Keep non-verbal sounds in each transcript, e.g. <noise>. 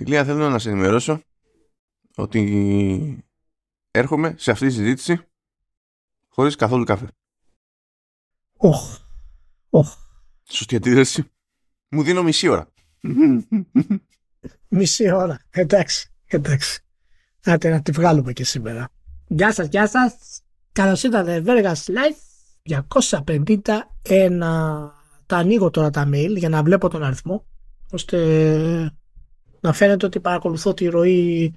Ηλία θέλω να σε ενημερώσω ότι έρχομαι σε αυτή τη συζήτηση χωρίς καθόλου καφέ. Οχ. Οχ. Σωστή αντίδραση. Μου δίνω μισή ώρα. <laughs> Μισή ώρα. Εντάξει. Εντάξει. Άτε να τη βγάλουμε και σήμερα. Γεια σας, γεια σας. Καλώς ήρθατε Vegas Live 251. Τα ανοίγω τώρα τα mail για να βλέπω τον αριθμό ώστε να φαίνεται ότι παρακολουθώ τη ροή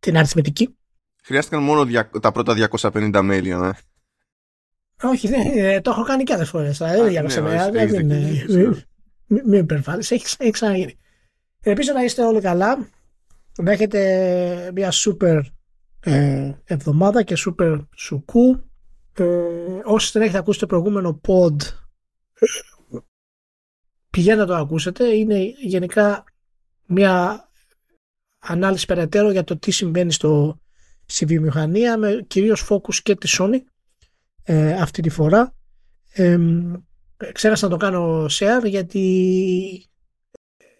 την αριθμητική. Χρειάστηκαν μόνο δια- τα πρώτα 250 mail για να... Όχι, δεν, ε, το έχω κάνει και άλλες φορές. Δεν ναι, διάβασα ναι, με. έχεις Δεν δίκιο, είναι. έχεις Μην δίκιο. μην- μην υπερβάλλεις. Έχει έχει ξαναγίνει. Ελπίζω να είστε όλοι καλά. Να έχετε μια σούπερ ε, εβδομάδα και σούπερ σουκού. Ε, όσοι δεν έχετε ακούσει το προηγούμενο pod, ε, πηγαίνετε να το ακούσετε. Είναι γενικά μια ανάλυση περαιτέρω για το τι συμβαίνει στο, στη βιομηχανία με κυρίως focus και τη Sony ε, αυτή τη φορά. Ε, ξέχασα να το κάνω share γιατί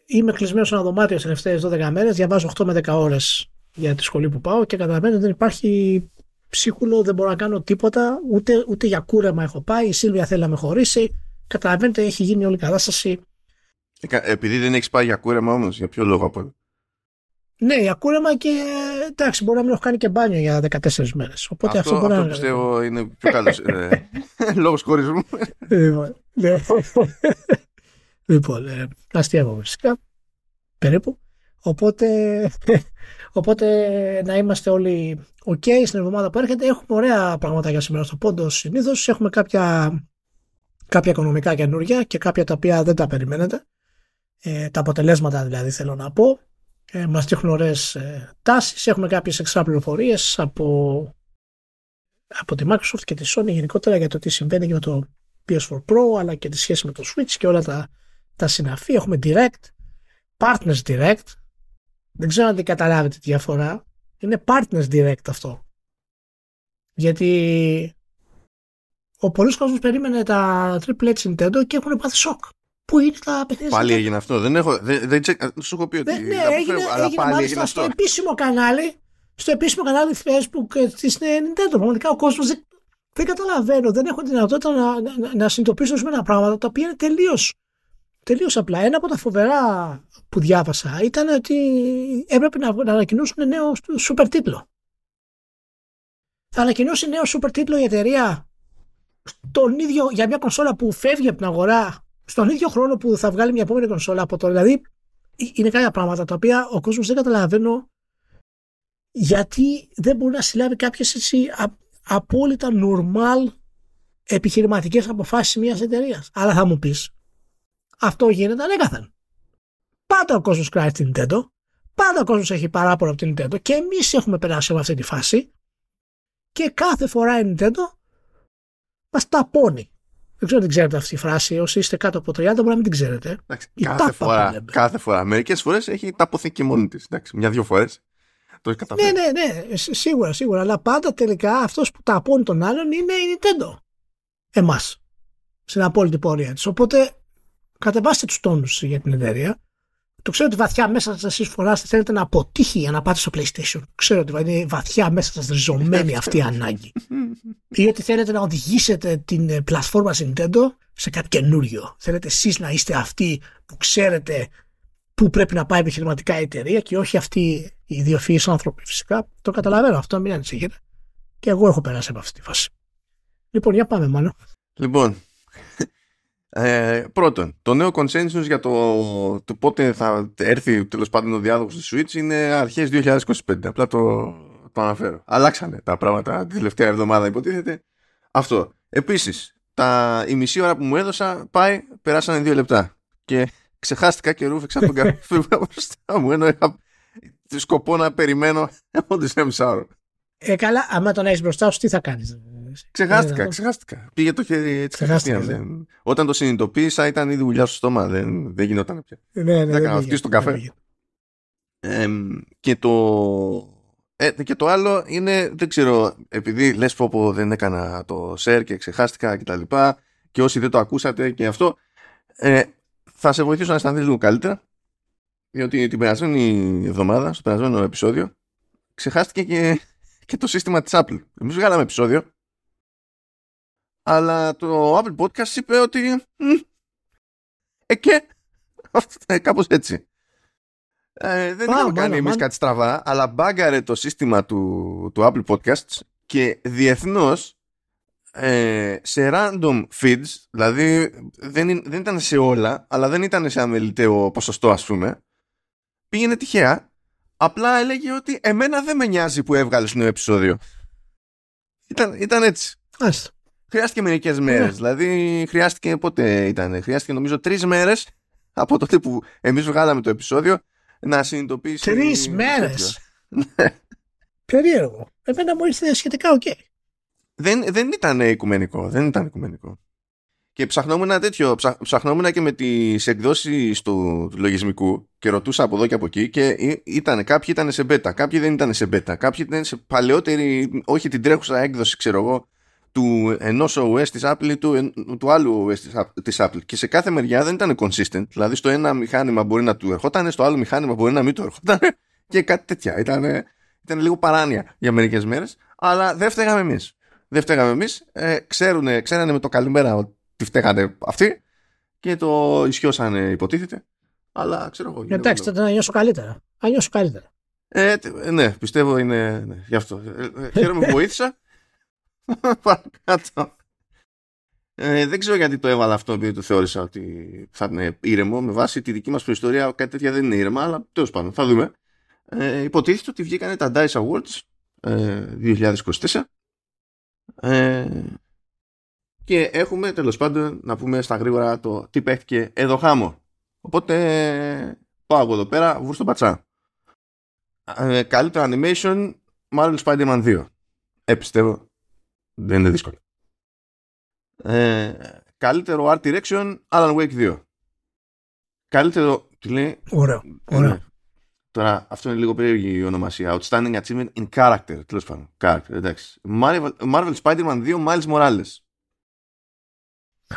είμαι κλεισμένος σε ένα δωμάτιο τις τελευταίες 12 μέρες. Διαβάζω 8 με 10 ώρες για τη σχολή που πάω και καταλαβαίνετε δεν υπάρχει ψίχουλο, δεν μπορώ να κάνω τίποτα. Ούτε, ούτε για κούρεμα έχω πάει. Η Σίλβια θέλει να με χωρίσει. Καταλαβαίνετε, έχει γίνει όλη η κατάσταση. Ε, κα- Επειδή δεν έχεις πάει για κούρεμα όμως, για ποιο λόγο από εδώ. Ναι, για κούρεμα και εντάξει, μπορεί να μην έχω κάνει και μπάνιο για 14 μέρες. Οπότε αυτό, Αυτό, μπορεί αυτό να πιστεύω είναι πιο καλός ε, <laughs> λόγος χωρισμού. Λοιπόν, ναι. λοιπόν ε, αστείευω φυσικά. Περίπου. Οπότε, οπότε να είμαστε όλοι ok στην εβδομάδα που έρχεται. Έχουμε ωραία πραγματάκια σήμερα στο πόντο συνήθως. Έχουμε κάποια, κάποια οικονομικά καινούργια και κάποια τα οποία δεν τα περιμένετε. Ε, τα αποτελέσματα δηλαδή θέλω να πω. Ε, μας δείχνουν ωραίες ε, τάσεις. Έχουμε κάποιες εξτρά πληροφορίες από, από τη Microsoft και τη Sony γενικότερα για το τι συμβαίνει και με το PS4 Pro αλλά και τη σχέση με το Switch και όλα τα, τα συναφή. Έχουμε Direct, Partners Direct. Δεν ξέρω αν την καταλάβετε τη διαφορά. Είναι Partners Direct αυτό. Γιατί ο πολλής κόσμος περίμενε τα Triple H Nintendo και έχουν πάθει σοκ. Πού είναι τα παιχνίδια Πάλι της έγινε αυτό. Δεν έχω, δεν, δεν τσέκα- σου έχω πει ότι ναι, ναι, τα έγινε, αποφεύγω, αλλά έγινε πάλι μάλιστα έγινε στο αυτό. επίσημο κανάλι, στο επίσημο κανάλι Facebook ε, της ε, Nintendo. Πραγματικά ο κόσμος δεν, δεν καταλαβαίνω, δεν έχω τη δυνατότητα να, να, να συνειδητοποιήσω ορισμένα πράγματα τα οποία είναι τελείως τελείως απλά. Ένα από τα φοβερά που διάβασα ήταν ότι έπρεπε να, να ανακοινώσουν νέο σούπερ τίτλο. Θα ανακοινώσει νέο σούπερ τίτλο η εταιρεία στον ίδιο, για μια κονσόλα που φεύγει από την αγορά στον ίδιο χρόνο που θα βγάλει μια επόμενη κονσόλα από τώρα. Δηλαδή είναι κάποια πράγματα τα οποία ο κόσμος δεν καταλαβαίνω γιατί δεν μπορεί να συλλάβει κάποιες έτσι α- απόλυτα normal επιχειρηματικές αποφάσεις μιας εταιρείας. Αλλά θα μου πεις, αυτό γίνεται ανέκαθεν. Πάντα ο κόσμος κράει την Nintendo, πάντα ο κόσμος έχει παράπονα από την Nintendo και εμείς έχουμε περάσει από αυτή τη φάση και κάθε φορά η Nintendo μας ταπώνει. Δεν ξέρω αν την ξέρετε αυτή τη φράση. Όσοι είστε κάτω από 30 μπορεί να μην την ξέρετε. Εντάξει, Η κάθε, τάπα που φορά, λέμε. κάθε φορά. Μερικές φορές έχει ταποθεί και μόνη της. Μια-δυο φορές. Το έχει καταφέρει. Ναι, ναι, ναι, σ- σίγουρα, σίγουρα. Αλλά πάντα τελικά αυτός που τα απώνει τον άλλον είναι η Nintendo. Εμάς. Στην απόλυτη πορεία της. Οπότε κατεβάστε τους τόνους για την εταιρεία. Το ξέρω ότι βαθιά μέσα σας εσείς φοράστε θέλετε να αποτύχει για να πάτε στο PlayStation. Ξέρω ότι είναι βαθιά μέσα σας ριζωμένη αυτή η ανάγκη. <laughs> Ή ότι θέλετε να οδηγήσετε την ε, πλατφόρμα στην Nintendo σε κάτι καινούριο. Θέλετε εσείς να είστε αυτοί που ξέρετε πού πρέπει να πάει επιχειρηματικά η εταιρεία και όχι αυτοί οι ιδιοφυείς άνθρωποι φυσικά. Το καταλαβαίνω αυτό, μην ανησυχείτε. Και εγώ έχω περάσει από αυτή τη φάση. Λοιπόν, για πάμε μάλλον. Λοιπόν, ε, πρώτον, το νέο consensus για το, το πότε θα έρθει τέλος πάντων ο διάδοχος της Switch είναι αρχές 2025. Απλά το, το αναφέρω. Αλλάξανε τα πράγματα την τελευταία εβδομάδα, υποτίθεται. Αυτό. Επίσης, η μισή ώρα που μου έδωσα πάει, περάσανε δύο λεπτά. Και ξεχάστηκα και ρούφεξα τον <laughs> καφέ μου μπροστά μου, ενώ είχα σκοπό να περιμένω όντω ένα μισάωρο. Ε, καλά, άμα τον έχεις μπροστά σου, τι θα κάνεις; Ξεχάστηκα, Ε, ξεχάστηκα. Πήγε το χέρι έτσι Ξεχάστηκες, κατευθείαν. Δεν- Όταν το συνειδητοποίησα ήταν ήδη βουλιά στο στόμα. Δεν, δεν γινόταν πια. Ναι, ναι, Θα δεν κάνω πήγε, αυτή στον δεν καφέ. πήγε. Εμ, και το... Ε, και το άλλο είναι, δεν ξέρω, επειδή λες πω πω δεν έκανα το share και ξεχάστηκα και τα λοιπά και όσοι δεν το ακούσατε και αυτό, ε, θα σε βοηθήσω να αισθανθείς λίγο καλύτερα διότι την περασμένη εβδομάδα, στο περασμένο επεισόδιο, ξεχάστηκε και, και το σύστημα της Apple. Εμείς βγάλαμε επεισόδιο, αλλά το Apple Podcast είπε ότι ε, και ε, <laughs> κάπως έτσι. Ε, δεν έχουμε κάνει εμείς κάτι στραβά, αλλά μπάγκαρε το σύστημα του, του Apple Podcasts και διεθνώς ε, σε random feeds, δηλαδή δεν, δεν ήταν σε όλα, αλλά δεν ήταν σε αμεληταίο ποσοστό ας πούμε, πήγαινε τυχαία, απλά έλεγε ότι εμένα δεν με νοιάζει που έβγαλες νέο επεισόδιο. Ήταν, ήταν έτσι. Άστο. Χρειάστηκε μερικές μέρες. Ναι. Δηλαδή, χρειάστηκε πότε ήταν. Χρειάστηκε νομίζω τρεις μέρες από τότε που εμείς βγάλαμε το επεισόδιο να συνειδητοποιήσει. Τρεις μέρες; Ναι. Περίεργο. Εμένα μου ήρθε σχετικά OK. Okay. Δεν, δεν ήταν οικουμενικό. Δεν ήταν οικουμενικό. Και ψαχνόμουν ένα τέτοιο. Ψαχ, ψαχνόμουν και με τις εκδόσεις του, του λογισμικού και ρωτούσα από εδώ και από εκεί. Και ήταν, κάποιοι ήταν σε beta, κάποιοι δεν ήταν σε beta. Κάποιοι ήταν σε παλαιότερη, όχι την τρέχουσα έκδοση, ξέρω εγώ, του ενός OS της Apple ή του, του άλλου OS της Apple και σε κάθε μεριά δεν ήταν consistent. Δηλαδή στο ένα μηχάνημα μπορεί να του ερχόταν στο άλλο μηχάνημα μπορεί να μην του ερχόταν και κάτι τέτοια. Ήταν, ήταν λίγο παράνοια για μερικές μέρες. Αλλά δεν φταίγαμε εμείς. Δεν φταίγαμε εμείς. Ε, ξέρουνε, ξέρανε με το καλημέρα ότι φταίγανε αυτοί και το ισιώσανε υποτίθεται. Αλλά ξέρω εγώ εντάξει τότε να νιώσω καλύτερα. Να νιώσω καλύτερα. Ε, ναι, πιστεύω είναι ναι, γι' αυτό. Ε, ε, χαίρομαι που βοήθησα. <laughs> Παρακάτω. Ε, δεν ξέρω γιατί το έβαλα αυτό επειδή το θεώρησα ότι θα είναι ήρεμο με βάση τη δική μας προϊστορία κάτι τέτοια δεν είναι ήρεμα αλλά τέλος πάντων θα δούμε. Ε, υποτίθεται ότι βγήκανε τα DICE Awards ε, 2024 ε, και έχουμε τέλος πάντων να πούμε στα γρήγορα το τι παίχτηκε εδώ χάμω. Οπότε πάω εγώ εδώ πέρα βουρ πατσά. Ε, καλύτερο animation Marvel Spider-Man 2 ε, πιστεύω δεν είναι δύσκολο. Ε, καλύτερο art direction Alan Wake 2. Καλύτερο. Τι λέει. Ωραίο. Ε, ναι. Τώρα αυτό είναι λίγο περίεργη η ονομασία. Outstanding achievement in character. Τέλο πάντων. Character, εντάξει. Marvel, Marvel Spider-Man 2 Miles Morales.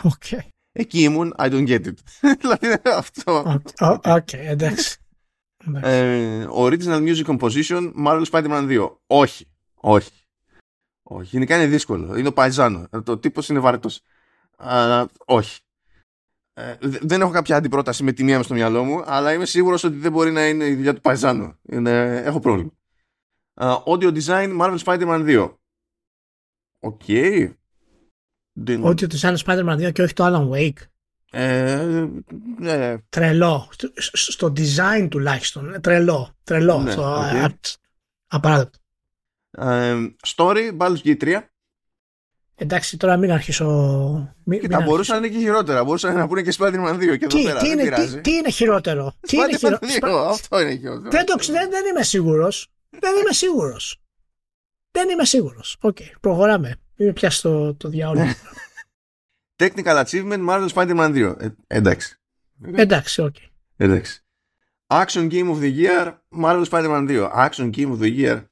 Okay. Εκεί ήμουν, I don't get it. δηλαδή αυτό. Οκ, εντάξει. Ε, original music composition Marvel Spider-Man 2. Όχι. Όχι. Όχι, γενικά είναι δύσκολο. Είναι ο Paesano. Το τύπος είναι βαρετός. Αλλά όχι. Ε, δεν έχω κάποια αντιπρόταση με τη μία στο μυαλό μου, αλλά είμαι σίγουρος ότι δεν μπορεί να είναι η δουλειά του Paesano. Είναι, έχω πρόβλημα. Uh, audio design Marvel Spider-Man 2. OK. Okay. Audio design Spider-Man 2 και όχι το Alan Wake. Ε, ναι. Τρελό. Στο design τουλάχιστον. Τρελό. Τρελό. Ναι, στο, okay. απαράδεκτο. Ε, story, Baldur's Gate 3. Εντάξει, τώρα μην αρχίσω. Μην, και θα μπορούσαν να είναι και χειρότερα. Μπορούσαν να πούνε και Spider-Man 2 και εδώ τι, πέρα. Τι, είναι, τι, τι είναι χειρότερο; τι είναι χειρότερο. Αυτό είναι χειρότερο. Δεν, το, δεν, δεν είμαι σίγουρος. δεν είμαι σίγουρος. Δεν είμαι σίγουρος. OK, okay, προχωράμε. Είμαι πια στο το διάολο. <laughs> Technical Achievement Marvel Spider-Man 2. Ε, εντάξει. Εντάξει, OK. Okay. Εντάξει. Action Game of the Year Marvel Spider-Man 2. Action Game of the Year.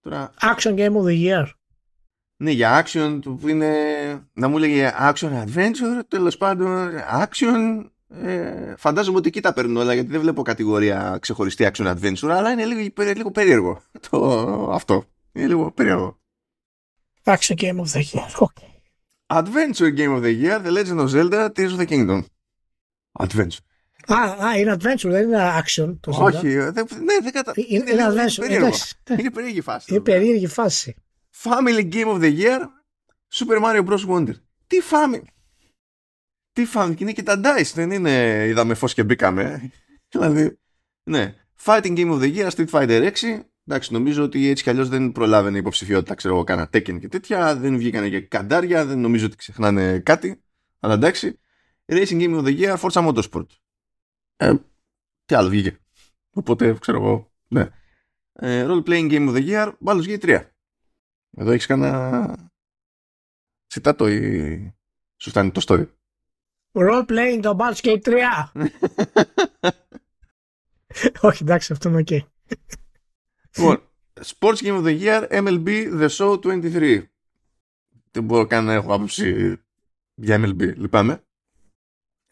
Τώρα... Action Game of the Year. Ναι, για action που είναι να μου λέγε action adventure, τέλος πάντων action. Ε, φαντάζομαι ότι εκεί τα παίρνω όλα γιατί δεν βλέπω κατηγορία ξεχωριστή action adventure, αλλά είναι λίγο, λίγο περίεργο το, αυτό. Είναι λίγο περίεργο. Action Game of the Year. Okay. Adventure Game of the Year, The Legend of Zelda, Tears of the Kingdom. Adventure. Α, α, είναι adventure, δεν είναι action. Το Όχι, δεν, ναι, δεν κατα... Είναι, είναι, adventure. Περίεργο. Είναι περίεργη φάση. Είναι περίεργη φάση. Family Game of the Year, Super Mario Bros. Wonder. Τι family. Τι family. Και είναι και τα dice, δεν είναι είδαμε φως και μπήκαμε. <laughs> δηλαδή, ναι. Fighting Game of the Year, Street Fighter 6. Εντάξει, νομίζω ότι έτσι κι αλλιώς δεν προλάβαινε υποψηφιότητα, ξέρω εγώ, κάνα Tekken και τέτοια. Δεν βγήκανε και καντάρια, δεν νομίζω ότι ξεχνάνε κάτι. Αλλά εντάξει. Racing Game of the Year, Forza Motorsport. Ε, τι άλλο βγήκε. Οπότε, ξέρω εγώ, ναι. Ε, role Playing Game of the Year, Baldur's Gate 3. Εδώ έχεις κανένα... το ή σου φτάνει το story; Role Playing το Baldur's Gate 3. <laughs> Όχι, εντάξει, αυτό είναι ok. Λοιπόν, Sports Game of the Year, MLB The Show 23. Δεν μπορώ καν να έχω άποψη για MLB, λυπάμαι.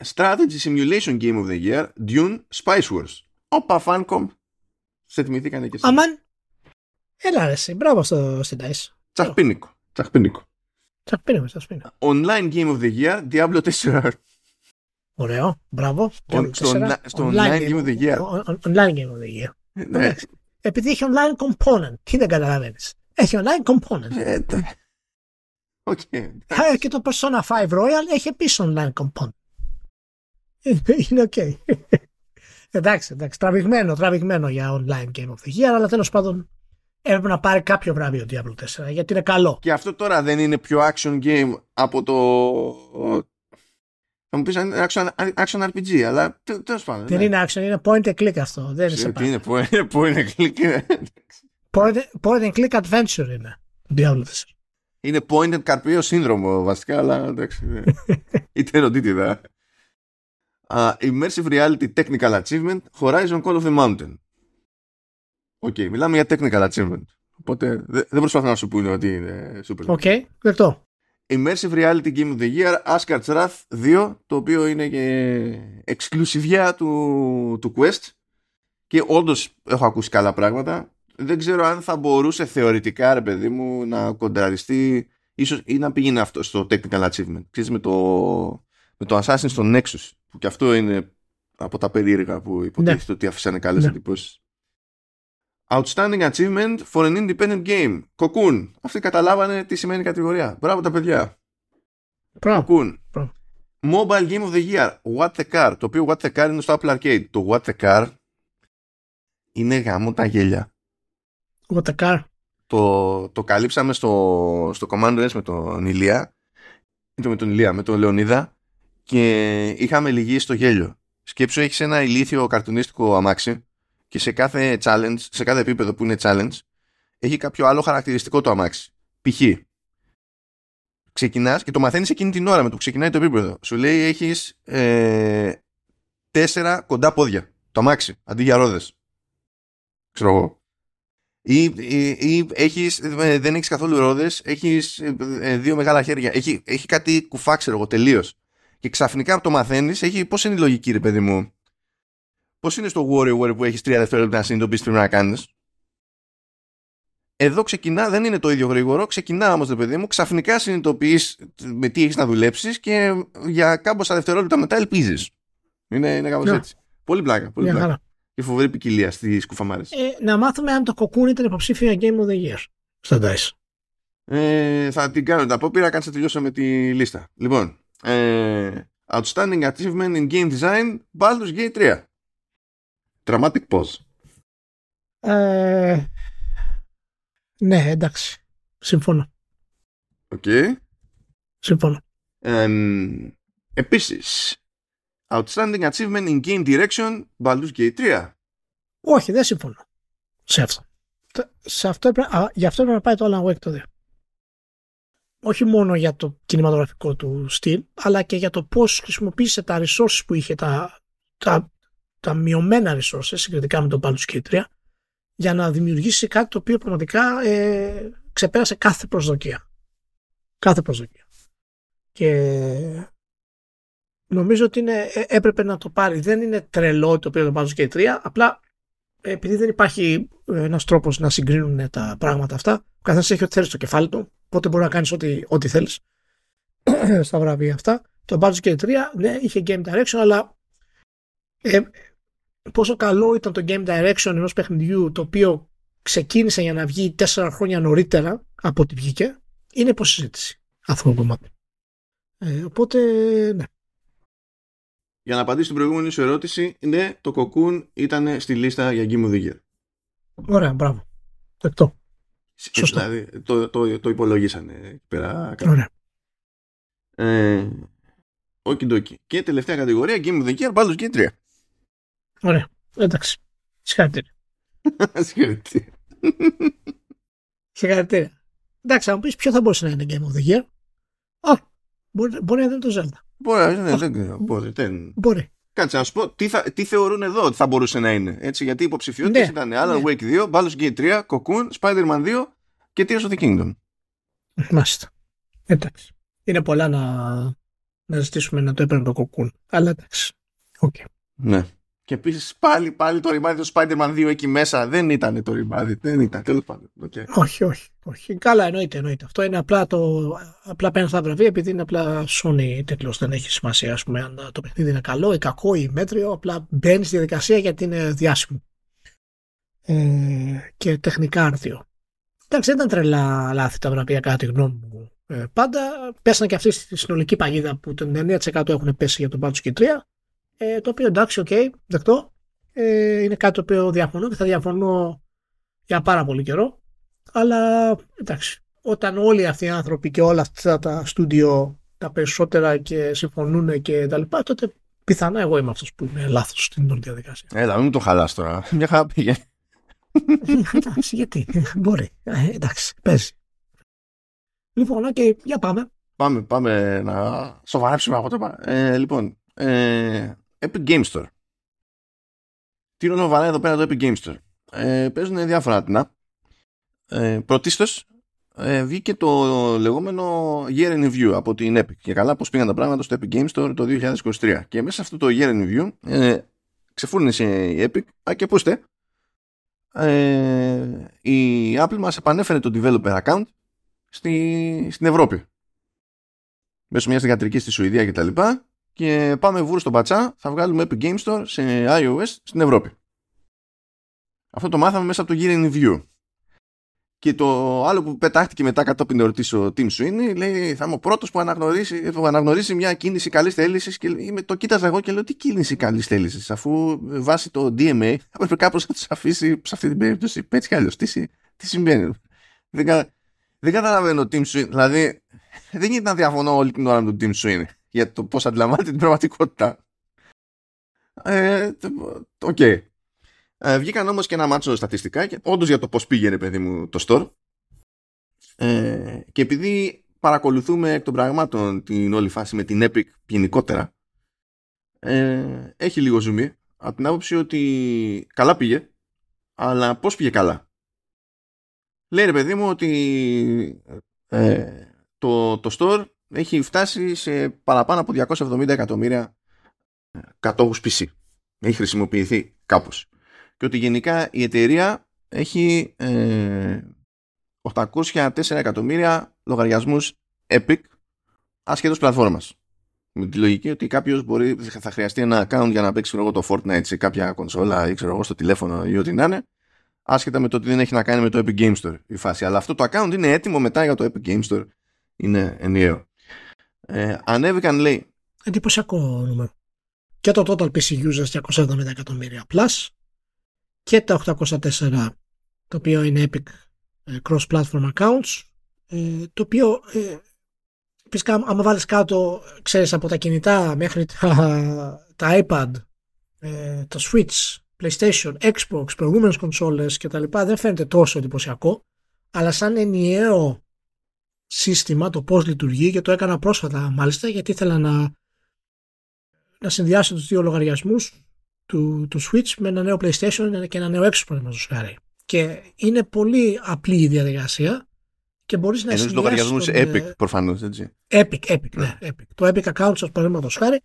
Strategy Simulation Game of the Year, Dune Spice Wars. Όπα, Funcom. Σε θυμηθήκανε και εσύ. Αμάν. Έλα ρε εσύ. Μπράβο στο, στην DICE. Τσαχπίνικο. Τσαχπίνικο. Τσαχπίνικο, τσαχπίνικο. Online Game of the Year, Diablo 4. Ωραίο. Μπράβο. On- στο Τέσσερα. onli- στο online Game of the Year. Ο- ο- Online Game of the Year. Ναι. Επειδή έχει online component. Τι δεν καταλαβαίνεις. Έχει online component. Ε, τε- Οκ. Ε, και το Persona 5 Royal έχει επίσης online component. Ε, <laughs> Είναι οκ. εντάξει, εντάξει. Τραβηγμένο, τραβηγμένο για online Game of the Year, αλλά τέλος πάντων έπρεπε να πάρει κάποιο βραβείο Diablo 4 γιατί είναι καλό. Και αυτό τώρα δεν είναι πιο action game από το. Θα μου πεις αν είναι action, action RPG, αλλά τε- τέλος πάντων. Δεν ναι. είναι action, είναι point and click αυτό. Δεν είναι Σε σε Τι είναι, πού είναι, πού είναι κλικ. Point, <laughs> point and click adventure είναι. Diablo 4. Είναι point and carpio σύνδρομο βασικά, αλλά εντάξει. ναι. <laughs> Είτε ερωτήτηδα. Uh, immersive Reality Technical Achievement Horizon Call of the Mountain. Οκ, μιλάμε για technical achievement. Οπότε δε- δεν προσπαθώ να σου πούνε ότι είναι super. Οκ, δεκτό. Immersive Reality Game of the Year Asgard's Wrath 2 το οποίο είναι και exclusive του, του Quest και όντως έχω ακούσει καλά πράγματα δεν ξέρω αν θα μπορούσε θεωρητικά ρε παιδί μου να κοντραριστεί ίσως ή να πήγαινε αυτό στο technical achievement ξέρεις με το, με το Assassin's στο Nexus που και αυτό είναι από τα περίεργα που υποτίθεται ότι αφήσανε καλές Ναι. εντυπώσεις Outstanding Achievement for an Independent Game. Cocoon. Αυτοί καταλάβανε τι σημαίνει κατηγορία. Μπράβο τα παιδιά. Μπράβο. Cocoon. Μπράβο. Mobile Game of the Year. What the Car. Το οποίο What the Car είναι στο Apple Arcade. Το What the Car είναι γάμο τα γέλια. What the car. Το, το καλύψαμε στο, στο Command S με τον Ηλία. Με τον Ηλία, με τον Λεωνίδα. Και είχαμε λυγίσει στο γέλιο. Σκέψου έχεις ένα ηλίθιο καρτουνίστικο αμάξι και σε κάθε challenge, σε κάθε επίπεδο που είναι challenge, έχει κάποιο άλλο χαρακτηριστικό το αμάξι. Π.χ. Ξεκινάς και το μαθαίνεις εκείνη την ώρα με το που ξεκινάει το επίπεδο. Σου λέει έχεις ε, τέσσερα κοντά πόδια. Το αμάξι, αντί για ρόδες. Ξέρω εγώ. Ή, ή, ή έχεις, ε, δεν έχεις καθόλου ρόδες, έχεις ε, ε, δύο μεγάλα χέρια. Έχει, έχει κάτι κουφά, ξέρω εγώ, τελείως. Και ξαφνικά το μαθαίνεις, έχει, πώς είναι η λογική ρε παιδί μου; Πώς είναι στο WarioWare που έχεις τρία δευτερόλεπτα να συνειδητοποιήσεις τι πρέπει να κάνεις; Εδώ ξεκινά, δεν είναι το ίδιο γρήγορο, ξεκινά όμως ρε παιδί μου, ξαφνικά συνειδητοποιείς με τι έχεις να δουλέψεις και για κάμποσα δευτερόλεπτα μετά ελπίζεις. Είναι, είναι κάπως Ναι. έτσι. Πολύ πλάκα, πολύ Μια πλάκα. χαρά. Και φοβερή ποικιλία στις κουφαμάρες. Ε, να μάθουμε αν το κοκκούν ήταν υποψήφιο για Game of the Year. Στα DICE. Ε, θα την κάνω την απόπειρα, κάτσε να τελειώσω με τη λίστα. Λοιπόν, ε, Outstanding Achievement in Game Design, Baldur's Gate 3. Dramatic pause. Ε, ναι, εντάξει. Συμφωνώ. Οκ. Συμφωνώ. Εμ, επίσης, Outstanding Achievement in Game Direction, Baldur's Gate 3. Όχι, δεν συμφωνώ. Σε αυτό. Τε- Σε αυτό έπρεπε, α, γι' αυτό έπρεπε να πάει το Alan Wake το 2. Όχι μόνο για το κινηματογραφικό του στυλ, αλλά και για το πώς χρησιμοποίησε τα resources που είχε, τα, τα, τα μειωμένα resources συγκριτικά με τον Baldur's Gate 3, για να δημιουργήσει κάτι το οποίο πραγματικά ε, ξεπέρασε κάθε προσδοκία. Κάθε προσδοκία. Και νομίζω ότι είναι, ε, έπρεπε να το πάρει. Δεν είναι τρελό το οποίο το Baldur's Gate 3, απλά ε, επειδή δεν υπάρχει ε, ένας τρόπος να συγκρίνουν τα πράγματα αυτά, ο καθένας έχει ό,τι θέλει στο κεφάλι του, οπότε μπορεί να κάνεις ό,τι, ό,τι θέλεις <clears throat> στα βραβεία αυτά. Το Baldur's Gate 3, ναι, είχε game direction, αλλά ε, πόσο καλό ήταν το game direction ενός παιχνιδιού το οποίο ξεκίνησε για να βγει τέσσερα χρόνια νωρίτερα από ό,τι βγήκε, είναι υποσυζήτηση αυτό το κομμάτι. Ε, οπότε, ναι. Για να απαντήσω στην προηγούμενη σου ερώτηση, ναι, το Cocoon ήταν στη λίστα για Game of the Year. Ωραία, μπράβο. Δεκτό. Σωστό. Δηλαδή, το, το, το υπολογίσανε εκεί πέρα. κάπου. Ωραία. Ε, Οκιντόκι. Και τελευταία κατηγορία, Game of the Year, Baldur's Gate 3. Ωραία. Εντάξει. Συγχαρητήρια. <laughs> Συγχαρητήρια. Συγχαρητήρια. Εντάξει, θα μου πεις ποιο θα μπορούσε να είναι Game of the Year; Α, μπορεί, μπορεί να είναι το Zelda. Μπορεί, ναι, δεν ξέρω. Μπορεί, δεν... Μπορεί. Κάτσε να σου πω τι, θα, τι θεωρούν εδώ ότι θα μπορούσε να είναι. Έτσι, γιατί οι υποψηφιότητες Ναι, ήταν Alan ναι. Wake 2, Baldur's Gate 3, Cocoon, Spider-Man 2 και Tears of the Kingdom. Μάλιστα. Εντάξει. Είναι πολλά να, να ζητήσουμε να το έπαιρνε το κοκκούν. Αλλά εντάξει. Okay. Ναι. Και επίσης πάλι, πάλι το ρημάδι του Spider-Man 2 εκεί μέσα δεν ήταν το ρημάδι. Δεν ήταν. Τέλος πάντων. Okay. Όχι, όχι, όχι. Καλά, εννοείται, εννοείται. Αυτό είναι απλά το. Απλά παίρνει τα βραβεία επειδή είναι απλά Sony τίτλος. Δεν έχει σημασία, ας πούμε, αν το παιχνίδι είναι καλό ή κακό ή μέτριο. Απλά μπαίνει στη διαδικασία γιατί είναι διάσημο. Ε, και τεχνικά άρτιο. Εντάξει, δεν ήταν τρελά λάθη τα βραβεία κατά τη γνώμη μου. Ε, πάντα πέσανε και αυτή στη συνολική παγίδα που το 99% έχουν πέσει για τον Baldur's Gate 3 ε, το οποίο εντάξει, OK, okay, δεκτό. Ε, είναι κάτι το οποίο διαφωνώ και θα διαφωνώ για πάρα πολύ καιρό. Αλλά εντάξει, όταν όλοι αυτοί οι άνθρωποι και όλα αυτά τα στούντιο τα περισσότερα και συμφωνούν και τα λοιπά, τότε πιθανά εγώ είμαι αυτός που είναι λάθος στην όλη διαδικασία. Έλα, μην το χαλάς τώρα. Μια χαρά πήγε. εντάξει, γιατί; Μπορεί. Ε, εντάξει, παίζει. Λοιπόν, okay, για πάμε. Πάμε, πάμε να σοβαρέψουμε από το ε, Λοιπόν, ε, Epic Game Store. Τι ρόλο εδώ πέρα το Epic Game Store; Ε, παίζουν διάφορα άτομα. Ε, πρωτίστως ε, βγήκε το λεγόμενο Year in Review από την Epic και καλά πως πήγαν τα πράγματα στο Epic Game Store το 2023 και μέσα σε αυτό το Year in Review ε, ξεφούρνησε η Epic α και πούστε ε, η Apple μας επανέφερε το developer account στη, στην Ευρώπη μέσω μιας θηγατρικής στη Σουηδία και τα λοιπά και πάμε βούρ στον πατσά, θα βγάλουμε Epic Game Store σε iOS στην Ευρώπη. Αυτό το μάθαμε μέσα από το Year in Review. Και το άλλο που πετάχτηκε μετά κατόπιν ερωτήσει ο Tim Sweeney, λέει θα είμαι ο πρώτος που αναγνωρίσει, που αναγνωρίσει μια κίνηση καλής θέλησης. Και είμαι, το κοίταζα εγώ και λέω τι κίνηση καλής θέλησης, αφού βάσει το DMA θα έπρεπε κάπως να τους αφήσει σε αυτή την περίπτωση. Έτσι κι αλλιώς. Τι, τι συμβαίνει. Δεν, κα, δεν καταλαβαίνω Tim Sweeney. Δηλαδή, δεν γίνεται να διαφωνώ όλη την ώρα με τον Tim Sweeney για το πώς αντιλαμβάνεται την πραγματικότητα. Ε, OK. Okay. Ε, βγήκαν όμως και ένα μάτσο στατιστικά και όντως για το πώς πήγαινε παιδί μου το store. Ε, και επειδή παρακολουθούμε εκ των πραγμάτων την όλη φάση με την Epic γενικότερα ε, έχει λίγο ζουμί από την άποψη ότι καλά πήγε αλλά πώς πήγε καλά. Λέει ρε παιδί μου ότι ε, το, το store έχει φτάσει σε παραπάνω από 270 εκατομμύρια ε, κατόχους PC. Έχει χρησιμοποιηθεί κάπως. Και ότι γενικά η εταιρεία έχει ε, 804 εκατομμύρια λογαριασμούς Epic ασχέτως πλατφόρμας. Με τη λογική ότι κάποιος μπορεί, θα χρειαστεί ένα account για να παίξει εγώ, το Fortnite σε κάποια κονσόλα ή ξέρω εγώ στο τηλέφωνο ή ό,τι να είναι, άσχετα με το ότι δεν έχει να κάνει με το Epic Game Store η φάση. Αλλά αυτό το account είναι έτοιμο μετά για το Epic Game Store. Είναι ενιαίο. Ε, ανέβηκαν λέει. Εντυπωσιακό νούμερο. Και το total PC users 270 εκατομμύρια plus και τα 804 το οποίο είναι Epic ε, cross-platform accounts ε, το οποίο ε, φυσικά άμα βάλεις κάτω ξέρεις από τα κινητά μέχρι τα, τα iPad ε, τα Switch, PlayStation, Xbox, προηγούμενες κονσόλες και τα λοιπά δεν φαίνεται τόσο εντυπωσιακό αλλά σαν ενιαίο σύστημα, το πώς λειτουργεί και το έκανα πρόσφατα μάλιστα γιατί ήθελα να, να συνδυάσω τους δύο λογαριασμούς του, του Switch με ένα νέο PlayStation και ένα νέο Xbox παραδείγματος χάρη. Και είναι πολύ απλή η διαδικασία και μπορείς να συνδυάσεις... λογαριασμούς τον, Epic προφανώς, έτσι. Epic, Epic, ναι. Epic. Το Epic account σας παραδείγματος χάρη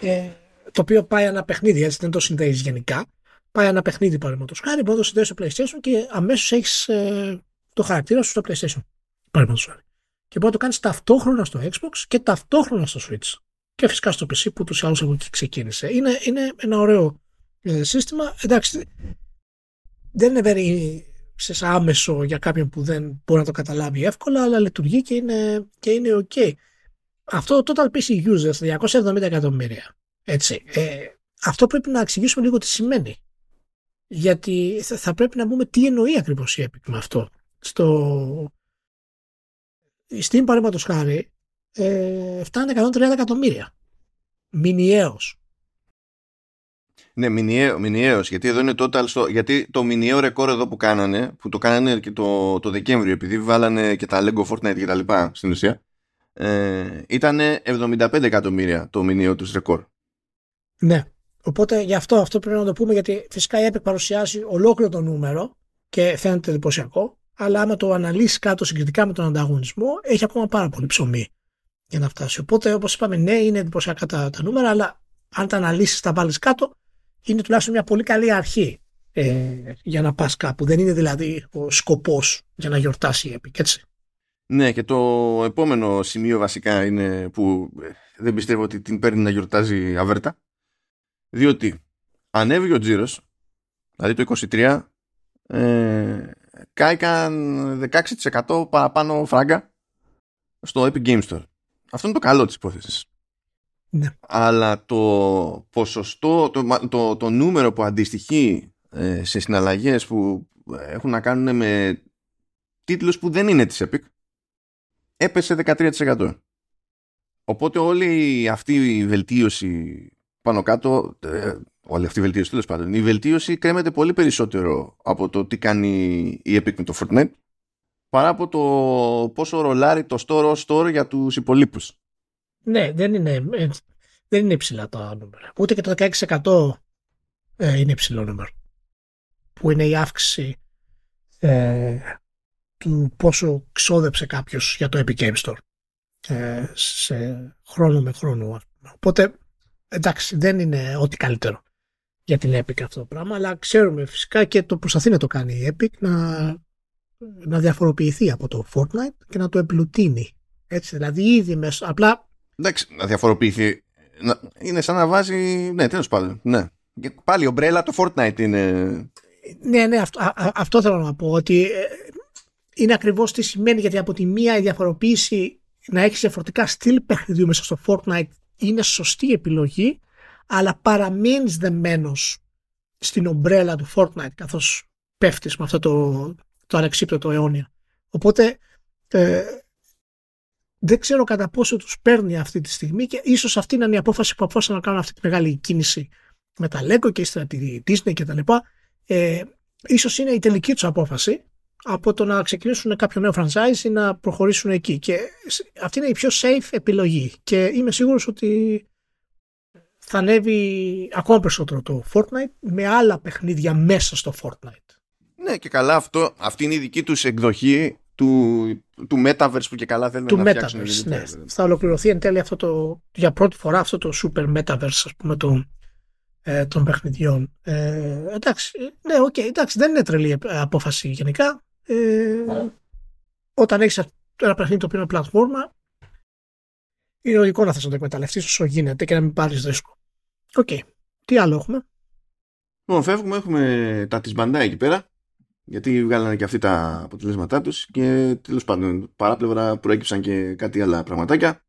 ε, το οποίο πάει ένα παιχνίδι, έτσι δεν το συνδέεις γενικά. Πάει ένα παιχνίδι παραδείγματος χάρη, μπορείς να το συνδέσει στο PlayStation και αμέσως έχεις ε, το χαρακτήρα σου στο PlayStation. Παραδείγματος χάρη και μπορεί να το κάνεις ταυτόχρονα στο Xbox και ταυτόχρονα στο Switch. Και φυσικά στο PC που τους άλλους από εκεί ξεκίνησε. Είναι, είναι ένα ωραίο ε, σύστημα. Εντάξει, δεν είναι very σε άμεσο για κάποιον που δεν μπορεί να το καταλάβει εύκολα, αλλά λειτουργεί και είναι, και είναι ok. Αυτό το total PC users, 270 εκατομμύρια. Έτσι. Ε, αυτό πρέπει να εξηγήσουμε λίγο τι σημαίνει. Γιατί θα πρέπει να πούμε τι εννοεί ακριβώς η Epic με αυτό. Στο, η Steam παραδείγματος χάρη ε, φτάνει 130 εκατομμύρια. Μηνιαίος. Ναι, μηνιαίο, μηνιαίος, γιατί εδώ είναι total στο, γιατί το μηνιαίο ρεκόρ εδώ που κάνανε, που το κάνανε και το, το Δεκέμβριο, επειδή βάλανε και τα Lego Fortnite και τα λοιπά στην ουσία, ε, ήταν 75 εκατομμύρια το μηνιαίο τους ρεκόρ. Ναι, οπότε γι' αυτό, αυτό πρέπει να το πούμε, γιατί φυσικά η Epic παρουσιάζει ολόκληρο το νούμερο και φαίνεται εντυπωσιακό, αλλά άμα το αναλύσεις κάτω συγκριτικά με τον ανταγωνισμό, έχει ακόμα πάρα πολύ ψωμί για να φτάσει. Οπότε, όπως είπαμε, ναι, είναι εντυπωσιακά τα, τα νούμερα, αλλά αν τα αναλύσεις, τα βάλεις κάτω, είναι τουλάχιστον μια πολύ καλή αρχή ε, για να πας κάπου. Δεν είναι δηλαδή ο σκοπός για να γιορτάσει η Epic, έτσι. Ναι, και το επόμενο σημείο βασικά είναι που ε, δεν πιστεύω ότι την παίρνει να γιορτάζει αβέρτα. Διότι ανέβηκε ο τζίρος, δηλαδή το 23, ε, κάηκαν 16% παραπάνω φράγκα στο Epic Game Store. Αυτό είναι το καλό της υπόθεσης. Ναι. Αλλά το ποσοστό, το, το, το νούμερο που αντιστοιχεί ε, σε συναλλαγές που έχουν να κάνουν με τίτλους που δεν είναι της Epic έπεσε 13%. Οπότε όλη αυτή η βελτίωση πάνω κάτω, ε, όλη αυτή η βελτίωση τέλος πάντων, η βελτίωση κρέμεται πολύ περισσότερο από το τι κάνει η Epic με το Fortnite παρά από το πόσο ρολάρει το store store για τους υπολείπους. Ναι, δεν είναι, ε, δεν είναι υψηλά τα νούμερα. Ούτε και το 16% ε, είναι υψηλό νούμερο. Που είναι η αύξηση ε, του πόσο ξόδεψε κάποιος για το Epic Game Store ε, σε χρόνο με χρόνο. Οπότε, εντάξει, δεν είναι ό,τι καλύτερο για την Epic αυτό το πράγμα, αλλά ξέρουμε φυσικά και το προσπαθεί να το κάνει η Epic να, να διαφοροποιηθεί από το Fortnite και να το εμπλουτίνει. Έτσι, δηλαδή ήδη μέσα, απλά... Εντάξει, να διαφοροποιηθεί. Είναι σαν να βάζει. Ναι, τέλος πάντων. Ναι. Και πάλι ομπρέλα το Fortnite είναι. Ναι, ναι, αυτό, α, αυτό θέλω να πω. Ότι ε, είναι ακριβώς τι σημαίνει, γιατί από τη μία η διαφοροποίηση να έχεις διαφορετικά στυλ παιχνιδιού μέσα στο Fortnite είναι σωστή επιλογή, αλλά παραμένει δεμένος στην ομπρέλα του Fortnite καθώς πέφτεις με αυτό το, το ανεξίπτωτο αιώνια. Οπότε ε, δεν ξέρω κατά πόσο τους παίρνει αυτή τη στιγμή και ίσως αυτή είναι η απόφαση που απόφασαν να κάνουν αυτή τη μεγάλη κίνηση με τα Lego και ύστερα τη Disney και τα λοιπά. Ε, ίσως είναι η τελική τους απόφαση από το να ξεκινήσουν κάποιο νέο franchise ή να προχωρήσουν εκεί. Και αυτή είναι η πιο safe επιλογή. Και είμαι σίγουρος ότι θα ανέβει ακόμα περισσότερο το Fortnite με άλλα παιχνίδια μέσα στο Fortnite. Ναι και καλά αυτό, αυτή είναι η δική τους εκδοχή του, του Metaverse που και καλά θέλουν του να Metaverse, φτιάξουν. ναι. Θα ολοκληρωθεί εν τέλει αυτό το, για πρώτη φορά αυτό το Super Metaverse ας πούμε των, ε, των παιχνιδιών. Ε, εντάξει, ναι, okay, εντάξει, δεν είναι τρελή απόφαση γενικά ε, όταν έχεις ένα παιχνίδι το οποίο είναι πλατφόρμα, είναι λογικό να θες να το εκμεταλλευτείς όσο γίνεται και να μην πάρεις ρίσκο. OK. Okay. Τι άλλο έχουμε; Λοιπόν, φεύγουμε, έχουμε τα της Bandai εκεί πέρα. Γιατί βγάλανε και αυτοί τα αποτελέσματά τους και τέλος πάντων παράπλευρα προέκυψαν και κάτι άλλα πραγματάκια.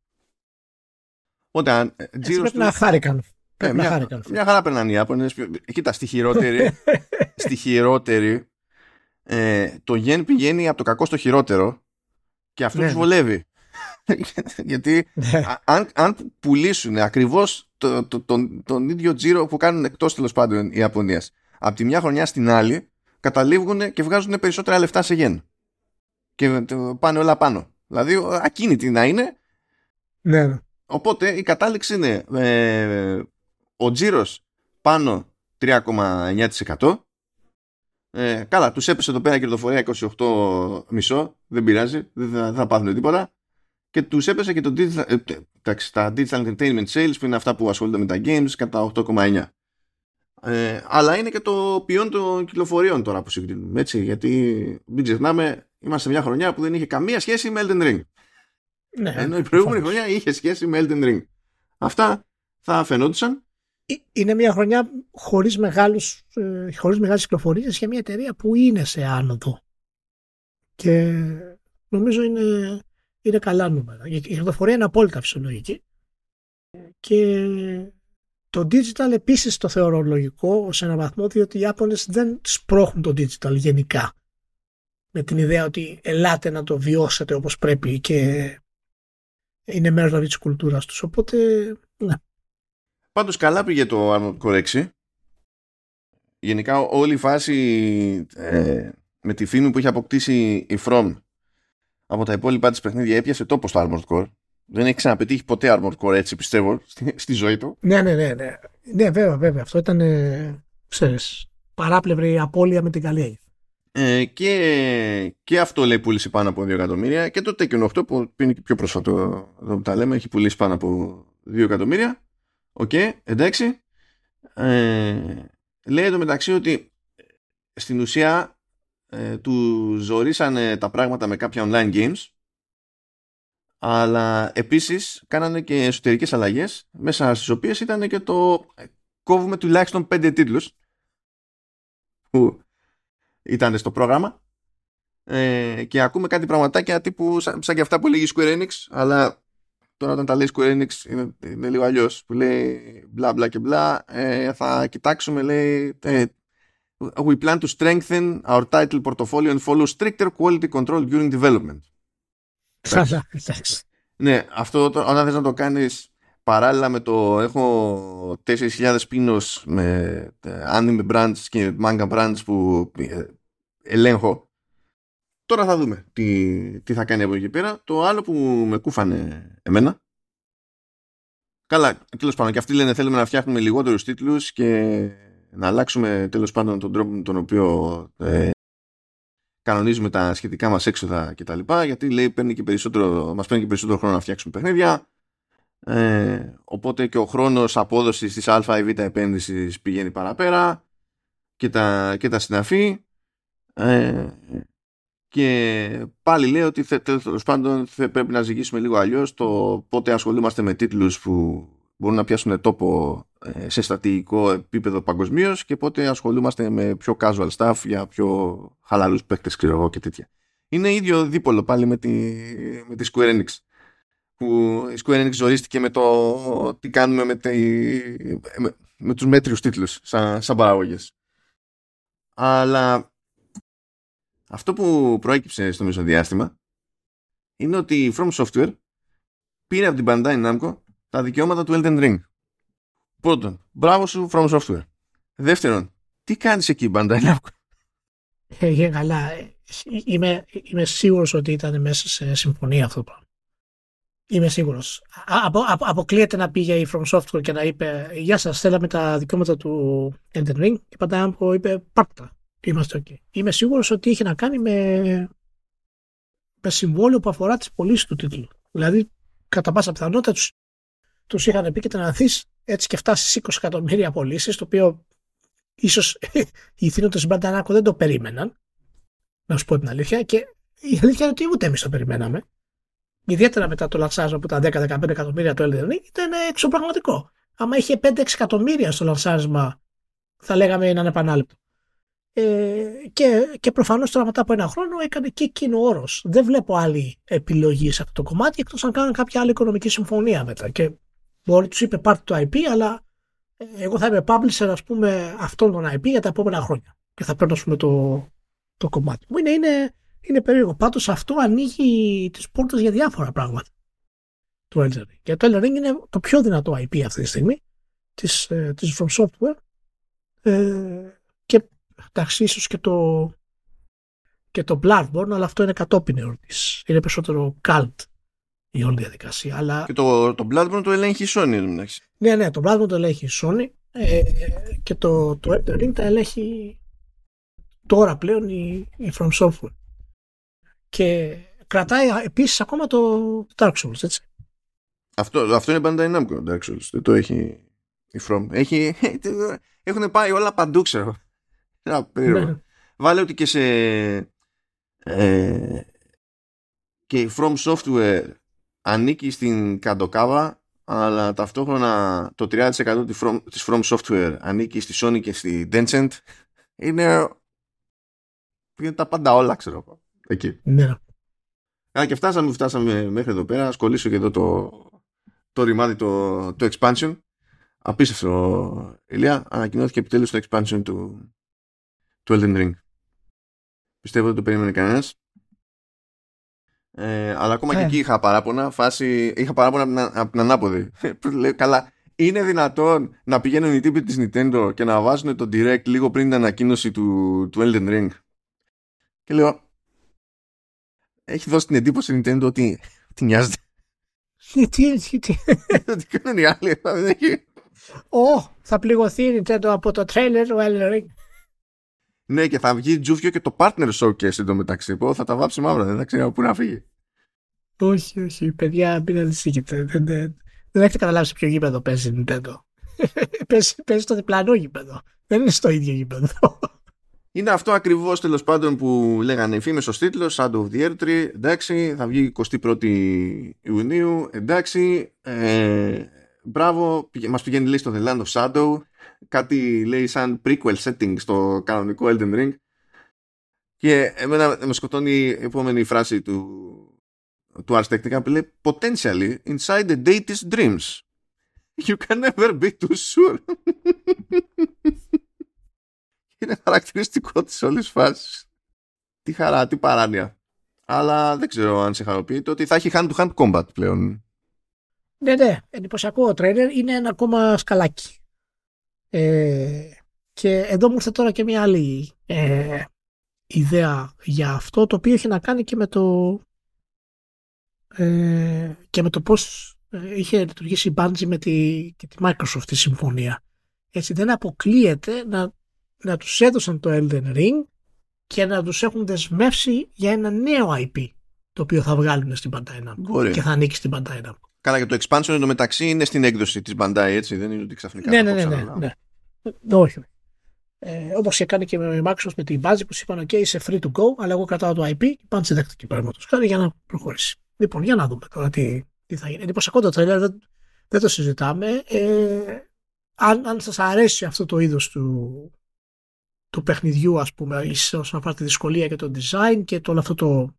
Όταν, ε, πρέπει να χάρηκαν. Ε, μια, μια χαρά περνάνε οι Ιάπωνες. Κοίτα, στη χειρότερη, <laughs> στη χειρότερη ε, το γεν πηγαίνει από το κακό στο χειρότερο και αυτό ναι. τους βολεύει. <laughs> Γιατί ναι. αν, αν πουλήσουν ακριβώς το, το, τον, τον ίδιο τζίρο που κάνουν εκτός τέλος πάντων οι Ιαπωνίας από τη μια χρονιά στην άλλη καταλήγουν και βγάζουν περισσότερα λεφτά σε γεν. Και πάνε όλα πάνω. Δηλαδή ακίνητη να είναι. Ναι. ναι. Οπότε η κατάληξη είναι ε, ο τζίρος πάνω 3,9% ε, καλά, τους έπεσε εδώ πέρα κερδοφορία 28 μισό. Δεν πειράζει, δεν θα, θα πάθουν τίποτα. Και τους έπεσε και το digital, ε, τα digital entertainment sales που είναι αυτά που ασχολούνται με τα games κατά 8,9. Ε, αλλά είναι και το ποιόν των κυκλοφοριών τώρα που συγκρίνουμε. Έτσι, γιατί μην ξεχνάμε, είμαστε μια χρονιά που δεν είχε καμία σχέση με Elden Ring. Ναι, Ενώ η προηγούμενη χρονιά είχε σχέση με Elden Ring. Αυτά θα φαινόντουσαν ε, είναι μια χρονιά χωρίς, μεγάλους, ε, χωρίς μεγάλες κυκλοφορίες για μια εταιρεία που είναι σε άνοδο. Και νομίζω είναι, είναι καλά νούμερα. Η κυκλοφορία είναι απόλυτα φυσιολογική. Και το digital επίσης το θεωρώ λογικό σε έναν βαθμό διότι οι Ιάπωνες δεν σπρώχνουν το digital γενικά. Με την ιδέα ότι ελάτε να το βιώσετε όπως πρέπει και είναι μέρος δηλαδή της κουλτούρας τους. Οπότε, ναι. Πάντως καλά πήγε το Armored Core 6. Γενικά όλη η φάση ε, με τη φήμη που είχε αποκτήσει η From από τα υπόλοιπα της παιχνίδια έπιασε τόπο στο Armored Core. Δεν έχει ξαναπετύχει ποτέ Armored Core έτσι πιστεύω <laughs> στη, στη ζωή του. Ναι, ναι, ναι. Ναι, ναι βέβαια, βέβαια. Αυτό ήταν, ε, ξέρεις, παράπλευρη απώλεια με την καλή Ε, και, και αυτό λέει πούλησε πάνω από 2 εκατομμύρια και το Tekken 8 που είναι και πιο πρόσφατο εδώ που τα λέμε έχει πουλήσει πάνω από 2 εκατομμύρια OK, okay, εντάξει ε, λέει εδώ μεταξύ ότι στην ουσία ε, του ζορίσανε τα πράγματα με κάποια online games αλλά επίσης κάνανε και εσωτερικές αλλαγές μέσα στις οποίες ήταν και το ε, κόβουμε τουλάχιστον 5 τίτλους που ήταν στο πρόγραμμα. Ε, και ακούμε κάτι πραγματάκια τύπου σαν, σαν και αυτά που λέγει Square Enix αλλά τώρα όταν τα λέει Square Enix είναι, είναι λίγο αλλιώς που λέει μπλα μπλα και μπλα ε, θα κοιτάξουμε λέει ε, We plan to strengthen our title portfolio and follow stricter quality control during development. ναι, αυτό όταν θες να το κάνεις παράλληλα με το έχω 4.000 πίνος με ε, anime brands και manga brands που ε, ελέγχω. Τώρα θα δούμε τι, τι θα κάνει από εκεί πέρα. Το άλλο που με κούφανε εμένα καλά τέλος πάντων και αυτοί λένε θέλουμε να φτιάχνουμε λιγότερους τίτλους και να αλλάξουμε τέλος πάντων τον τρόπο με τον οποίο ε, κανονίζουμε τα σχετικά μας έξοδα και τα λοιπά γιατί λέει παίρνει και περισσότερο, μας παίρνει και περισσότερο χρόνο να φτιάξουμε παιχνίδια. Ε, οπότε και ο χρόνος απόδοσης της α ή β επένδυσης πηγαίνει παραπέρα και τα, και τα συναφή. Ε, και πάλι λέει ότι τέλος πάντων πρέπει να ζυγίσουμε λίγο αλλιώς το πότε ασχολούμαστε με τίτλους που μπορούν να πιάσουν τόπο ε, σε στρατηγικό επίπεδο παγκοσμίως και πότε ασχολούμαστε με πιο casual stuff για πιο χαλαρούς παίκτες ξέρω εγώ και τέτοια. Είναι ίδιο δίπολο πάλι με τη, με τη Square Enix που η Square Enix ζορίστηκε με το τι κάνουμε με, τη, με, με τους μέτριους τίτλους σαν, σαν παραγωγές. Αλλά αυτό που προέκυψε στο μεσοδιάστημα είναι ότι η From Software πήρε από την Bandai Namco τα δικαιώματα του Elden Ring. Πρώτον, μπράβο σου From Software. Δεύτερον, τι κάνεις εκεί Bandai Namco; Ε, καλά. Είμαι, είμαι σίγουρος ότι ήταν μέσα σε συμφωνία αυτό το πράγμα. Είμαι σίγουρος. Απο, απο, αποκλείεται να πήγε η From Software και να είπε Γεια σας, θέλαμε τα δικαιώματα του Elden Ring. Και πάντα είπε Πάρτα. Είμαστε OK. Είμαι σίγουρος ότι είχε να κάνει με, με συμβόλαιο που αφορά τις πωλήσεις του τίτλου. Δηλαδή, κατά πάσα πιθανότητα τους τους είχαν πει και να δεις έτσι και φτάσει 20 εκατομμύρια πωλήσεις, το οποίο ίσως <laughs> οι θύνοντε Μπαντανάκο δεν το περίμεναν. Να σου πω την αλήθεια. Και η αλήθεια είναι ότι ούτε εμείς το περιμέναμε ιδιαίτερα μετά το λανσάρισμα που ήταν 10-15 εκατομμύρια το Elden Ring, ήταν εξωπραγματικό. Άμα είχε 5-6 εκατομμύρια στο λανσάρισμα, θα λέγαμε είναι ανεπανάληπτο. Ε, και, και προφανώς τώρα μετά από ένα χρόνο έκανε και εκείνο όρος. Δεν βλέπω άλλη επιλογή σε αυτό το κομμάτι εκτός αν κάνουν κάποια άλλη οικονομική συμφωνία μετά. Και μπορεί του είπε πάρτε το IP, αλλά ε, εγώ θα είμαι publisher ας πούμε αυτόν τον IP για τα επόμενα χρόνια. Και θα παίρνω πούμε, το, το κομμάτι μου. Είναι, είναι, είναι περίεργο. Πάντως αυτό ανοίγει τις πόρτες για διάφορα πράγματα του Elden Ring. Και το Elden Ring είναι το πιο δυνατό IP αυτή τη στιγμή της, ε, της From Software ε, και εντάξει ίσως και το και το Bloodborne αλλά αυτό είναι κατόπιν εορτής. Είναι περισσότερο cult η όλη διαδικασία. Αλλά... Και το, το Bloodborne το ελέγχει η Sony. Ναι, ναι, το Bloodborne το ελέγχει η Sony ε, και το, το Elden Ring τα ελέγχει τώρα πλέον η, η From Software. Και κρατάει επίσης ακόμα το Dark Souls, έτσι. Αυτό, αυτό είναι Bandai Namco Dark Souls. Δεν το έχει η From. Έχει, <laughs> έχουν πάει όλα παντού, ξέρω. Ναι. Βάλε ότι και σε. Ε, και η From Software ανήκει στην Καντοκάβα αλλά ταυτόχρονα το 30% της From, της From Software ανήκει στη Sony και στη Tencent είναι, είναι τα πάντα όλα ξέρω Εκεί. Ναι. Α, και φτάσαμε, φτάσαμε μέχρι εδώ πέρα. Σκολήσω και εδώ το, το ρημάδι, το, το expansion. Απίστευτο, Ηλία. Ανακοινώθηκε επιτέλους το expansion του, του Elden Ring. Πιστεύω ότι το περίμενε κανένας. Ε, αλλά ακόμα και ε. εκεί είχα παράπονα. Φάση, είχα παράπονα από την, ανάποδη. <laughs> καλά, είναι δυνατόν να πηγαίνουν οι τύποι της Nintendo και να βάζουν το Direct λίγο πριν την ανακοίνωση του, του Elden Ring. Και λέω, έχει δώσει την εντύπωση Nintendo ότι, <laughs> ότι νοιάζεται. Τι, τι, τι. Τι <laughs> κάνουν οι άλλοι, δεν έχει. Ω, θα πληγωθεί η Nintendo από το trailer του Elden Ring. Ναι, και θα βγει τζούφιο και το partner showcase εντωμεταξύ. Που θα τα βάψει μαύρα, δεν θα ξέρω πού να φύγει. Όχι, όχι, παιδιά, μην ανησυχείτε. Δεν, δεν, δεν έχετε καταλάβει σε ποιο γήπεδο παίζει η Nintendo. <laughs> παίζει, παίζει στο διπλανό γήπεδο. Δεν είναι στο ίδιο γήπεδο. Είναι αυτό ακριβώς τέλος πάντων που λέγανε οι φήμε ω τίτλος Shadow of the Earth Tree. Εντάξει, θα βγει 21η Ιουνίου. Εντάξει, ε, μπράβο, μας πηγαίνει λέει στο The Land of Shadow. Κάτι λέει σαν prequel setting στο κανονικό Elden Ring. Και εμένα με σκοτώνει η επόμενη φράση του, του Ars Technica που λέει Potentially inside the deity's dreams. You can never be too sure. <laughs> Είναι χαρακτηριστικό της όλης φάσης. Τι χαρά, τι παράνοια. Αλλά δεν ξέρω αν σε χαροποιεί το ότι θα έχει hand-to-hand combat πλέον. Ναι, ναι, εντυπωσιακό τρέλερ είναι ένα ακόμα σκαλάκι. Ε, και εδώ μου ήρθε τώρα και μια άλλη ε, ιδέα για αυτό, το οποίο έχει να κάνει και με το ε, και με το πώς ε, είχε λειτουργήσει η Bungie με τη, και τη Microsoft τη συμφωνία. Έτσι δεν αποκλείεται να, να τους έδωσαν το Elden Ring και να τους έχουν δεσμεύσει για ένα νέο IP το οποίο θα βγάλουν στην Bandai Namco και θα ανήκει στην Bandai Namco. Καλά και το expansion εντωμεταξύ είναι στην έκδοση της Bandai έτσι δεν είναι ότι ξαφνικά ναι, ναι, ναι, ναι, ναι. Όχι. Ε, όπως και κάνει και με η Microsoft με την Bungie που σου είπαν ok είσαι free to go αλλά εγώ κρατάω το IP και πάνε σε δεκτική παραδείγματος χάρη για να προχωρήσει. Λοιπόν για να δούμε τώρα τι, τι θα γίνει. Εντυπωσιακό το τρέλερ, δεν, δεν το συζητάμε. Ε, αν, αν σας αρέσει αυτό το είδος του, του παιχνιδιού ας πούμε όσον αφορά τη δυσκολία και το design και το όλο αυτό το,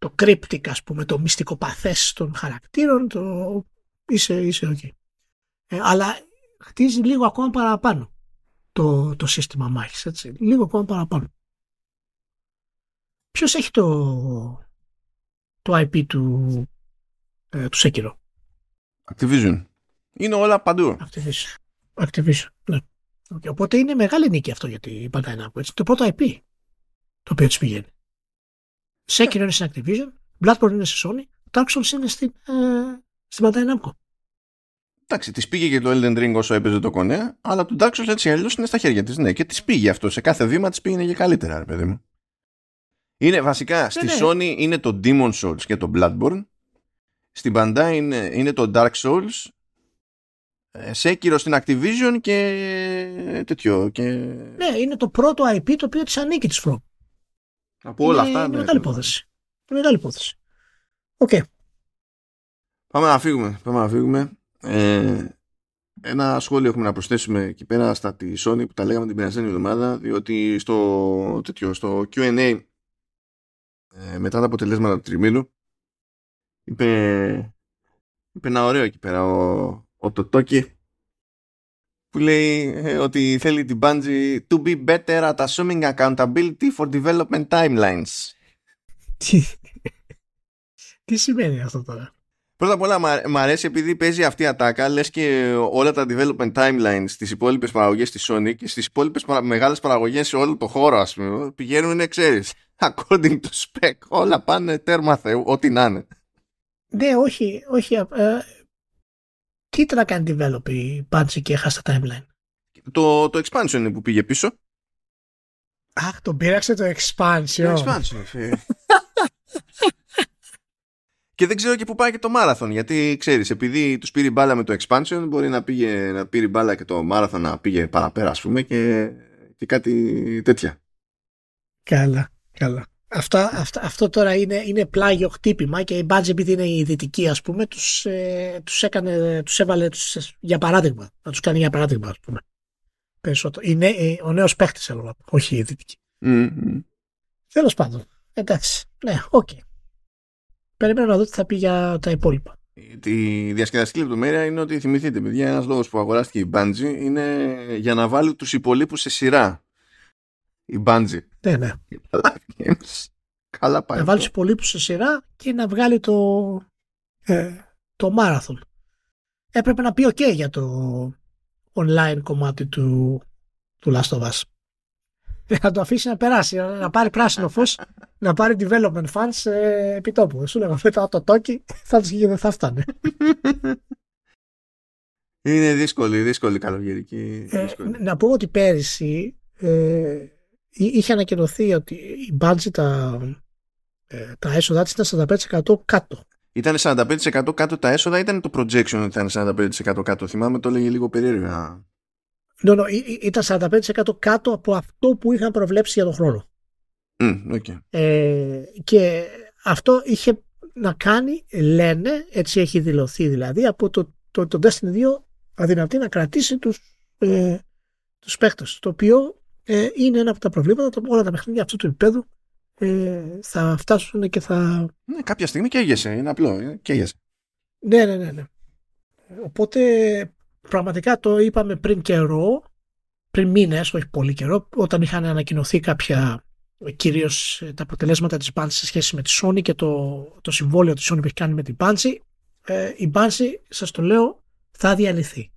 το cryptic ας πούμε το μυστικοπαθές των χαρακτήρων το είσαι, είσαι ok. Ε, αλλά χτίζει λίγο ακόμα παραπάνω το, το σύστημα μάχης έτσι, λίγο ακόμα παραπάνω. Ποιος έχει το, το IP του, ε, του Sekiro; Activision. Είναι όλα παντού. Activision. Activision, ναι. Okay, οπότε είναι μεγάλη νίκη αυτό για την Bandai Namco. Έτσι. Το πρώτο IP το οποίο της πηγαίνει. Sekiro είναι στην Activision, Bloodborne είναι στη Sony, Dark Souls είναι στην, ε, στην Bandai Namco. Εντάξει, της πήγε και το Elden Ring όσο έπαιζε το κονέα, αλλά το Dark Souls έτσι αλλιώς είναι στα χέρια της. Ναι, και της πήγε αυτό. Σε κάθε βήμα της πήγαινε και καλύτερα, ρε παιδί μου. Είναι βασικά ναι, στη ναι. Sony είναι το Demon Souls και το Bloodborne. Στην Bandai είναι, είναι το Dark Souls. Ε, Sekiro στην Activision και τέτοιο. Και... Ναι, είναι το πρώτο IP το οποίο της ανήκει της From. Από όλα αυτά. Είναι ναι, μεγάλη υπόθεση. Είναι μεγάλη υπόθεση. OK. Okay. Πάμε να φύγουμε. Πάμε να φύγουμε. Ε, ένα σχόλιο έχουμε να προσθέσουμε εκεί πέρα στα τη Sony που τα λέγαμε την περασμένη εβδομάδα διότι στο, τέτοιο, στο Q&A ε, μετά τα αποτελέσματα του τριμήνου είπε, είπε ένα ωραίο εκεί πέρα ο, ο Τοτόκι που λέει ε, ότι θέλει την Bungie to be better at assuming accountability for development timelines. Τι, τι σημαίνει αυτό τώρα; Πρώτα απ' όλα μ' αρέσει επειδή παίζει αυτή η ατάκα λες και όλα τα development timelines στις υπόλοιπες παραγωγές στη Sony και στις υπόλοιπες μεγάλες παραγωγές σε όλο το χώρο ας πούμε πηγαίνουν ξέρεις <laughs> according to spec όλα πάνε τέρμα θεού ό,τι να είναι. Ναι όχι, όχι ε, τι ήταν να κάνει develop η Bungie και έχασε τα timeline; Το, το expansion είναι που πήγε πίσω. Αχ, τον πήραξε το expansion. Το expansion, Και δεν ξέρω και πού πάει και το marathon. Γιατί ξέρεις, επειδή τους πήρε μπάλα με το expansion, μπορεί να, πήγε, να πήρε μπάλα και το marathon να πήγε παραπέρα, ας πούμε, και, και κάτι τέτοια. Καλά, καλά. Αυτά, αυτά, αυτό τώρα είναι, είναι πλάγιο χτύπημα και η Bungie επειδή είναι η δυτική ας πούμε τους, ε, τους, έκανε, τους έβαλε τους, για παράδειγμα να τους κάνει για παράδειγμα ας πούμε περισσότερο. Είναι ε, ο νέος παίχτης θέλω όχι η δυτική mm-hmm. τέλος πάντων εντάξει ναι OK okay. περιμένω να δω τι θα πει για τα υπόλοιπα η διασκεδαστική λεπτομέρεια είναι ότι θυμηθείτε παιδιά ένας λόγος που αγοράστηκε η Bungie είναι για να βάλει τους υπόλοιπους σε σειρά η Bungie. Ναι, ναι. Καλά πάει. Να βάλεις υπόλοιπους σε σειρά και να βγάλει το, ε, το Marathon. Έπρεπε να πει ok για το online κομμάτι του, του Last of Us. Να το αφήσει να περάσει, να πάρει πράσινο φως, να πάρει development funds ε, επί τόπου. Σου λέγα μετά το τόκι θα τους δεν θα φτάνε. Είναι δύσκολη, δύσκολη καλοκαιρική. Ε, να πω ότι πέρυσι ε, είχε ανακοινωθεί ότι η Bungie τα, ε, τα έσοδα της ήταν 45% κάτω. Ήταν 45% κάτω τα έσοδα ήταν το projection ότι ήταν 45% κάτω. Θυμάμαι το έλεγε λίγο περίεργα. No, no, ήταν 45% κάτω από αυτό που είχαν προβλέψει για τον χρόνο. Mm, okay. ε, και αυτό είχε να κάνει, λένε, έτσι έχει δηλωθεί δηλαδή, από το, το, το Destiny 2 αδυνατή να κρατήσει τους, ε, τους παίχτες, το οποίο ε, είναι ένα από τα προβλήματα, το, όλα τα παιχνίδια αυτού του επίπεδου ε, θα φτάσουν και θα... Ναι, κάποια στιγμή καίγεσαι, είναι απλό, ε, καίγεσαι. Ναι, ναι, ναι, ναι. Οπότε πραγματικά το είπαμε πριν καιρό, πριν μήνες, όχι πολύ καιρό, όταν είχαν ανακοινωθεί κάποια κυρίως ε, τα αποτελέσματα της Bungie σε σχέση με τη Sony και το, το συμβόλαιο της Sony που έχει κάνει με την Bungie ε, η Bungie σας το λέω θα διαλυθεί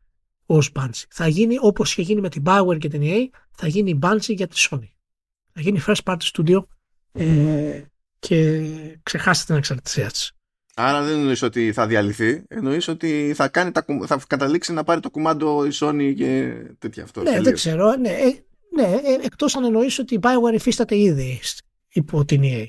ως Bungie θα γίνει όπως είχε γίνει με την Bioware και την EA θα γίνει η Bungie για τη Sony θα γίνει first party studio ε, και ξεχάσετε την εξαρτησία της Άρα δεν εννοείς ότι θα διαλυθεί, εννοείς ότι θα, κάνει τα, θα καταλήξει να πάρει το κουμάντο η Sony και τέτοια αυτό. Ναι, δεν ξέρω. Ναι, ε, ναι, ε, εκτός αν εννοείς ότι η Bioware υφίσταται ήδη υπό την EA.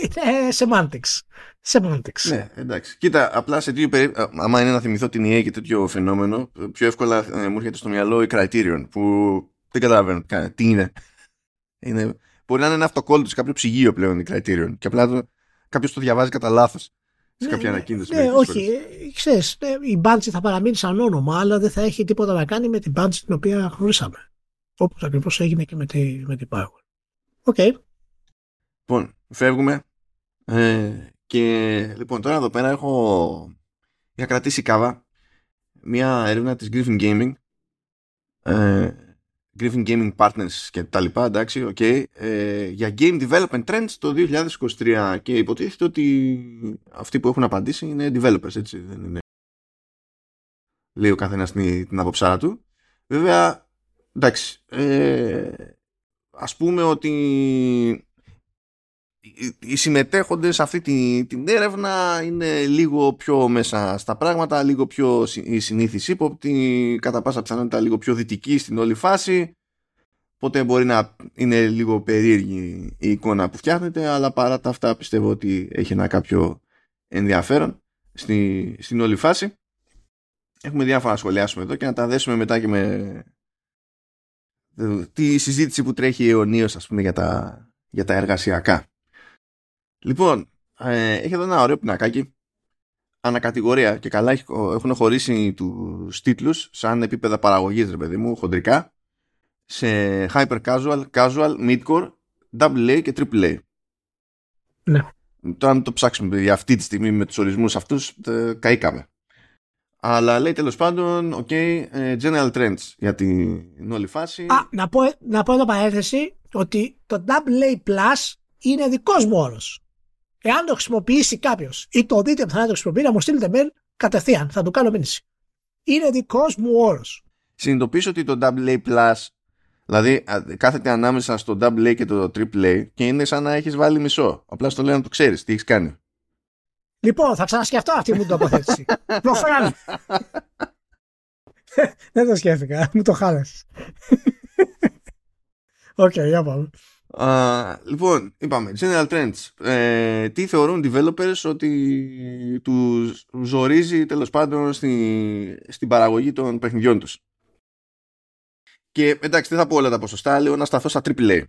Είναι semantics. Semantics. Ναι, εντάξει. Κοίτα, απλά σε τέτοιο περίπτωση, άμα είναι να θυμηθώ την EA και τέτοιο φαινόμενο, πιο εύκολα ε, μου έρχεται στο μυαλό η Criterion, που δεν καταλαβαίνω τι είναι. είναι μπορεί να είναι ένα αυτοκόλλητο σε κάποιο ψυγείο πλέον η Criterion και απλά κάποιος το διαβάζει κατά λάθος σε ναι, κάποια ναι, ανακοίνωση. Ναι, όχι. Ξέρεις, ναι, η Bungie θα παραμείνει σαν όνομα, αλλά δεν θα έχει τίποτα να κάνει με την Bungie την οποία γνωρίσαμε. Όπως ακριβώς έγινε και με, τη, με την Power. Okay. Λοιπόν, φεύγουμε. Ε, και λοιπόν, τώρα εδώ πέρα έχω. Είχα κρατήσει κάβα μια έρευνα της Griffin Gaming. Ε, Griffin Gaming Partners και τα λοιπά, εντάξει, okay, ε, για Game Development Trends το 2023 και υποτίθεται ότι αυτοί που έχουν απαντήσει είναι developers, έτσι, δεν είναι λέει ο καθένας την, την αποψάρα του. Βέβαια, εντάξει, ε, ας πούμε ότι οι συμμετέχοντες σε αυτή την, την έρευνα είναι λίγο πιο μέσα στα πράγματα, λίγο πιο η συνήθις ύποπτη, κατά πάσα πιθανότητα λίγο πιο δυτική στην όλη φάση, οπότε μπορεί να είναι λίγο περίεργη η εικόνα που φτιάχνεται, αλλά παρά τα αυτά πιστεύω ότι έχει ένα κάποιο ενδιαφέρον στη, στην όλη φάση. Έχουμε διάφορα να σχολιάσουμε εδώ και να τα δέσουμε μετά και με τη συζήτηση που τρέχει αιωνίως ας πούμε για τα, για τα εργασιακά. Λοιπόν, ε, έχει εδώ ένα ωραίο πινακάκι ανακατηγορία και καλά έχουν χωρίσει τους τίτλους σαν επίπεδα παραγωγής ρε παιδί μου, χοντρικά σε hyper casual, casual, midcore, double A και triple A. Ναι. Τώρα αν το ψάξουμε για αυτή τη στιγμή με τους ορισμούς αυτούς, ε, καήκαμε. Αλλά λέει τέλος πάντων, OK, ε, general trends για την όλη φάση. Α, να πω, να πω εδώ παρένθεση ότι το AA Plus είναι δικός μου όρος. Εάν το χρησιμοποιήσει κάποιος ή το δείτε που θα το χρησιμοποιεί, να μου στείλετε mail κατευθείαν. Θα του κάνω μήνυση. Είναι δικός μου όρος. Συνειδητοποιήσω ότι το AA Plus, δηλαδή κάθεται ανάμεσα στο AA και το AAA και είναι σαν να έχεις βάλει μισό. Απλά στο λέω να το ξέρεις τι έχεις κάνει. Λοιπόν, θα ξανασκεφτώ αυτή μου την τοποθέτηση. <laughs> Προφανώς. Δεν το σκέφτηκα. Μου το χάλασες. <laughs> Οκ, για πάμε. Λοιπόν, είπαμε, General Trends. Ε, τι θεωρούν developers ότι τους ζορίζει τέλος πάντων στη, στην παραγωγή των παιχνιδιών τους; Και εντάξει, δεν θα πω όλα τα ποσοστά, λέω να σταθώ στα AAA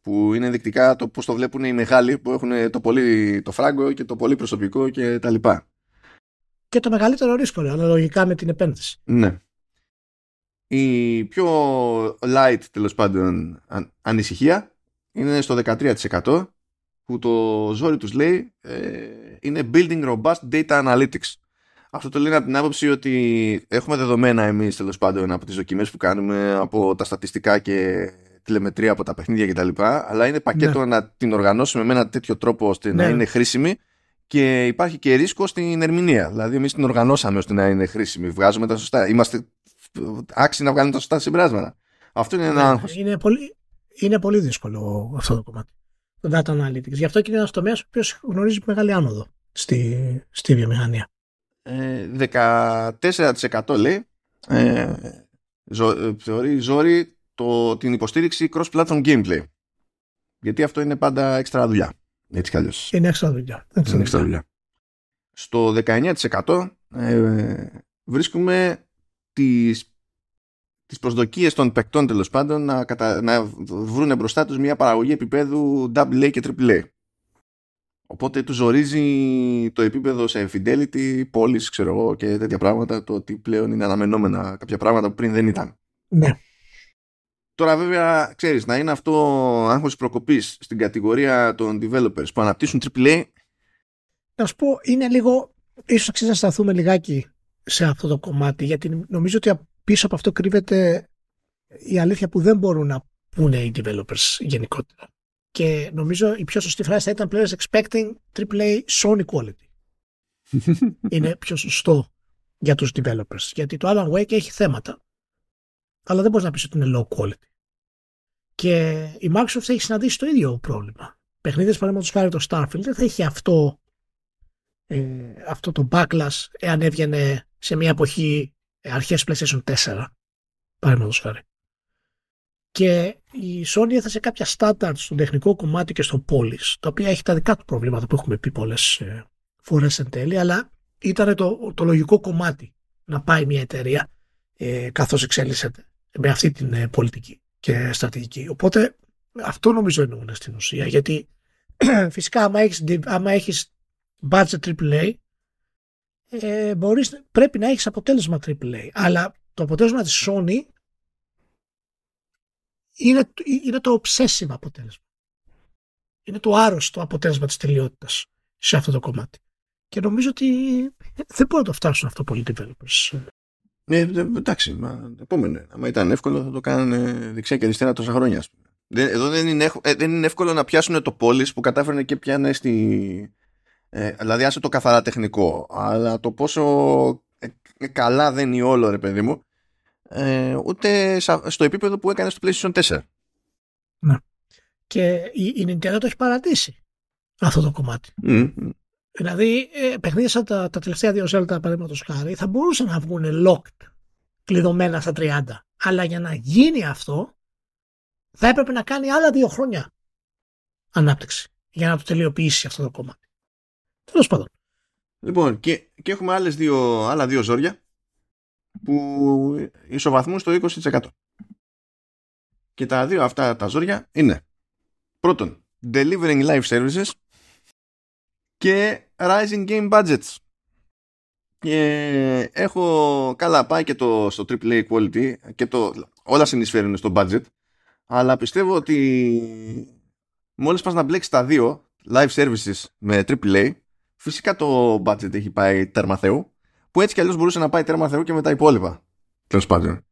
που είναι ενδεικτικά το πώς το βλέπουν οι μεγάλοι που έχουν το πολύ το φράγκο και το πολύ προσωπικό και τα λοιπά. Και το μεγαλύτερο ρίσκο, αναλογικά με την επένδυση. Ναι. Η πιο light, τέλος πάντων, ανησυχία είναι στο 13% που το ζόρι τους λέει ε, είναι Building Robust Data Analytics. Αυτό το λένε από την άποψη ότι έχουμε δεδομένα εμείς τέλος πάντων από τις δοκιμές που κάνουμε, από τα στατιστικά και τηλεμετρία από τα παιχνίδια κτλ. Αλλά είναι πακέτο ναι. να την οργανώσουμε με ένα τέτοιο τρόπο ώστε να ναι. είναι χρήσιμη και υπάρχει και ρίσκο στην ερμηνεία. Δηλαδή, εμείς την οργανώσαμε ώστε να είναι χρήσιμη. Βγάζουμε τα σωστά. Είμαστε άξιοι να βγάλουμε τα σωστά συμπεράσματα. Αυτό είναι ένα ναι, άγχος. Είναι πολύ, είναι πολύ δύσκολο αυτό το κομμάτι. Το data analytics. Γι' αυτό και είναι ένας τομέας ο οποίος γνωρίζει μεγάλη άνοδο στη, στη βιομηχανία. Ε, 14% λέει ε, ζω, ε, θεωρεί ζόρι το, την υποστήριξη cross-platform gameplay. Γιατί αυτό είναι πάντα έξτρα δουλειά. Έτσι κι αλλιώς. Είναι έξτρα δουλειά. Είναι έξτρα δουλειά. Στο 19% ε, βρίσκουμε τις, τις προσδοκίες των παικτών τέλος πάντων να, κατα, να βρουν μπροστά τους μια παραγωγή επίπεδου AA και AAA. Οπότε τους ζορίζει το επίπεδο σε fidelity, πόλεις, ξέρω εγώ και τέτοια πράγματα, το ότι πλέον είναι αναμενόμενα κάποια πράγματα που πριν δεν ήταν. Ναι. Τώρα βέβαια, ξέρεις, να είναι αυτό άγχος προκοπής στην κατηγορία των developers που αναπτύσσουν AAA. Να σου πω, είναι λίγο, ίσως αξίζει να σταθούμε λιγάκι σε αυτό το κομμάτι, γιατί νομίζω ότι πίσω από αυτό κρύβεται η αλήθεια που δεν μπορούν να πούνε οι developers γενικότερα. Και νομίζω η πιο σωστή φράση θα ήταν players expecting AAA Sony quality. <laughs> είναι πιο σωστό για τους developers. Γιατί το Alan Wake έχει θέματα. Αλλά δεν μπορείς να πεις ότι είναι low quality. Και η Microsoft έχει συναντήσει το ίδιο πρόβλημα. Παιχνίδες παραδείγματος χάρη το Starfield δεν θα έχει αυτό, ε, αυτό το backlash εάν έβγαινε σε μια εποχή ε, αρχές PlayStation 4 παραδείγματος χάρη. Και η Sony έθεσε κάποια στάνταρτ στο τεχνικό κομμάτι και στο πόλης, τα οποία έχει τα δικά του προβλήματα που έχουμε πει πολλές ε, φορές εν τέλει, αλλά ήταν το, το λογικό κομμάτι να πάει μια εταιρεία ε, καθώς εξέλισσεται με αυτή την ε, πολιτική και στρατηγική. Οπότε αυτό νομίζω εννοούν στην ουσία, γιατί <clears throat> φυσικά άμα έχεις, άμα έχεις budget AAA, ε, μπορείς, πρέπει να έχεις αποτέλεσμα AAA, αλλά το αποτέλεσμα της Sony είναι, είναι το obsessive αποτέλεσμα. Είναι το άρρωστο αποτέλεσμα της τελειότητας σε αυτό το κομμάτι. Και νομίζω ότι δεν μπορούν να το φτάσουν αυτό πολλοί developers. Ναι, εντάξει, μα, επόμενο. Αν ήταν εύκολο θα το κάνανε δεξιά και αριστερά τόσα χρόνια. Εδώ δεν είναι, ε, δεν είναι εύκολο να πιάσουν το πόλη που κατάφερε και πιάνε στη. Ε, δηλαδή, άσε το καθαρά τεχνικό, αλλά το πόσο ε, καλά δεν είναι όλο, ρε παιδί μου, ε, ούτε στο επίπεδο που έκανε στο PlayStation 4. Ναι. Και η, η Nintendo το έχει παρατήσει αυτό το κομμάτι. Δηλαδή, ε, παιχνίδια σαν τα, τα τελευταία δύο Zelda, παραδείγματος χάρη, θα μπορούσαν να βγουν locked, κλειδωμένα στα 30. Αλλά για να γίνει αυτό, θα έπρεπε να κάνει άλλα δύο χρόνια ανάπτυξη για να το τελειοποιήσει αυτό το κομμάτι. Τέλος πάντων. Λοιπόν, και, και έχουμε άλλες δύο, άλλα δύο ζόρια που ισοβαθμούν στο 20%. Και τα δύο αυτά τα ζόρια είναι πρώτον, delivering live services και rising game budgets. Και έχω καλά πάει και το, στο AAA quality και το, όλα συνεισφέρουν στο budget αλλά πιστεύω ότι μόλις πας να μπλέξεις τα δύο live services με AAA φυσικά το budget έχει πάει τέρμα θεού που έτσι κι αλλιώς μπορούσε να πάει τέρμα θεού και με τα υπόλοιπα τέλος πάντων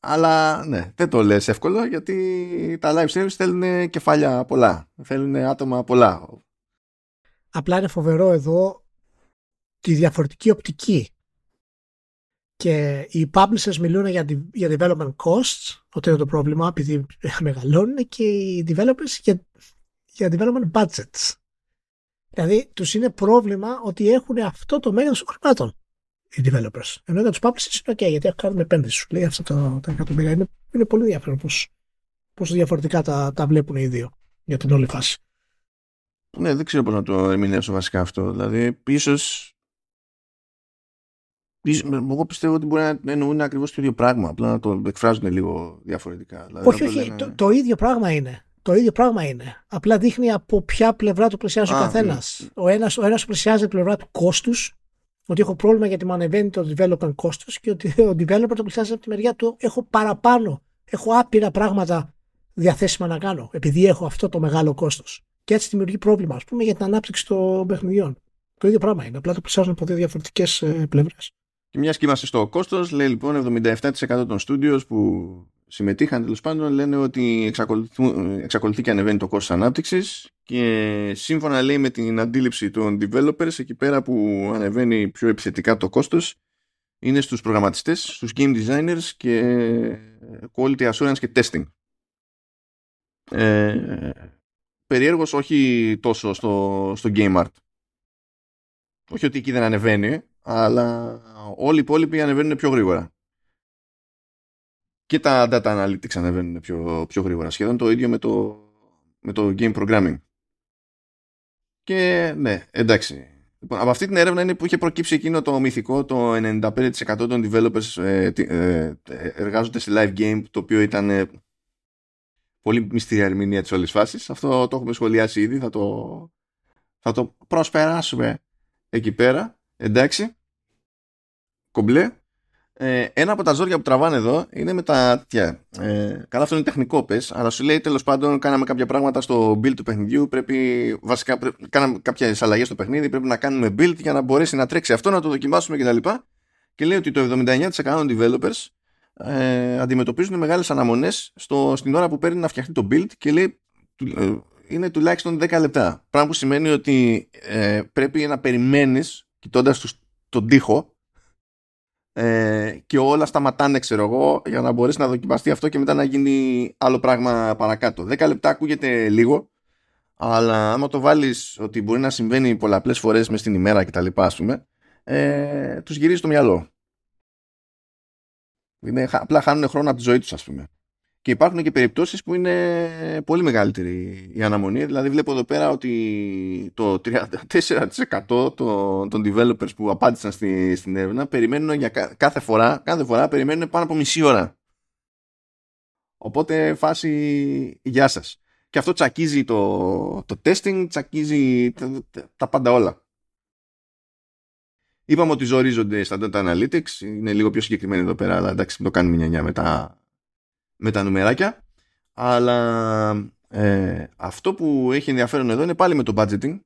αλλά ναι, δεν το λες εύκολο γιατί τα live services θέλουν κεφάλια πολλά θέλουν άτομα πολλά Απλά είναι φοβερό εδώ τη διαφορετική οπτική. Και οι publishers μιλούν για, για development costs, ότι είναι το πρόβλημα επειδή μεγαλώνουν και οι developers για, για development budgets. Δηλαδή τους είναι πρόβλημα ότι έχουν αυτό το μέγεθος των χρημάτων οι developers. Ενώ για τους publishers είναι ok γιατί κάνουν επένδυση σου λέει αυτά τα, τα εκατομμύρια. Είναι, είναι πολύ ενδιαφέρον πώς, πώς διαφορετικά τα, τα βλέπουν οι δύο για την όλη φάση. Ναι, δεν ξέρω πώς να το ερμηνεύσω βασικά αυτό. Δηλαδή, ίσως... Εγώ πιστεύω ότι μπορεί να εννοούν ακριβώς το ίδιο πράγμα, απλά να το εκφράζουν λίγο διαφορετικά. Δηλαδή, όχι, όχι, το, το, ίδιο πράγμα είναι. Το ίδιο πράγμα είναι. Απλά δείχνει από ποια πλευρά του πλησιάζει ο καθένας. Ναι. Ο ένας ο ένας πλησιάζει την πλευρά του κόστους, ότι έχω πρόβλημα γιατί μου ανεβαίνει το development κόστος και ότι ο developer το πλησιάζει από τη μεριά του έχω παραπάνω. Έχω άπειρα πράγματα διαθέσιμα να κάνω επειδή έχω αυτό το μεγάλο κόστος και έτσι δημιουργεί πρόβλημα, ας πούμε, για την ανάπτυξη των παιχνιδιών. Το ίδιο πράγμα είναι. Απλά το πλησιάζουν από δύο διαφορετικές ε, πλευρές. Και μιας και είμαστε στο κόστος, λέει λοιπόν 77% των studios που συμμετείχαν τέλος πάντων λένε ότι εξακολουθεί και ανεβαίνει το κόστος ανάπτυξης και σύμφωνα λέει με την αντίληψη των developers εκεί πέρα που ανεβαίνει πιο επιθετικά το κόστος είναι στους προγραμματιστές, στους game designers και quality assurance και testing. Ε, περίεργος όχι τόσο στο, στο Game Art. Όχι ότι εκεί δεν ανεβαίνει, αλλά όλοι οι υπόλοιποι ανεβαίνουν πιο γρήγορα. Και τα data analytics ανεβαίνουν πιο, πιο γρήγορα. Σχεδόν το ίδιο με το, με το game programming. Και ναι, εντάξει. Λοιπόν, από αυτή την έρευνα είναι που είχε προκύψει εκείνο το μυθικό το 95% των developers ε, ε, εργάζονται σε live game το οποίο ήταν ε, πολύ μυστήρια ερμηνεία της όλης φάσης. Αυτό το έχουμε σχολιάσει ήδη, θα το, θα το προσπεράσουμε εκεί πέρα. Εντάξει. Κομπλέ. Ε, ένα από τα ζόρια που τραβάνε εδώ είναι με τα. τέτοια. ε, καλά, αυτό είναι τεχνικό πες, αλλά σου λέει τέλος πάντων κάναμε κάποια πράγματα στο build του παιχνιδιού. Πρέπει, βασικά, πρέπει, κάναμε κάποιες αλλαγές στο παιχνίδι. Πρέπει να κάνουμε build για να μπορέσει να τρέξει αυτό, να το δοκιμάσουμε κτλ. Και, και λέει ότι το 79% των developers ε, αντιμετωπίζουν μεγάλες αναμονές στην ώρα που παίρνει να φτιαχτεί το build και λέει ε, είναι τουλάχιστον 10 λεπτά. Πράγμα που σημαίνει ότι ε, πρέπει να περιμένεις κοιτώντας τον τοίχο ε, και όλα σταματάνε ξέρω εγώ για να μπορέσει να δοκιμαστεί αυτό και μετά να γίνει άλλο πράγμα παρακάτω. 10 λεπτά ακούγεται λίγο αλλά άμα το βάλεις ότι μπορεί να συμβαίνει πολλαπλές φορές μες στην ημέρα και τα λοιπά ας πούμε ε, τους γυρίζει το μυαλό. Είναι, απλά χάνουν χρόνο από τη ζωή τους ας πούμε και υπάρχουν και περιπτώσεις που είναι πολύ μεγαλύτερη η αναμονή. Δηλαδή βλέπω εδώ πέρα ότι το 34% των, των developers που απάντησαν στη, στην έρευνα περιμένουν για κάθε φορά, κάθε φορά περιμένουν πάνω από μισή ώρα. Οπότε φάση γεια σας. Και αυτό τσακίζει το, το testing, τσακίζει τα, τα πάντα όλα. Είπαμε ότι ζορίζονται στα data analytics, είναι λίγο πιο συγκεκριμένοι εδώ πέρα, αλλά εντάξει το κάνουμε μια με τα, με τα νουμεράκια αλλά ε, αυτό που έχει ενδιαφέρον εδώ είναι πάλι με το budgeting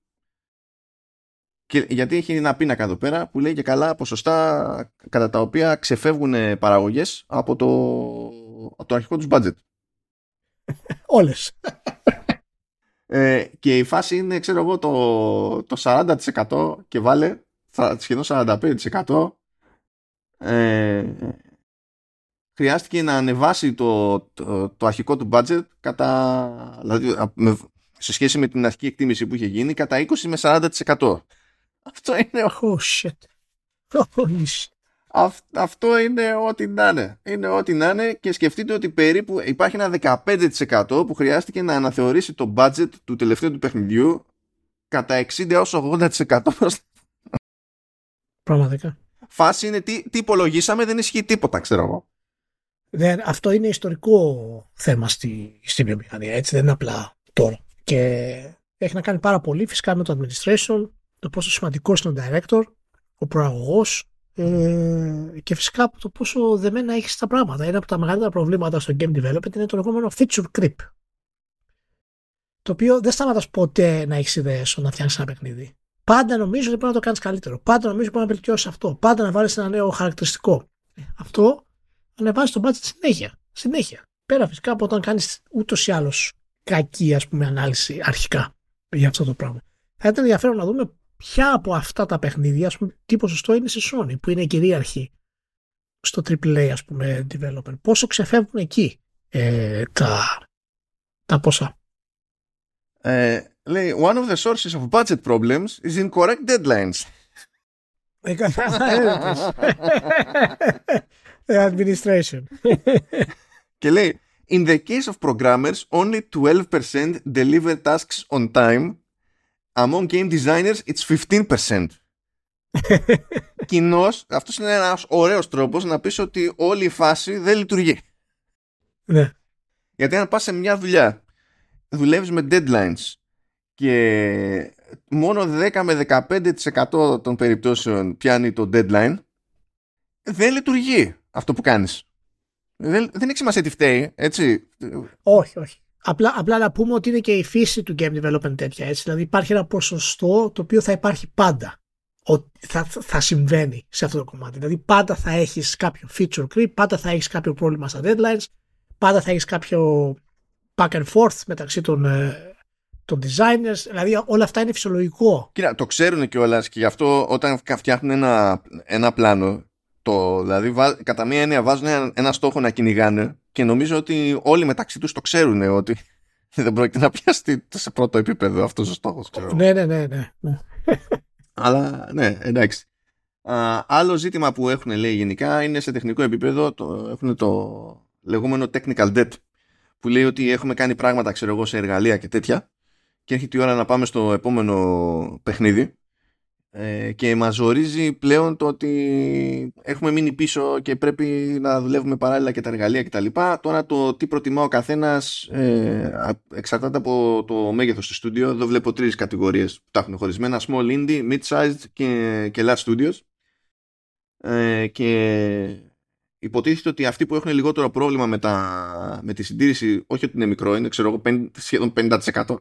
και, γιατί έχει ένα πίνακα εδώ πέρα που λέει και καλά ποσοστά κατά τα οποία ξεφεύγουν παραγωγές από το, από το αρχικό τους budget. <laughs> Όλες. <laughs> Ε, και η φάση είναι, ξέρω εγώ, το, το 40% και βάλε σχεδόν 45% ε, χρειάστηκε να ανεβάσει το, το, το αρχικό του budget κατά, δηλαδή, σε σχέση με την αρχική εκτίμηση που είχε γίνει κατά 20 με 40%. Αυτό είναι... Oh shit. αυτό είναι ό,τι να είναι. Είναι ό,τι να είναι και σκεφτείτε ότι περίπου υπάρχει ένα 15% που χρειάστηκε να αναθεωρήσει το budget του τελευταίου του παιχνιδιού κατά 60 έως 80% Πραγματικά. Φάση είναι τι, τι υπολογίσαμε, δεν ισχύει τίποτα, ξέρω εγώ. Δεν, αυτό είναι ιστορικό θέμα στη, στη βιομηχανία, έτσι δεν είναι απλά τώρα. Και έχει να κάνει πάρα πολύ φυσικά με το administration, το πόσο σημαντικός είναι ο director, ο προαγωγός ε, και φυσικά το πόσο δεμένα έχει τα πράγματα. Ένα από τα μεγαλύτερα προβλήματα στο game development είναι το λεγόμενο feature creep. Το οποίο δεν σταματάς ποτέ να έχεις ιδέες να φτιάξει ένα παιχνίδι. Πάντα νομίζω ότι μπορεί να το κάνεις καλύτερο. Πάντα νομίζω ότι μπορεί να βελτιώσεις αυτό. Πάντα να βάλεις ένα νέο χαρακτηριστικό. Ε, αυτό ανεβάζει το budget συνέχεια. Συνέχεια. Πέρα φυσικά από όταν κάνεις ούτως ή άλλως κακή ας πούμε, ανάλυση αρχικά για αυτό το πράγμα. Θα ήταν ενδιαφέρον να δούμε ποια από αυτά τα παιχνίδια, ας πούμε, τι ποσοστό είναι σε Sony, που είναι κυρίαρχη στο AAA, ας πούμε, developer. Πόσο ξεφεύγουν εκεί ε, τα, τα ποσά. Ε, λέει, one of the sources of budget problems is incorrect deadlines. <laughs> Ε, administration. Και λέει, in the case of programmers, only 12% deliver tasks on time. Among game designers, it's 15%. <laughs> Κοινώ, αυτός είναι ένας ωραίος τρόπος να πεις ότι όλη η φάση δεν λειτουργεί. Ναι. Γιατί αν πας σε μια δουλειά, δουλεύεις με deadlines και μόνο 10 με 15% των περιπτώσεων πιάνει το deadline, δεν λειτουργεί αυτό που κάνεις. Δεν, δεν έχει σημασία τι φταίει, έτσι. Όχι, όχι. Απλά, απλά να πούμε ότι είναι και η φύση του game development τέτοια. Έτσι. Δηλαδή υπάρχει ένα ποσοστό το οποίο θα υπάρχει πάντα. Ότι θα, θα συμβαίνει σε αυτό το κομμάτι. Δηλαδή πάντα θα έχεις κάποιο feature creep, πάντα θα έχεις κάποιο πρόβλημα στα deadlines, πάντα θα έχεις κάποιο back and forth μεταξύ των, ε, των designers. Δηλαδή όλα αυτά είναι φυσιολογικό. Κοίτα, το ξέρουν κιόλας και γι' αυτό όταν φτιάχνουν ένα, ένα πλάνο το, δηλαδή, κατά μία έννοια βάζουν ένα, ένα στόχο να κυνηγάνε και νομίζω ότι όλοι μεταξύ τους το ξέρουν ότι <laughs> δεν πρόκειται να πιάσει σε πρώτο επίπεδο αυτός ο στόχος. Ξέρω. Ναι, ναι, ναι, ναι. ναι. Αλλά ναι, εντάξει. Α, άλλο ζήτημα που έχουν λέει γενικά είναι σε τεχνικό επίπεδο το, έχουν το λεγόμενο technical debt που λέει ότι έχουμε κάνει πράγματα ξέρω εγώ σε εργαλεία και τέτοια και έρχεται η ώρα να πάμε στο επόμενο παιχνίδι ε, και μας ζορίζει πλέον το ότι έχουμε μείνει πίσω και πρέπει να δουλεύουμε παράλληλα και τα εργαλεία κτλ. Τώρα το τι προτιμά ο καθένας ε, εξαρτάται από το μέγεθος του στούντιο. Εδώ βλέπω τρεις κατηγορίες που τα έχουν χωρισμένα. Small indie, mid-sized και, και large studios. Ε, και υποτίθεται ότι αυτοί που έχουν λιγότερο πρόβλημα με, τα, με τη συντήρηση, όχι ότι είναι μικρό, είναι ξέρω εγώ σχεδόν 50%,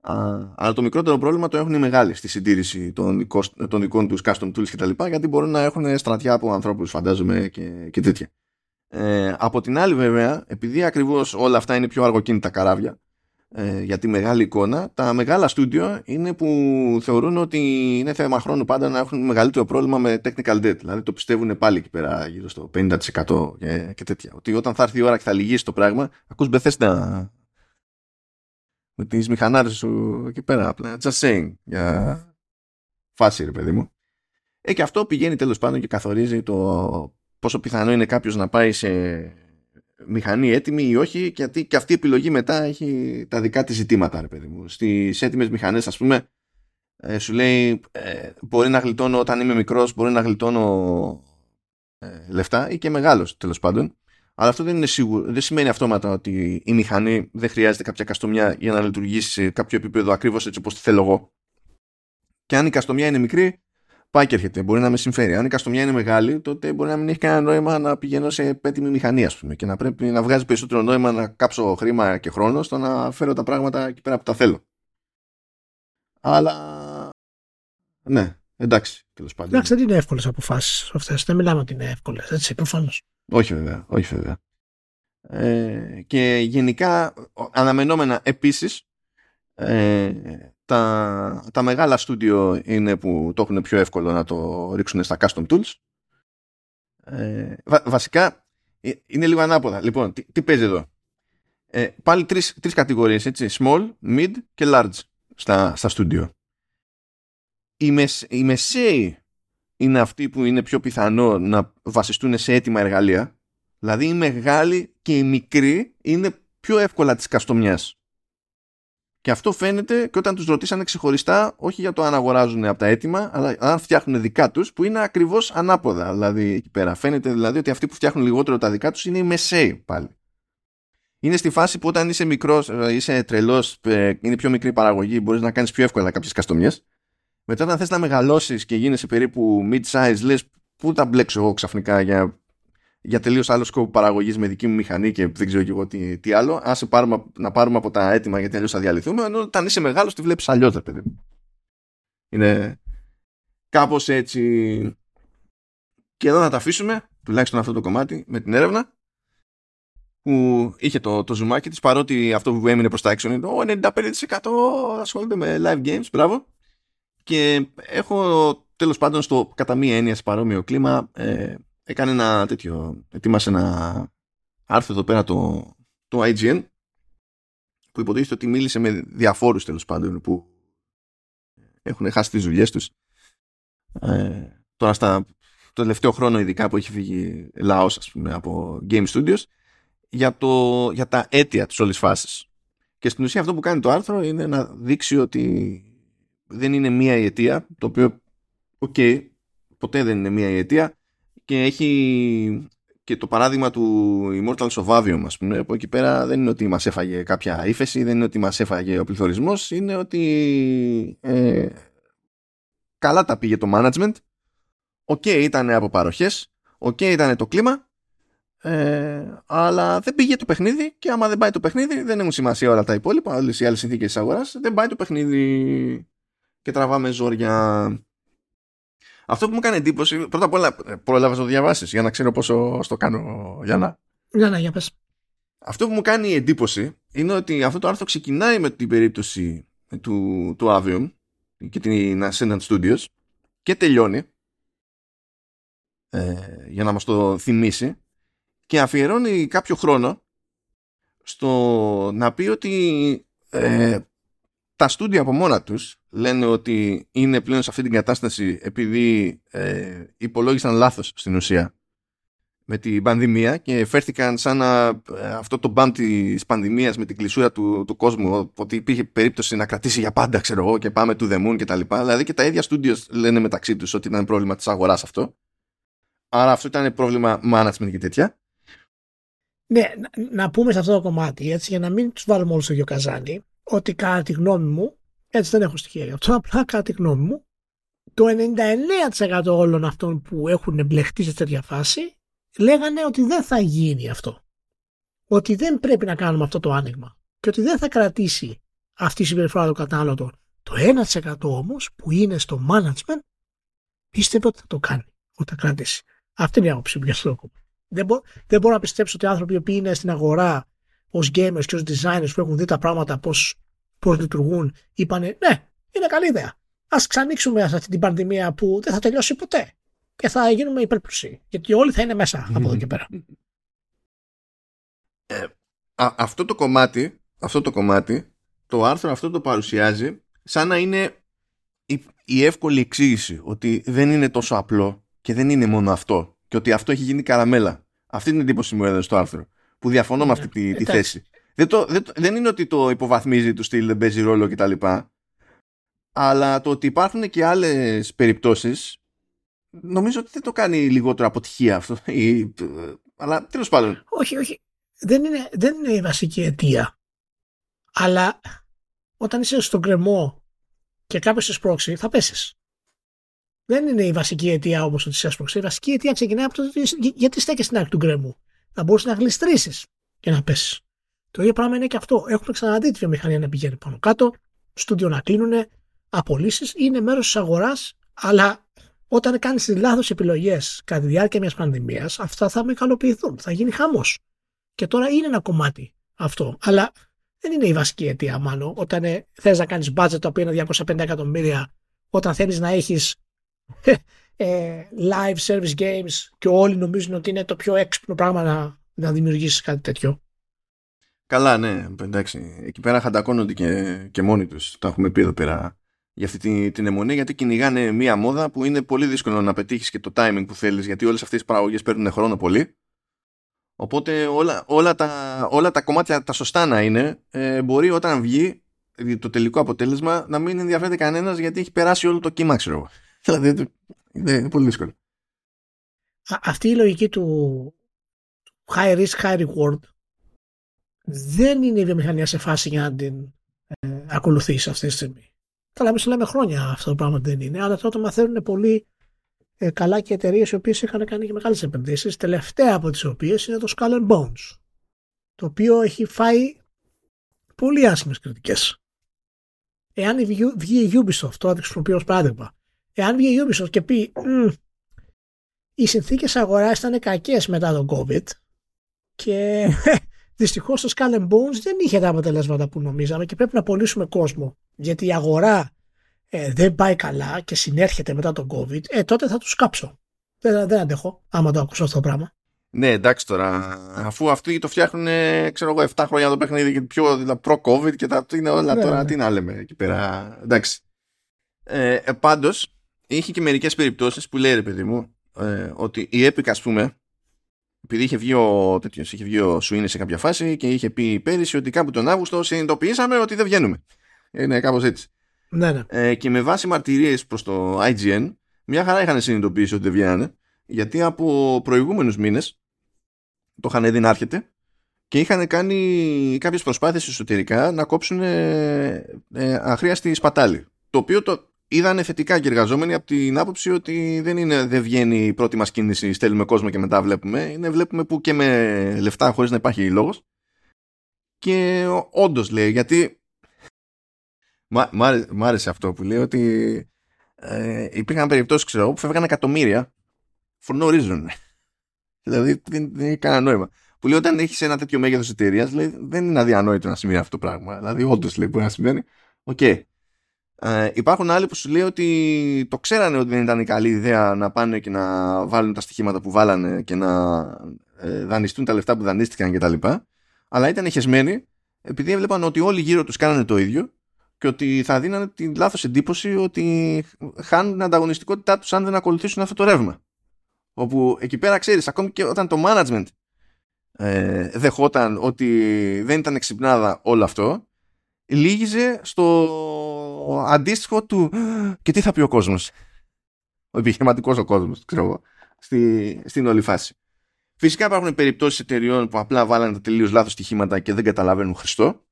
αλλά το μικρότερο πρόβλημα το έχουν οι μεγάλοι στη συντήρηση των, των δικών τους custom tools κτλ. Γιατί μπορούν να έχουν στρατιά από ανθρώπους φαντάζομαι και, και τέτοια. Ε, από την άλλη βέβαια, επειδή ακριβώς όλα αυτά είναι πιο αργοκίνητα καράβια ε, για τη μεγάλη εικόνα, τα μεγάλα στούντιο είναι που θεωρούν ότι είναι θέμα χρόνου πάντα να έχουν μεγαλύτερο πρόβλημα με technical debt. Δηλαδή το πιστεύουν πάλι εκεί πέρα γύρω στο 50% και, και τέτοια. Ότι όταν θα έρθει η ώρα και θα λυγίσει το πράγμα, ακούς Bethesda με τις μηχανάρες σου εκεί πέρα απλά just saying για φάση ρε παιδί μου. Ε, και αυτό πηγαίνει τέλος πάντων και καθορίζει το πόσο πιθανό είναι κάποιος να πάει σε μηχανή έτοιμη ή όχι γιατί και αυτή η επιλογή μετά έχει τα δικά της ζητήματα ρε παιδί μου. Στις έτοιμες μηχανές ας πούμε ε, σου λέει ε, μπορεί να γλιτώνω όταν είμαι μικρός μπορεί να γλιτώνω ε, λεφτά ή και μεγάλος τέλος πάντων αλλά αυτό δεν είναι σίγουρο. Δεν σημαίνει αυτόματα ότι η μηχανή δεν χρειάζεται κάποια καστομιά για να λειτουργήσει σε κάποιο επίπεδο ακριβώς έτσι όπως τη θέλω εγώ. Και αν η καστομιά είναι μικρή, πάει και έρχεται. Μπορεί να με συμφέρει. Αν η καστομιά είναι μεγάλη, τότε μπορεί να μην έχει κανένα νόημα να πηγαίνω σε έτοιμη μηχανή, ας πούμε. Και να πρέπει να βγάζει περισσότερο νόημα να κάψω χρήμα και χρόνο στο να φέρω τα πράγματα εκεί πέρα που τα θέλω. Αλλά. Ναι, εντάξει, τέλος πάντων. Εντάξει, δεν είναι εύκολες αποφάσεις αυτές. Δεν μιλάμε ότι είναι εύκολες, έτσι, προφανώς. Όχι βέβαια, όχι βέβαια. Ε, και γενικά αναμενόμενα επίσης ε, τα, τα μεγάλα στούντιο είναι που το έχουν πιο εύκολο να το ρίξουν στα custom tools. Ε, βασικά ε, είναι λίγο ανάποδα. Λοιπόν, τι, τι παίζει εδώ; Ε, πάλι τρεις, τρεις κατηγορίες, έτσι, small, mid και large στα, στα στούντιο. Οι, μεσ, οι μεσαίοι είναι αυτοί που είναι πιο πιθανό να βασιστούν σε έτοιμα εργαλεία. Δηλαδή οι μεγάλοι και οι μικροί είναι πιο εύκολα της καστομιάς. Και αυτό φαίνεται και όταν τους ρωτήσανε ξεχωριστά, όχι για το αν αγοράζουν από τα έτοιμα, αλλά αν φτιάχνουν δικά τους, που είναι ακριβώς ανάποδα. Δηλαδή εκεί πέρα. Φαίνεται δηλαδή ότι αυτοί που φτιάχνουν λιγότερο τα δικά τους είναι οι μεσαίοι πάλι. Είναι στη φάση που όταν είσαι μικρός, ε, είσαι τρελός, ε, είναι πιο μικρή παραγωγή, μπορείς να κάνεις πιο εύκολα κάποιες καστομιές. Μετά όταν θες να μεγαλώσεις και γίνεσαι περίπου mid-size λες πού τα μπλέξω εγώ ξαφνικά για, για τελείως άλλο σκόπο παραγωγής με δική μου μηχανή και δεν ξέρω και εγώ τι, τι άλλο. Άσε πάρουμε, να πάρουμε από τα έτοιμα γιατί αλλιώς θα διαλυθούμε. Ενώ όταν είσαι μεγάλος τη βλέπεις αλλιώς παιδί Είναι κάπως έτσι. Και εδώ να τα αφήσουμε, τουλάχιστον αυτό το κομμάτι, με την έρευνα που είχε το, το ζουμάκι της παρότι αυτό που έμεινε προς τα έξω είναι το 95% ασχολούνται με live games, μπράβο και έχω τέλος πάντων στο κατά μία έννοια σε παρόμοιο κλίμα ε, έκανε ένα τέτοιο, ετοίμασε ένα άρθρο εδώ πέρα το, το IGN που υποτίθεται ότι μίλησε με διαφόρους τέλος πάντων που έχουν χάσει τις δουλειές τους. Ε, τώρα στα το τελευταίο χρόνο ειδικά που έχει φύγει λαός ας πούμε από Game Studios για, το, για τα αίτια της όλης φάσης. Και στην ουσία αυτό που κάνει το άρθρο είναι να δείξει ότι δεν είναι μία η αιτία, το οποίο, okay, ποτέ δεν είναι μία η αιτία και έχει και το παράδειγμα του Immortals of ας πούμε, από εκεί πέρα δεν είναι ότι μας έφαγε κάποια ύφεση, δεν είναι ότι μας έφαγε ο πληθωρισμός, είναι ότι ε, καλά τα πήγε το management, okay, ήταν από παροχές, okay, ήταν το κλίμα, ε, αλλά δεν πήγε το παιχνίδι και άμα δεν πάει το παιχνίδι δεν έχουν σημασία όλα τα υπόλοιπα, όλες οι άλλες συνθήκες της αγοράς, δεν πάει το παιχνίδι και τραβάμε ζόρια. Αυτό που μου κάνει εντύπωση, πρώτα απ' όλα πρόλαβα να το διαβάσεις για να ξέρω πόσο στο κάνω, Γιάννα. Γιάννα, για πες. Αυτό που μου κάνει εντύπωση είναι ότι αυτό το άρθρο ξεκινάει με την περίπτωση του, του Avium και την Ascendant Studios και τελειώνει ε, για να μας το θυμίσει και αφιερώνει κάποιο χρόνο στο να πει ότι ε, τα στούντια από μόνα τους λένε ότι είναι πλέον σε αυτή την κατάσταση επειδή ε, υπολόγισαν λάθος στην ουσία με την πανδημία και φέρθηκαν σαν να, ε, αυτό το μπαμ της πανδημίας με την κλεισούρα του, του κόσμου ότι υπήρχε περίπτωση να κρατήσει για πάντα ξέρω εγώ και πάμε to the moon και τα λοιπά. Δηλαδή και τα ίδια studios λένε μεταξύ τους ότι ήταν πρόβλημα της αγοράς αυτό. Άρα αυτό ήταν πρόβλημα management και τέτοια. Ναι, να, πούμε σε αυτό το κομμάτι έτσι για να μην τους βάλουμε όλους στο ίδιο καζάνι ότι κατά τη γνώμη μου έτσι δεν έχω στοιχεία γι' αυτό απλά κατά τη γνώμη μου το 99% όλων αυτών που έχουν εμπλεχτεί σε τέτοια φάση λέγανε ότι δεν θα γίνει αυτό. Ότι δεν πρέπει να κάνουμε αυτό το άνοιγμα. Και ότι δεν θα κρατήσει αυτή η συμπεριφορά του καταναλωτών. Το 1% όμως που είναι στο management πίστευε ότι θα το κάνει. Ότι θα κρατήσει. Αυτή είναι η άποψη μου για αυτό το δεν, μπο, δεν μπορώ να πιστέψω ότι άνθρωποι που είναι στην αγορά ως gamers και ως designers που έχουν δει τα πράγματα πώς πώς λειτουργούν είπανε ναι, είναι καλή ιδέα. Α ξανοίξουμε αυτή την πανδημία που δεν θα τελειώσει ποτέ και θα γίνουμε υπερπλουσίοι. Γιατί όλοι θα είναι μέσα από εδώ και πέρα. Ε, αυτό το κομμάτι, αυτό το κομμάτι, το άρθρο αυτό το παρουσιάζει σαν να είναι η, η εύκολη εξήγηση ότι δεν είναι τόσο απλό και δεν είναι μόνο αυτό και ότι αυτό έχει γίνει καραμέλα. Αυτή είναι η εντύπωση μου έδωσε στο άρθρο. Που διαφωνώ με αυτή τη, τη θέση. Δεν, το, δεν, δεν είναι ότι το υποβαθμίζει τους στυλ, δεν παίζει ρόλο κτλ. Αλλά το ότι υπάρχουν και άλλες περιπτώσεις νομίζω ότι δεν το κάνει λιγότερο αποτυχία αυτό. αλλά τέλος πάντων. Όχι, όχι. Δεν είναι, δεν είναι η βασική αιτία. Αλλά όταν είσαι στον κρεμό και κάποιος σε σπρώξει, θα πέσεις. Δεν είναι η βασική αιτία όμω ότι σε έσπρωξε. Η βασική αιτία ξεκινάει από το γιατί στέκει στην άκρη του γκρεμού. Να μπορεί να γλιστρήσεις και να πέσεις. Το ίδιο πράγμα είναι και αυτό. Έχουμε ξαναδεί τη βιομηχανία να πηγαίνει πάνω κάτω, στούντιο να κλείνουν, απολύσεις. Είναι μέρος της αγοράς, αλλά όταν κάνεις τι λάθος επιλογές κατά τη διάρκεια μιας πανδημίας, αυτά θα με ικανοποιηθούν. Θα γίνει χαμός. Και τώρα είναι ένα κομμάτι αυτό. Αλλά δεν είναι η βασική αιτία, μάλλον. Όταν ε, θες να κάνεις budget το οποίο είναι 250 εκατομμύρια, όταν θέλεις να έχεις <laughs> ε, live service games και όλοι νομίζουν ότι είναι το πιο έξυπνο πράγμα να, να δημιουργήσεις κάτι τέτοιο. Καλά, ναι, εντάξει. Εκεί πέρα χαντακώνονται και, και μόνοι τους. Το έχουμε πει εδώ πέρα για αυτή την, την αιμονή, γιατί κυνηγάνε μία μόδα που είναι πολύ δύσκολο να πετύχεις και το timing που θέλεις, γιατί όλες αυτές τι παραγωγές παίρνουν χρόνο πολύ. Οπότε όλα, όλα, τα, όλα τα κομμάτια τα σωστά να είναι, ε, μπορεί όταν βγει το τελικό αποτέλεσμα να μην ενδιαφέρεται κανένας γιατί έχει περάσει όλο το κύμα, ξέρω <laughs> Δηλαδή είναι πολύ δύσκολο. αυτή η λογική του high risk, high reward δεν είναι η βιομηχανία σε φάση για να την ε, ακολουθήσει αυτή τη στιγμή. Καλά, εμεί λέμε χρόνια αυτό το πράγμα δεν είναι, αλλά τότε μαθαίνουν πολύ ε, καλά και εταιρείες οι οποίες είχαν κάνει και μεγάλες επενδύσεις. Τελευταία από τις οποίες είναι το Skull and Bones, το οποίο έχει φάει πολύ άσχημες κριτικές. Εάν βγει η Ubisoft, τώρα τη χρησιμοποιώ ως παράδειγμα, εάν βγει η Ubisoft και πει οι συνθήκες αγοράς ήταν κακές μετά τον COVID και <laughs> δυστυχώς το Skull and Bones δεν είχε τα αποτελέσματα που νομίζαμε και πρέπει να πωλήσουμε κόσμο γιατί η αγορά ε, δεν πάει καλά και συνέρχεται μετά τον COVID ε, τότε θα τους κάψω δεν, δεν αντέχω άμα το ακούσω αυτό το πράγμα ναι, εντάξει τώρα. Αφού αυτοί το φτιάχνουν, ξέρω εγώ, 7 χρόνια το παιχνίδι και πιο δηλαδή, προ-COVID και τα είναι όλα ναι, τώρα. Ναι. Τι να λέμε εκεί πέρα. Εντάξει. Ε, ε, Πάντως, είχε και μερικές περιπτώσεις που λέει ρε παιδί μου ε, ότι η Epic ας πούμε επειδή είχε βγει ο τέτοιος, είχε βγει ο Σουίνι σε κάποια φάση και είχε πει πέρυσι ότι κάπου τον Αύγουστο συνειδητοποιήσαμε ότι δεν βγαίνουμε. Είναι κάπως έτσι. Ναι, ναι. Ε, και με βάση μαρτυρίες προς το IGN μια χαρά είχαν συνειδητοποιήσει ότι δεν βγαίνανε γιατί από προηγούμενους μήνες το είχαν δει να έρχεται και είχαν κάνει κάποιες προσπάθειες εσωτερικά να κόψουν ε, ε, αχρίαστη σπατάλη. Το οποίο το, είδανε θετικά και εργαζόμενοι από την άποψη ότι δεν, είναι, δεν βγαίνει η πρώτη μας κίνηση, στέλνουμε κόσμο και μετά βλέπουμε. Είναι βλέπουμε που και με λεφτά χωρίς να υπάρχει λόγος. Και όντως λέει, γιατί μ' άρεσε αυτό που λέει ότι ε, υπήρχαν περιπτώσεις ξέρω που φεύγαν εκατομμύρια for no reason. <laughs> δηλαδή δεν, δεν έχει κανένα νόημα. Που λέει όταν έχεις ένα τέτοιο μέγεθος εταιρείας, δεν είναι αδιανόητο να συμβαίνει αυτό το πράγμα. Δηλαδή, όντως λέει μπορεί να συμβαίνει. Okay. Ε, υπάρχουν άλλοι που σου λέει ότι το ξέρανε ότι δεν ήταν η καλή ιδέα να πάνε και να βάλουν τα στοιχήματα που βάλανε και να ε, δανειστούν τα λεφτά που δανείστηκαν κτλ. Αλλά ήταν χεσμένοι επειδή έβλεπαν ότι όλοι γύρω τους κάνανε το ίδιο και ότι θα δίνανε τη λάθος εντύπωση ότι χάνουν την ανταγωνιστικότητά τους αν δεν ακολουθήσουν αυτό το ρεύμα. όπου εκεί πέρα ξέρεις ακόμη και όταν το management ε, δεχόταν ότι δεν ήταν εξυπνάδα όλο αυτό λύγιζε στο αντίστοιχο του και τι θα πει ο κόσμος; Ο επιχειρηματικός ο κόσμος ξέρω εγώ στη, στην όλη φάση φυσικά υπάρχουν περιπτώσεις εταιριών που απλά βάλανε τα τελείως λάθος στοιχήματα και δεν καταλαβαίνουν χριστό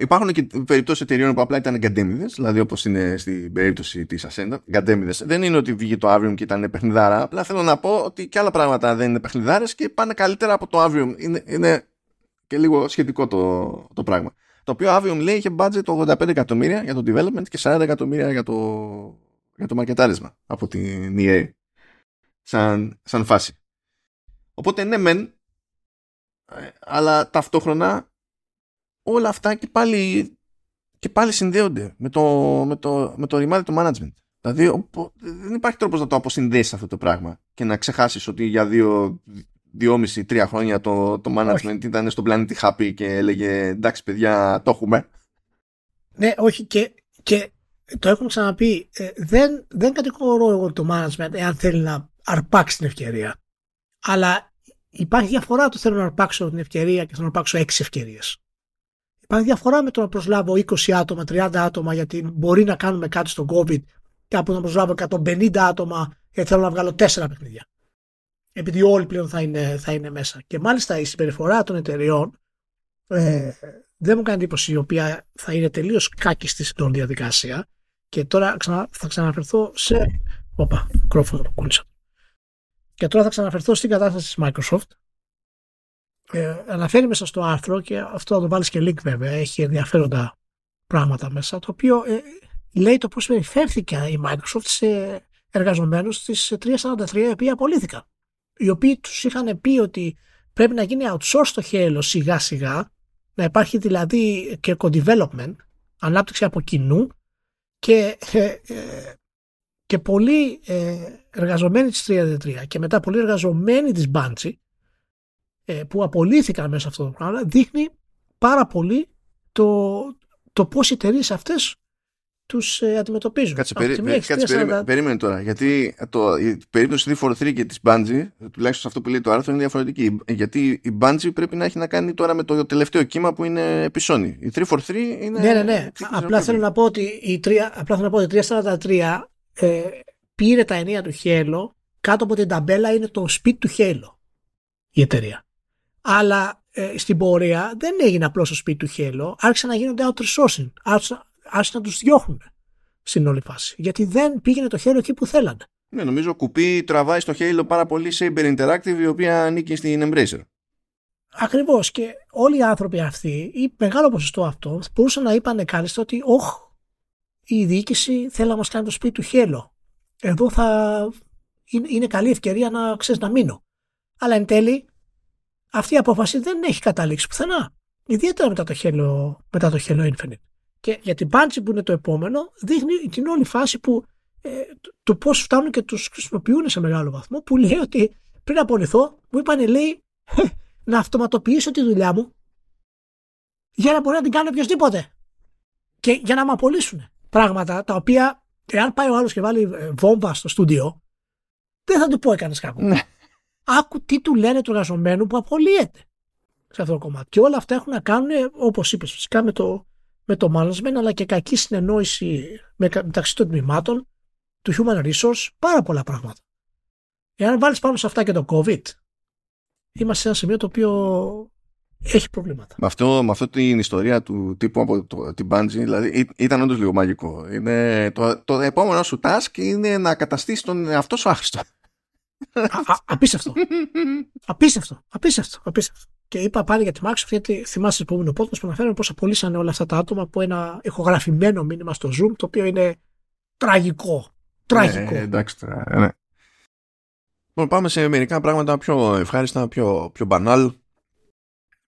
Υπάρχουν και περιπτώσεις εταιρεών που απλά ήταν γκαντέμιδες, δηλαδή όπως είναι στην περίπτωση της Ascenda. Γκαντέμιδες. Δεν είναι ότι βγήκε το Avium και ήταν παιχνιδάρα. Απλά θέλω να πω ότι και άλλα πράγματα δεν είναι παιχνιδάρες και πάνε καλύτερα από το Avium. Είναι, είναι και λίγο σχετικό το, το πράγμα. Το οποίο Avium λέει είχε budget 85 εκατομμύρια για το development και 40 εκατομμύρια για το, για το μαρκετάρισμα από την EA. Σαν, σαν φάση. Οπότε ναι, μεν, ε, αλλά ταυτόχρονα όλα αυτά και πάλι, και πάλι συνδέονται με το, με το, με το ρημάδι του management. Δηλαδή δεν υπάρχει τρόπος να το αποσυνδέσεις αυτό το πράγμα και να ξεχάσεις ότι για δύο, δυόμιση, τρία χρόνια το, το management ήταν στον πλανήτη happy και έλεγε εντάξει παιδιά το έχουμε. Ναι, όχι και, και το έχουμε ξαναπεί. Ε, δεν, δεν κατηγορώ εγώ το management εάν θέλει να αρπάξει την ευκαιρία. Αλλά υπάρχει διαφορά του θέλω να αρπάξω την ευκαιρία και θέλω να αρπάξω έξι ευκαιρίες. Υπάρχει διαφορά με το να προσλάβω 20 άτομα, 30 άτομα γιατί μπορεί να κάνουμε κάτι στον COVID και από να προσλάβω 150 άτομα γιατί θέλω να βγάλω 4 παιχνίδια. Επειδή όλοι πλέον θα είναι, θα είναι μέσα. Και μάλιστα η συμπεριφορά των εταιριών ε, δεν μου κάνει εντύπωση η οποία θα είναι τελείως κάκιστη στην διαδικασία. Και τώρα ξανα, θα ξαναφερθώ σε. Οπα, μικρόφωνο κούλησα. Και τώρα θα ξαναφερθώ στην κατάσταση της Microsoft ε, αναφέρει μέσα στο άρθρο και αυτό θα το βάλεις και link βέβαια, έχει ενδιαφέροντα πράγματα μέσα, το οποίο ε, λέει το πώς περιφέρθηκε η Microsoft σε εργαζομένους της 343 οι οποίοι απολύθηκαν. Οι οποίοι τους είχαν πει ότι πρέπει να γίνει outsource το χέλο σιγά σιγά, να υπάρχει δηλαδή και co-development, ανάπτυξη από κοινού και, ε, ε και πολλοί ε, εργαζομένοι της 343 και μετά πολλοί εργαζομένοι της Bungie ε, που απολύθηκαν μέσα σε αυτό το πράγμα δείχνει πάρα πολύ το, το πώς οι εταιρείες αυτές τους ε, αντιμετωπίζουν. Κάτσε, περί, κάτσε περί, περίμενε τώρα. Γιατί το, η περίπτωση 343 και της Bungie, τουλάχιστον αυτό που λέει το άρθρο, είναι διαφορετική. Γιατί η Bungie πρέπει να έχει να κάνει τώρα με το τελευταίο κύμα που είναι επισόνη. Η 343 είναι... Ναι, ναι, ναι. Απλά θέλω, να πω ότι η 3, απλά θέλω να πω ότι η 343 ε, πήρε τα ενία του Halo κάτω από την ταμπέλα είναι το σπίτι του Halo η εταιρεία αλλά ε, στην πορεία δεν έγινε απλώς στο σπίτι του Χέλο, άρχισαν να γίνονται outsourcing, άρχισαν, άρχισαν να τους διώχνουν στην όλη φάση. Γιατί δεν πήγαινε το Χέλο εκεί που θέλανε. Ναι, νομίζω κουπί τραβάει στο Halo πάρα πολύ σε Saber Interactive η οποία ανήκει στην Embracer. Ακριβώς. Και όλοι οι άνθρωποι αυτοί, ή μεγάλο ποσοστό αυτό, μπορούσαν να είπαν κάλλιστα ότι, Ωχ, η διοίκηση θέλει να μας κάνει το σπίτι του Χέλο. Εδώ θα είναι, είναι καλή ευκαιρία να ξέρεις να μείνω. Αλλά εν τέλει αυτή η απόφαση δεν έχει καταλήξει πουθενά. Ιδιαίτερα μετά το Halo, μετά το Halo Infinite. Και για την Bungie που είναι το επόμενο, δείχνει την όλη φάση που ε, το πώς φτάνουν και τους χρησιμοποιούν σε μεγάλο βαθμό, που λέει ότι πριν απολυθώ, μου είπαν λέει να αυτοματοποιήσω τη δουλειά μου για να μπορεί να την κάνει οποιοδήποτε. Και για να με απολύσουν. Πράγματα τα οποία, εάν πάει ο άλλος και βάλει ε, βόμβα στο στούντιο, δεν θα του πω έκανες κάπου. Ναι άκου τι του λένε του εργαζομένου που απολύεται σε αυτό το κομμάτι. Και όλα αυτά έχουν να κάνουν, όπως είπες, φυσικά με το, με το management, αλλά και κακή συνεννόηση μεταξύ των τμήματων, του human resource, πάρα πολλά πράγματα. Εάν βάλεις πάνω σε αυτά και το COVID, είμαστε σε ένα σημείο το οποίο έχει προβλήματα. Με αυτό, με αυτό την ιστορία του τύπου από το, την Bungie, δηλαδή ήταν όντως λίγο μαγικό. Είναι, το, το επόμενο σου task είναι να καταστήσεις τον εαυτό σου άχρηστο <laughs> απίστευτο. απίστευτο. Απίστευτο. Απίστευτο. Και είπα πάλι για τη Microsoft, γιατί θυμάσαι το επόμενο podcast που αναφέραμε πώ απολύσανε όλα αυτά τα άτομα από ένα ηχογραφημένο μήνυμα στο Zoom, το οποίο είναι τραγικό. Τραγικό. Ναι, εντάξει τώρα. Ναι. Λοιπόν, πάμε σε μερικά πράγματα πιο ευχάριστα, πιο, πιο μπανάλ,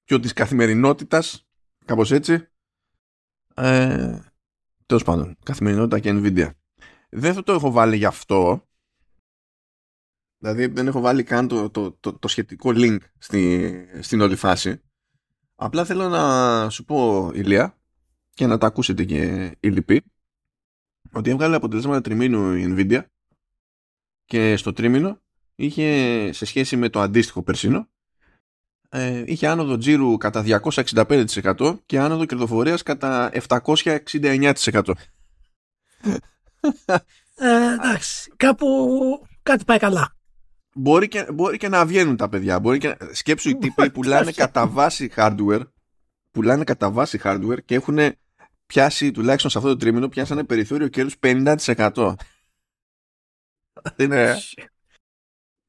πιο της καθημερινότητας, κάπως έτσι. Ε, Τέλος πάντων, καθημερινότητα και Nvidia. Δεν θα το έχω βάλει γι' αυτό, Δηλαδή δεν έχω βάλει καν το, το, το, το σχετικό link στη, στην όλη φάση. Απλά θέλω να σου πω, Ηλία, και να τα ακούσετε και η λυπή, ότι έβγαλε αποτελέσματα τριμήνου η Nvidia και στο τρίμηνο είχε σε σχέση με το αντίστοιχο περσίνο ε, είχε άνοδο τζίρου κατά 265% και άνοδο κερδοφορίας κατά 769%. Ε, εντάξει, κάπου κάτι πάει καλά. Μπορεί και, μπορεί και να βγαίνουν τα παιδιά. Μπορεί και, σκέψου οι τύποι πουλάνε κατά βάση hardware πουλάνε κατά βάση hardware και έχουν πιάσει τουλάχιστον σε αυτό το τρίμηνο πιάσανε περιθώριο κέρδους 50%. Είναι...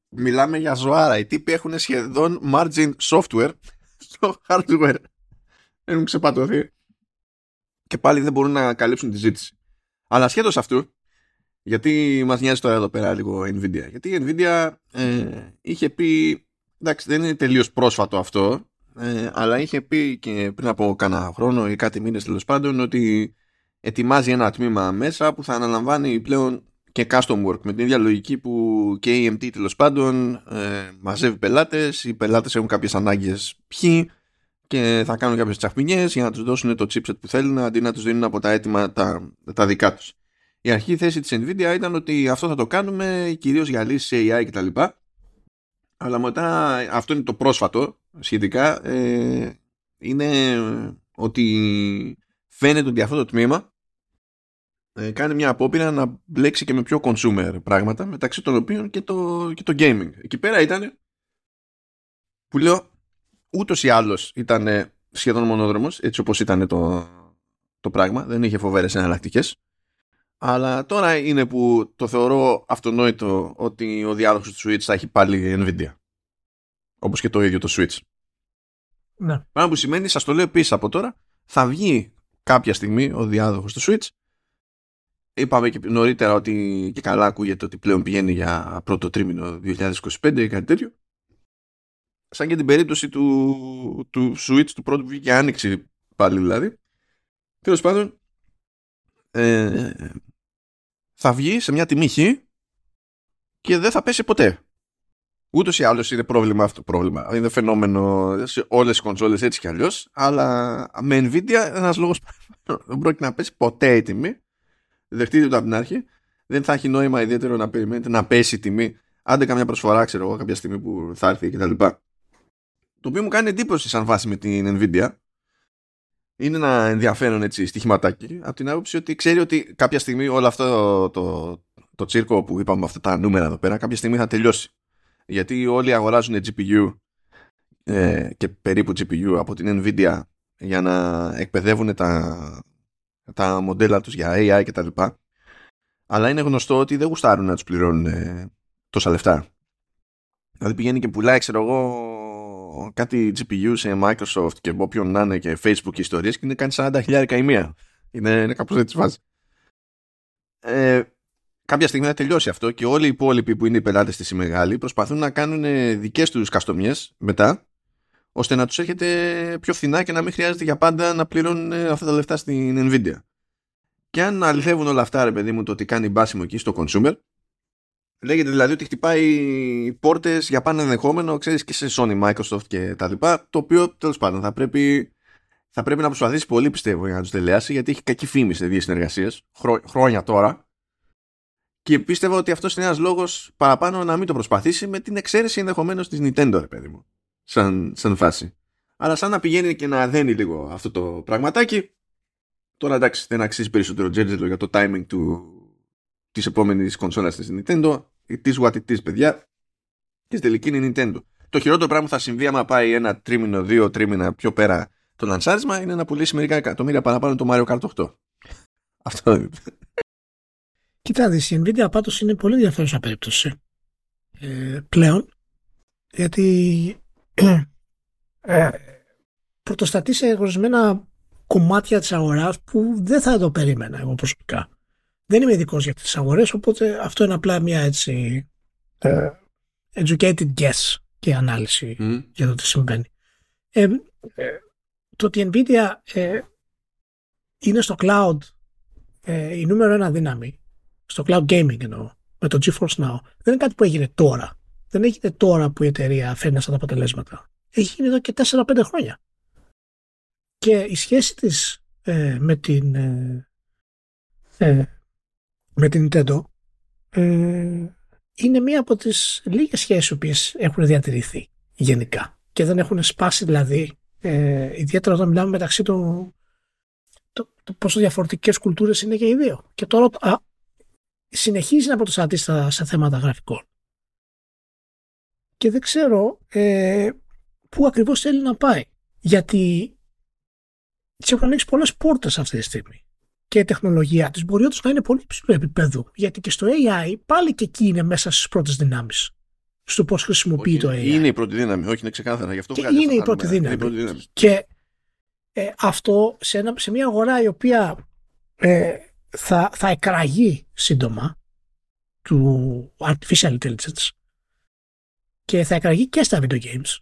Μιλάμε για ζωάρα. Οι τύποι έχουν σχεδόν margin software στο hardware. Έχουν ξεπατωθεί. Και πάλι δεν μπορούν να καλύψουν τη ζήτηση. Αλλά σχέτως αυτού, γιατί μας νοιάζει τώρα εδώ πέρα λίγο Nvidia. Γιατί η Nvidia ε, είχε πει, εντάξει δεν είναι τελείως πρόσφατο αυτό, ε, αλλά είχε πει και πριν από κάνα χρόνο ή κάτι μήνες τέλος πάντων ότι ετοιμάζει ένα τμήμα μέσα που θα αναλαμβάνει πλέον και custom work με την ίδια λογική που και η AMT τέλος πάντων ε, μαζεύει πελάτες, οι πελάτες έχουν κάποιες ανάγκες ποιοι και θα κάνουν κάποιες τσαχμινιές για να τους δώσουν το chipset που θέλουν αντί να τους δίνουν από τα έτοιμα τα, τα δικά τους. Η αρχή θέση της Nvidia ήταν ότι αυτό θα το κάνουμε κυρίως για λύσεις AI κτλ. Αλλά μετά αυτό είναι το πρόσφατο σχετικά ε, είναι ότι φαίνεται ότι αυτό το τμήμα ε, κάνει μια απόπειρα να μπλέξει και με πιο consumer πράγματα μεταξύ των οποίων και το, και το gaming. Εκεί πέρα ήταν που λέω ούτως ή άλλως ήταν σχεδόν μονόδρομος έτσι όπως ήταν το, το πράγμα δεν είχε φοβέρες εναλλακτικές. Αλλά τώρα είναι που το θεωρώ αυτονόητο ότι ο διάδοχος του Switch θα έχει πάλι Nvidia όπως και το ίδιο το Switch ναι. Πράγμα που σημαίνει, σας το λέω επίσης από τώρα, θα βγει κάποια στιγμή ο διάδοχος του Switch Είπαμε και νωρίτερα ότι και καλά ακούγεται ότι πλέον πηγαίνει για πρώτο τρίμηνο 2025 ή κάτι τέτοιο. Σαν και την περίπτωση του, του Switch του πρώτου που βγήκε άνοιξη πάλι δηλαδή. Τέλος πάντων, ε, θα βγει σε μια τιμή χ και δεν θα πέσει ποτέ. Ούτως ή άλλως είναι πρόβλημα αυτό. Πρόβλημα. Είναι φαινόμενο σε όλες τις κονσόλες έτσι κι αλλιώς. Αλλά με Nvidia ένας λόγος δεν πρόκειται να πέσει ποτέ η τιμή δεχτείτε το από την αρχή, δεν θα έχει νόημα ιδιαίτερο να περιμένετε να πέσει η τιμή. Άντε καμιά προσφορά, ξέρω εγώ, κάποια στιγμή που θα έρθει κτλ. Το οποίο μου κάνει εντύπωση σαν βάση με την Nvidia. Είναι ένα ενδιαφέρον έτσι στοιχηματάκι από την άποψη ότι ξέρει ότι κάποια στιγμή όλο αυτό το, το, το τσίρκο που είπαμε αυτά τα νούμερα εδώ πέρα κάποια στιγμή θα τελειώσει. Γιατί όλοι αγοράζουν GPU ε, και περίπου GPU από την Nvidia για να εκπαιδεύουν τα, τα μοντέλα τους για AI και τα λοιπά αλλά είναι γνωστό ότι δεν γουστάρουν να τους πληρώνουν ε, τόσα λεφτά δηλαδή πηγαίνει και πουλάει ξέρω εγώ κάτι GPU σε Microsoft και όποιον να είναι και Facebook ιστορίες και είναι κάνει 40 χιλιάρικα η μία είναι, είναι κάπως έτσι βάζεις ε, κάποια στιγμή θα τελειώσει αυτό και όλοι οι υπόλοιποι που είναι οι πελάτες της μεγάλη προσπαθούν να κάνουν δικές τους καστομιές μετά ώστε να τους έχετε πιο φθηνά και να μην χρειάζεται για πάντα να πληρώνουν ε, αυτά τα λεφτά στην Nvidia. Και αν αληθεύουν όλα αυτά, ρε παιδί μου, το ότι κάνει μπάσιμο εκεί στο consumer, λέγεται δηλαδή ότι χτυπάει πόρτες για πάνω ενδεχόμενο, ξέρεις, και σε Sony, Microsoft και τα λοιπά, το οποίο τέλος πάντων θα πρέπει, θα πρέπει να προσπαθήσει πολύ πιστεύω για να τους τελειάσει, γιατί έχει κακή φήμη σε δύο συνεργασίες, χρόνια τώρα, και πίστευα ότι αυτός είναι ένας λόγος παραπάνω να μην το προσπαθήσει με την εξαίρεση ενδεχομένως της Nintendo, ρε παιδί μου σαν, σαν φάση. Αλλά σαν να πηγαίνει και να δένει λίγο αυτό το πραγματάκι, τώρα εντάξει δεν αξίζει περισσότερο τζέρτζελο για το timing του, της επόμενης κονσόλας της Nintendo. It is what it is, παιδιά. Και στην τελική είναι Nintendo. Το χειρότερο πράγμα που θα συμβεί άμα πάει ένα τρίμηνο, δύο τρίμηνα πιο πέρα το λανσάρισμα είναι να πουλήσει μερικά εκατομμύρια παραπάνω το Mario Kart 8. <laughs> Αυτό Κοιτάξτε, η Nvidia πάντως είναι πολύ ενδιαφέρουσα περίπτωση ε, πλέον γιατί <clears throat> ε, πρωτοστατεί σε ορισμένα κομμάτια της αγοράς που δεν θα το περίμενα εγώ προσωπικά. Δεν είμαι ειδικός για τις αγορές, οπότε αυτό είναι απλά μια έτσι ε, educated guess και ανάλυση για το τι συμβαίνει. Ε, ε, το ότι η Nvidia ε, είναι στο cloud ε, η νούμερο ένα δύναμη, στο cloud gaming εννοώ, με το GeForce Now, δεν είναι κάτι που έγινε τώρα δεν έγινε τώρα που η εταιρεία φέρνει αυτά τα αποτελέσματα. Έχει γίνει εδώ και 4-5 χρόνια. Και η σχέση της ε, με την ε, ε, με την Nintendo ε, είναι μία από τις λίγες σχέσεις που έχουν διατηρηθεί γενικά και δεν έχουν σπάσει δηλαδή ε, ιδιαίτερα όταν μιλάμε μεταξύ των το, το πόσο διαφορετικές κουλτούρες είναι και οι δύο. Και τώρα α, συνεχίζει να πρωτοστατεί σε θέματα γραφικών. Και δεν ξέρω ε, πού ακριβώς θέλει να πάει. Γιατί τη έχουν ανοίξει πολλές πόρτες αυτή τη στιγμή. Και η τεχνολογία της μπορεί όντως να είναι πολύ υψηλό επίπεδο. Γιατί και στο AI πάλι και εκεί είναι μέσα στις πρώτες δυνάμεις. Στο πώς χρησιμοποιεί το AI. Είναι η πρώτη δύναμη, όχι είναι ξεκάθαρα. Γι αυτό και είναι η πρώτη, δύναμη. η πρώτη δύναμη. Και ε, αυτό σε, ένα, σε μια αγορά η οποία ε, θα, θα εκραγεί σύντομα του artificial intelligence και θα εκραγεί και στα video games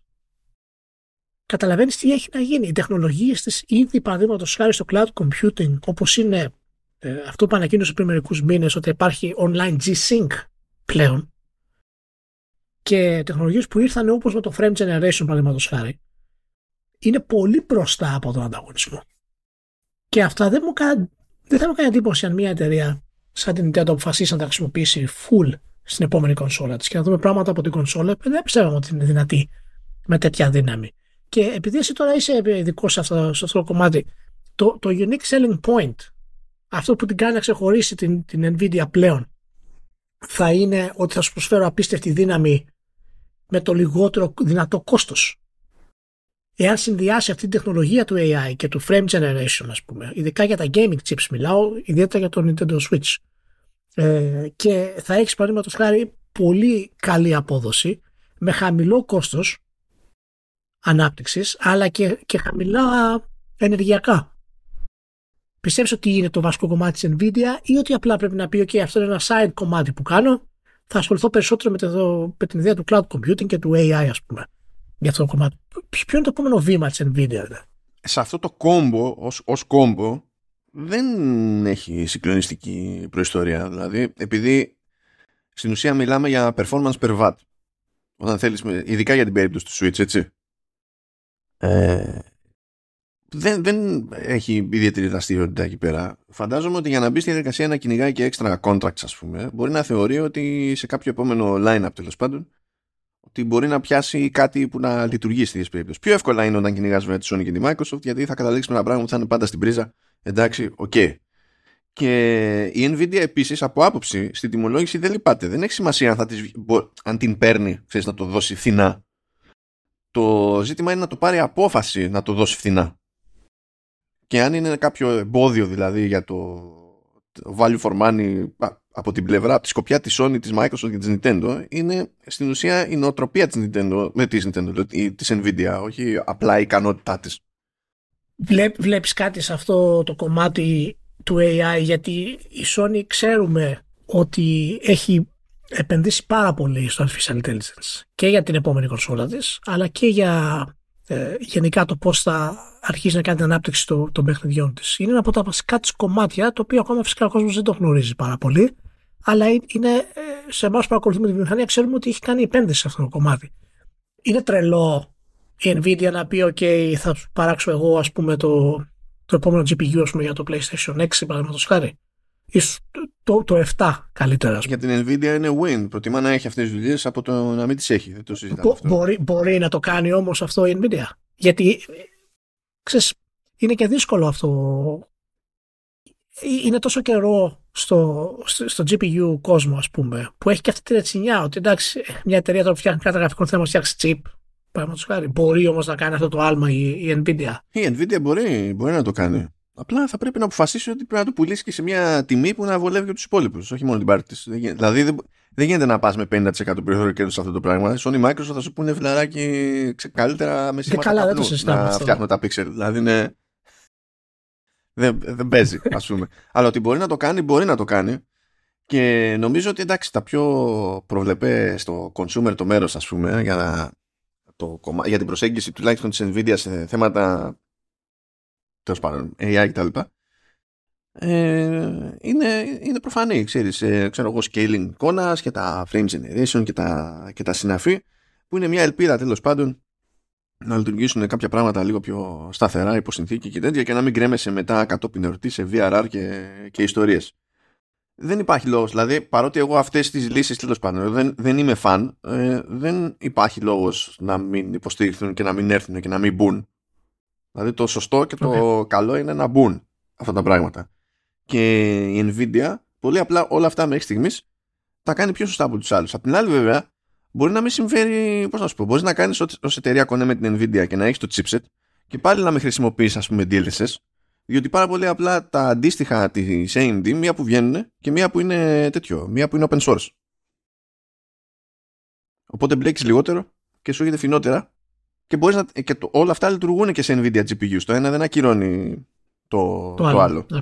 καταλαβαίνεις τι έχει να γίνει. Οι τεχνολογίες της ήδη παραδείγματος χάρη στο cloud computing όπως είναι ε, αυτό που ανακοίνωσε πριν μερικούς μήνες ότι υπάρχει online G-Sync πλέον και τεχνολογίες που ήρθαν όπως με το frame generation παραδείγματος χάρη είναι πολύ μπροστά από τον ανταγωνισμό. Και αυτά δεν, μου κα... δεν θα μου κάνει εντύπωση αν μια εταιρεία σαν την Nintendo αποφασίσει να τα χρησιμοποιήσει full στην επόμενη κονσόλα της και να δούμε πράγματα από την κονσόλα που δεν πιστεύαμε ότι είναι δυνατή με τέτοια δύναμη. Και επειδή εσύ τώρα είσαι ειδικός σε αυτό, σε αυτό το κομμάτι, το, το unique selling point, αυτό που την κάνει να ξεχωρίσει την, την Nvidia πλέον, θα είναι ότι θα σου προσφέρω απίστευτη δύναμη με το λιγότερο δυνατό κόστος. Εάν συνδυάσει αυτή την τεχνολογία του AI και του frame generation, ας πούμε, ειδικά για τα gaming chips μιλάω, ιδιαίτερα για το Nintendo Switch, ε, και θα έχεις παραδείγματος χάρη πολύ καλή απόδοση με χαμηλό κόστος ανάπτυξης αλλά και, και χαμηλά ενεργειακά. Πιστεύεις ότι είναι το βασικό κομμάτι της Nvidia ή ότι απλά πρέπει να πει ok αυτό είναι ένα side κομμάτι που κάνω θα ασχοληθώ περισσότερο με, το, με την ιδέα του cloud computing και του AI ας πούμε για αυτό το κομμάτι. Ποιο είναι το επόμενο βήμα της Nvidia, δηλαδή. Σε αυτό το κόμπο, ως, κόμπο, δεν έχει συγκλονιστική προϊστορία. Δηλαδή, επειδή στην ουσία μιλάμε για performance per watt. Όταν θέλεις, ειδικά για την περίπτωση του Switch, έτσι. Ε, δεν, δεν έχει ιδιαίτερη δραστηριότητα εκεί πέρα. Φαντάζομαι ότι για να μπει στη διαδικασία να κυνηγάει και έξτρα contracts, ας πούμε, μπορεί να θεωρεί ότι σε κάποιο επόμενο line-up τέλος πάντων ότι μπορεί να πιάσει κάτι που να λειτουργεί στη περίπτωση. Πιο εύκολα είναι όταν κυνηγάς με τη Sony και τη Microsoft, γιατί θα καταλήξει με ένα πράγμα που θα είναι πάντα στην πρίζα. Εντάξει, okay. Και η Nvidia επίσης από άποψη στην τιμολόγηση δεν λυπάται. Δεν έχει σημασία αν, θα τις, αν την παίρνει, ξέρεις να το δώσει φθηνά. Το ζήτημα είναι να το πάρει απόφαση να το δώσει φθηνά. Και αν είναι κάποιο εμπόδιο δηλαδή για το value for money από την πλευρά, από τη σκοπιά της Sony, της Microsoft και της Nintendo είναι στην ουσία η νοοτροπία της Nintendo, με της Nintendo, της Nvidia, όχι απλά η ικανότητά της. βλέπεις κάτι σε αυτό το κομμάτι του AI γιατί η Sony ξέρουμε ότι έχει επενδύσει πάρα πολύ στο Artificial Intelligence και για την επόμενη κονσόλα της αλλά και για ε, γενικά το πώς θα αρχίσει να κάνει την ανάπτυξη των, των παιχνιδιών της. Είναι ένα από τα βασικά της κομμάτια το οποίο ακόμα φυσικά ο κόσμος δεν το γνωρίζει πάρα πολύ αλλά είναι ε, σε εμάς που παρακολουθούμε τη βιομηχανία ξέρουμε ότι έχει κάνει επένδυση σε αυτό το κομμάτι. Είναι τρελό η Nvidia να πει ok θα παράξω εγώ ας πούμε το, το επόμενο GPU ας πούμε, για το PlayStation 6 παραδείγματος χάρη το, το 7 καλύτερα. Για την Nvidia είναι win. Προτιμά να έχει αυτές τις δουλειές από το να μην τις έχει. Δεν το συζητάμε αυτό. Μπορεί, μπορεί να το κάνει όμως αυτό η Nvidia. Γιατί ξέρεις, είναι και δύσκολο αυτό. Είναι τόσο καιρό στο, στο, GPU κόσμο ας πούμε που έχει και αυτή τη ρετσινιά ότι εντάξει μια εταιρεία τώρα που φτιάχνει κάτι γραφικό θέλει να φτιάξει chip χάρη. Μπορεί όμως να κάνει αυτό το άλμα η, η Nvidia. Η Nvidia μπορεί, μπορεί να το κάνει. Απλά θα πρέπει να αποφασίσει ότι πρέπει να το πουλήσει και σε μια τιμή που να βολεύει και τους υπόλοιπους, όχι μόνο την πάρτη της. Δηλαδή δεν, δεν γίνεται να πας με 50% περιθώριο κέρδους σε αυτό το πράγμα. Sony Microsoft θα σου πούνε φιλαράκι καλύτερα με σήματα καλά, καπνού, να φτιάχνουμε τα pixel. Δηλαδή είναι... δεν, δεν παίζει, <laughs> ας πούμε. Αλλά ότι μπορεί να το κάνει, μπορεί να το κάνει. Και νομίζω ότι εντάξει, τα πιο προβλεπέ στο consumer το μέρος, ας πούμε, για, το, για την προσέγγιση τουλάχιστον της Nvidia σε θέματα τέλος πάντων, AI κτλ. Ε, είναι, είναι προφανή, ξέρεις, ε, ξέρω εγώ, scaling εικόνας και τα frame generation και τα, και τα συναφή, που είναι μια ελπίδα τέλος πάντων να λειτουργήσουν κάποια πράγματα λίγο πιο σταθερά υπό συνθήκη και τέτοια και να μην κρέμεσαι μετά κατόπιν ερωτή σε VRR και, και ιστορίες. δεν υπάρχει λόγος. Δηλαδή, παρότι εγώ αυτές τις λύσεις τέλος πάντων δεν, δεν είμαι φαν, ε, δεν υπάρχει λόγος να μην υποστηριχθούν και να μην έρθουν και να μην μπουν. Δηλαδή, το σωστό και το καλό είναι να μπουν αυτά τα πράγματα. Και η Nvidia, πολύ απλά όλα αυτά μέχρι στιγμής τα κάνει πιο σωστά από τους άλλους. Απ' την άλλη, βέβαια, μπορεί να μην συμφέρει, πώς να σου πω, μπορείς να κάνεις ως εταιρεία κονέ με την Nvidia και να έχεις το chipset και πάλι να μην χρησιμοποιείς, ας πούμε, DLSS διότι πάρα πολύ απλά τα αντίστοιχα της AMD, μία που βγαίνουν και μία που είναι τέτοιο, μία που είναι open source. Οπότε μπλέκεις λιγότερο και σου έρχεται φινότερα και, μπορείς να, και το, όλα αυτά λειτουργούν και σε NVIDIA GPU. Το ένα δεν ακυρώνει το, το, άλλο. Ναι.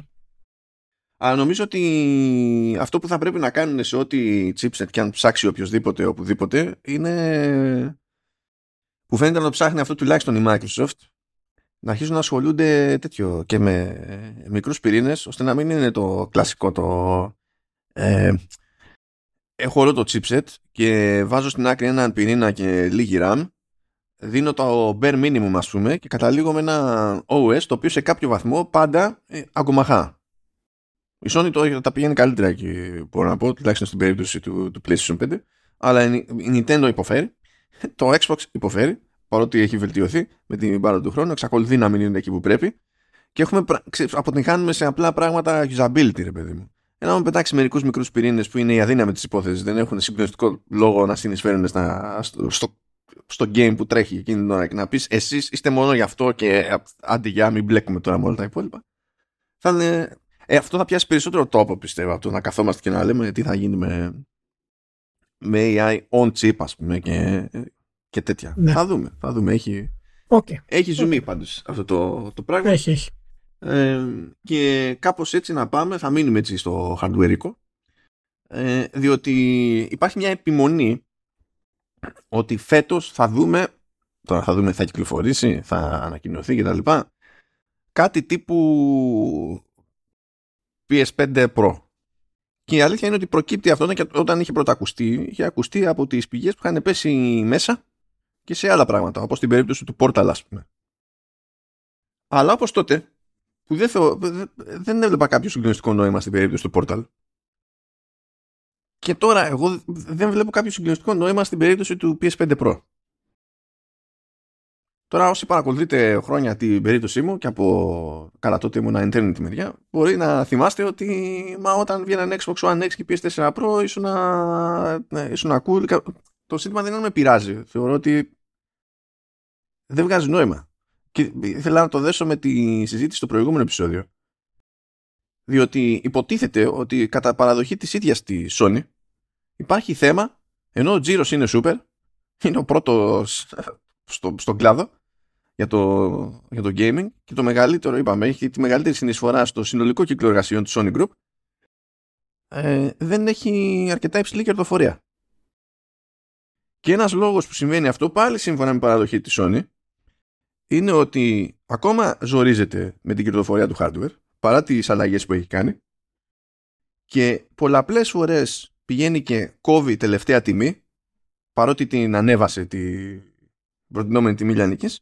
Αλλά νομίζω ότι αυτό που θα πρέπει να κάνουν σε ό,τι chipset και αν ψάξει οποιοδήποτε οπουδήποτε είναι που φαίνεται να το ψάχνει αυτό τουλάχιστον η Microsoft να αρχίσουν να ασχολούνται τέτοιο και με μικρούς πυρήνες ώστε να μην είναι το κλασικό το ε, έχω όλο το chipset και βάζω στην άκρη έναν πυρήνα και λίγη RAM δίνω το bare minimum ας πούμε και καταλήγω με ένα OS το οποίο σε κάποιο βαθμό πάντα ε, αγκομαχά. Η Sony το, τα πηγαίνει καλύτερα και μπορώ να πω τουλάχιστον στην περίπτωση του, του PlayStation 5 αλλά η Nintendo υποφέρει το Xbox υποφέρει παρότι έχει βελτιωθεί με την πάρα του χρόνου, εξακολουθεί να μην είναι εκεί που πρέπει και έχουμε, αποτυγχάνουμε σε απλά πράγματα usability, ρε παιδί μου. Ένα μου πετάξει μερικούς μικρούς πυρήνες που είναι η αδύναμη της υπόθεσης, δεν έχουν συγκλονιστικό λόγο να συνεισφέρουν στα, στο, στο, στο, game που τρέχει εκείνη την ώρα και να πεις εσείς είστε μόνο γι' αυτό και άντε για μην μπλέκουμε τώρα με όλα τα υπόλοιπα. Θα είναι, ε, αυτό θα πιάσει περισσότερο τόπο πιστεύω από το να καθόμαστε και να λέμε τι θα γίνει με, με AI on chip, ας πούμε, και και τέτοια. Ναι. Θα δούμε. Θα δούμε. Έχει, okay. έχει ζουμί okay. πάντως αυτό το, το πράγμα. Έχει, έχει. Ε, και κάπως έτσι να πάμε, θα μείνουμε έτσι στο hardware ε, διότι υπάρχει μια επιμονή ότι φέτος θα δούμε, τώρα θα δούμε θα κυκλοφορήσει, θα ανακοινωθεί κτλ. Κάτι τύπου PS5 Pro. Και η αλήθεια είναι ότι προκύπτει αυτό όταν είχε πρωτακουστεί, είχε ακουστεί από τις πηγές που είχαν πέσει μέσα και σε άλλα πράγματα, όπως στην περίπτωση του Portal, ας πούμε. Αλλά όπως τότε, που δεν, θεω, δεν έβλεπα κάποιο συγκλονιστικό νόημα στην περίπτωση του Portal, και τώρα εγώ δεν βλέπω κάποιο συγκλονιστικό νόημα στην περίπτωση του PS5 Pro. Τώρα όσοι παρακολουθείτε χρόνια την περίπτωσή μου και από καλά τότε ήμουν internet τη μεριά μπορεί να θυμάστε ότι μα όταν βγαίναν Xbox One X και PS4 Pro ήσουν, ναι, ήσουν cool. Το σύστημα δεν με πειράζει. Θεωρώ ότι δεν βγάζει νόημα. Και ήθελα να το δέσω με τη συζήτηση στο προηγούμενο επεισόδιο. Διότι υποτίθεται ότι κατά παραδοχή της ίδιας της Sony υπάρχει θέμα, ενώ ο Τζίρος είναι super, είναι ο πρώτος στο, στον κλάδο για το, για το gaming και το μεγαλύτερο, είπαμε, έχει τη μεγαλύτερη συνεισφορά στο συνολικό κύκλο εργασιών του Sony Group, ε, δεν έχει αρκετά υψηλή κερδοφορία. Και ένας λόγος που συμβαίνει αυτό, πάλι σύμφωνα με παραδοχή της Sony, είναι ότι ακόμα ζορίζεται με την κερδοφορία του hardware παρά τις αλλαγές που έχει κάνει και πολλαπλές φορές πηγαίνει και κόβει τελευταία τιμή παρότι την ανέβασε την προτινόμενη τιμή λιανικής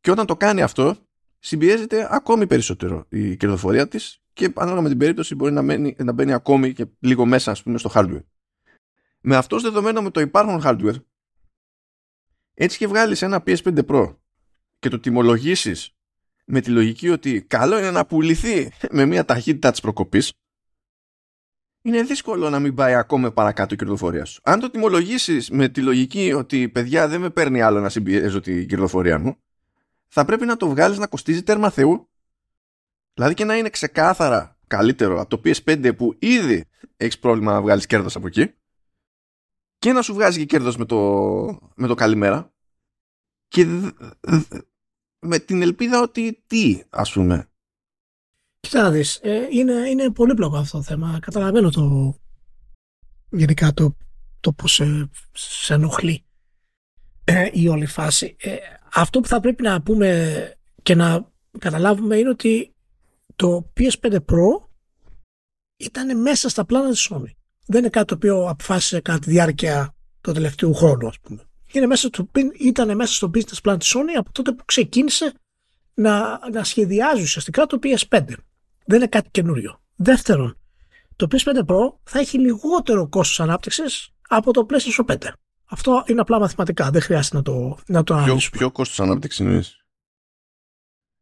και όταν το κάνει αυτό συμπιέζεται ακόμη περισσότερο η κερδοφορία της και ανάλογα με την περίπτωση μπορεί να, μένει, να μπαίνει ακόμη και λίγο μέσα ας πούμε στο hardware. Με αυτός δεδομένο με το υπάρχον hardware έτσι και βγάλεις ένα PS5 Pro και το τιμολογήσεις με τη λογική ότι καλό είναι να πουληθεί με μια ταχύτητα της προκοπής, είναι δύσκολο να μην πάει ακόμα παρακάτω η κερδοφορία σου. Αν το τιμολογήσεις με τη λογική ότι παιδιά δεν με παίρνει άλλο να συμπιέζω την κερδοφορία μου, θα πρέπει να το βγάλεις να κοστίζει τέρμα Θεού. Δηλαδή και να είναι ξεκάθαρα καλύτερο από το PS5 που ήδη έχεις πρόβλημα να βγάλεις κέρδος από εκεί και να σου βγάζει και κέρδος με το, με το καλημέρα και με την ελπίδα ότι τι, ας πούμε. Κοίτα να δεις, ε, είναι, είναι πολύπλοκο αυτό το θέμα. Καταλαβαίνω το γενικά το, το πώς σε, σε ενοχλεί ε, η όλη φάση. Ε, αυτό που θα πρέπει να πούμε και να καταλάβουμε είναι ότι το PS5 Pro ήταν μέσα στα πλάνα της Sony. Δεν είναι κάτι το οποίο αποφάσισε κατά τη διάρκεια του τελευταίου χρόνου, ας πούμε είναι μέσα στο, ήταν μέσα στο business plan της Sony από τότε που ξεκίνησε να, να σχεδιάζει ουσιαστικά το PS5. Δεν είναι κάτι καινούριο. Δεύτερον, το PS5 Pro θα έχει λιγότερο κόστος ανάπτυξης από το PlayStation 5. Αυτό είναι απλά μαθηματικά, δεν χρειάζεται να το, να το αναλύσουμε. Ποιο, ποιο κόστος ανάπτυξης εννοείς;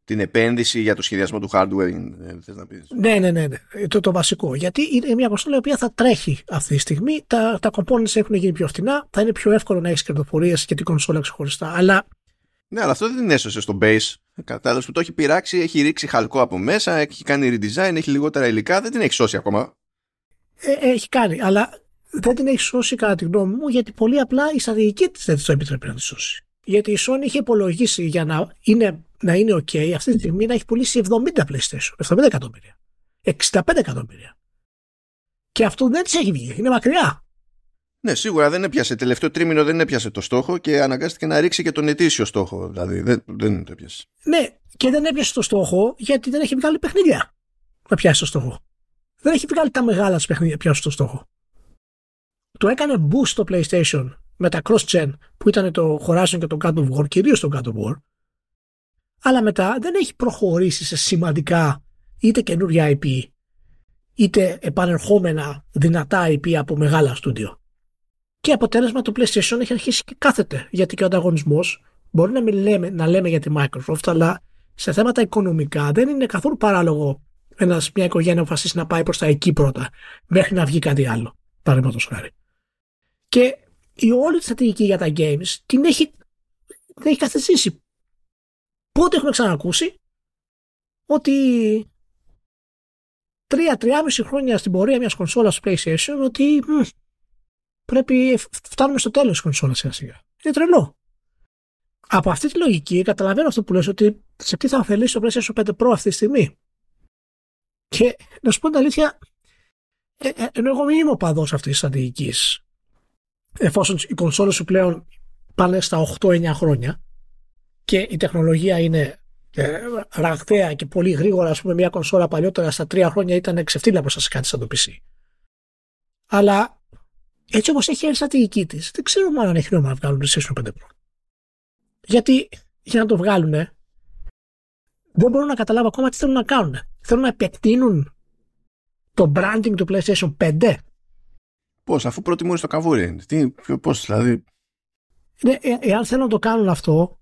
Την επένδυση για το σχεδιασμό του hardware, θες να πεις. Ναι, ναι, ναι, ναι. Το, το βασικό. Γιατί είναι μια κονσόλα η οποία θα τρέχει αυτή τη στιγμή. Τα, τα components έχουν γίνει πιο φθηνά. Θα είναι πιο εύκολο να έχεις κερδοφορίες και την κονσόλα ξεχωριστά. Αλλά ναι, αλλά αυτό δεν την έσωσε στο base. Κατάλαβες που το έχει πειράξει, έχει ρίξει χαλκό από μέσα, έχει κάνει redesign, έχει λιγότερα υλικά, δεν την έχει σώσει ακόμα. Ε, έχει κάνει, αλλά δεν την έχει σώσει κατά τη γνώμη μου, γιατί πολύ απλά η στρατηγική της δεν τη το επιτρέπει να τη σώσει. Γιατί η Sony είχε υπολογίσει για να είναι, να είναι OK αυτή τη στιγμή να έχει πουλήσει 70 PlayStation, 70 εκατομμύρια. 65 εκατομμύρια. Και αυτό δεν της έχει βγει. Είναι μακριά. Ναι, σίγουρα δεν έπιασε. Τελευταίο τρίμηνο δεν έπιασε το στόχο και αναγκάστηκε να ρίξει και τον ετήσιο στόχο. Δηλαδή δεν, δεν το έπιασε. Ναι, και δεν έπιασε το στόχο γιατί δεν έχει βγάλει παιχνίδια να πιάσει το στόχο. Δεν έχει βγάλει τα μεγάλα της παιχνίδια να πιάσει το στόχο. Το έκανε boost στο PlayStation με τα cross-gen που ήταν το Horizon και το God of War, κυρίως το God of War. Αλλά μετά δεν έχει προχωρήσει σε σημαντικά είτε καινούργια IP είτε επανερχόμενα δυνατά IP από μεγάλα στούντιο. Και αποτέλεσμα το PlayStation έχει αρχίσει και κάθεται. Γιατί και ο ανταγωνισμός μπορεί να, μην λέμε, να λέμε για τη Microsoft, αλλά σε θέματα οικονομικά δεν είναι καθόλου παράλογο ένας, μια οικογένεια αποφασίσει να πάει προς τα εκεί πρώτα, μέχρι να βγει κάτι άλλο. Παραδείγματος χάρη. Και η όλη τη στρατηγική για τα games την έχει, την έχει καθεσίσει. Πότε έχουμε ξανακούσει ότι τρία-τριάμιση χρόνια στην πορεία μιας κονσόλας του PlayStation ότι πρέπει, φτάνουμε στο τέλος της κονσόλας σιγά σιγά. Είναι τρελό. Από αυτή τη λογική καταλαβαίνω αυτό που λες ότι σε τι θα ωφελήσει το PlayStation 5 Pro αυτή τη στιγμή. Και να σου πω την αλήθεια, ε, ε, ενώ εγώ μην είμαι ο παδός αυτής της στρατηγικής, εφόσον οι κονσόλες σου πλέον πάνε στα 8-9 χρόνια και η τεχνολογία είναι ε, ραγδαία και πολύ γρήγορα, ας πούμε, μια κονσόλα παλιότερα στα 3 χρόνια ήταν ξεφτύλα μπροστά σε κάτι σαν το PC. Αλλά έτσι όπως έχει η στρατηγική τη, δεν ξέρω μάλλον αν έχει νόημα να βγάλουν PlayStation 5 Pro. Γιατί για να το βγάλουν, δεν μπορώ να καταλάβω ακόμα τι θέλουν να κάνουν. Θέλουν να επεκτείνουν το branding του PlayStation 5. Πώς, αφού προτιμούν στο καβούρι. Τι, πώς, δηλαδή. Ναι, ε, εάν θέλουν να το κάνουν αυτό,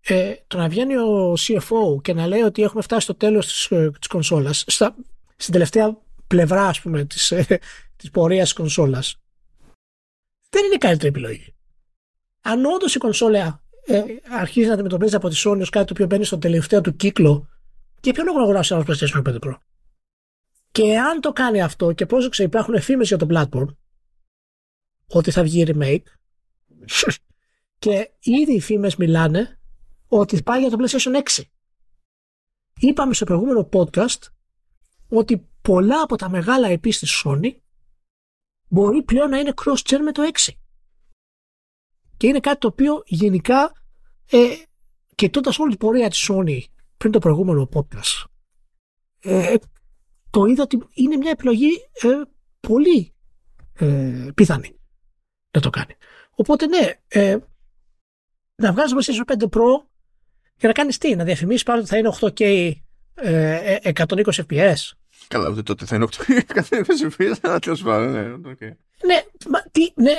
ε, το να βγαίνει ο CFO και να λέει ότι έχουμε φτάσει στο τέλος της, ε, της κονσόλας, στα, στην τελευταία πλευρά, ας πούμε, της, ε, της πορείας της κονσόλας, δεν είναι καλύτερη επιλογή. Αν όντως η κονσόλα ε, αρχίζει να αντιμετωπίζει από τη Sony ως κάτι το οποίο μπαίνει στο τελευταίο του κύκλο, και ποιο λόγο να αγοράσει ένα PlayStation 5 Pro; Και αν το κάνει αυτό και πρόσεξε υπάρχουν φήμες για το platform ότι θα βγει remake <laughs> και ήδη οι φήμες μιλάνε ότι πάει για το PlayStation 6. Είπαμε στο προηγούμενο podcast ότι πολλά από τα μεγάλα επίση τη Sony μπορεί πλέον να είναι cross-gen με το 6. Και είναι κάτι το οποίο γενικά ε, κοιτώντας όλη την πορεία της Sony πριν το προηγούμενο podcast ε, το είδα ότι είναι μια επιλογή ε, πολύ ε, πιθανή να το κάνει. Οπότε ναι, ε, να βγάλεις PlayStation 5 Pro και να κάνεις τι, να διαφημίσεις πάνω ότι θα είναι 8K ε, 120 FPS Καλά, ούτε τότε θα είναι 8 καθένα συμφωνία, αλλά τέλος πάντων. Ναι, okay. ναι, μα, τι, ναι,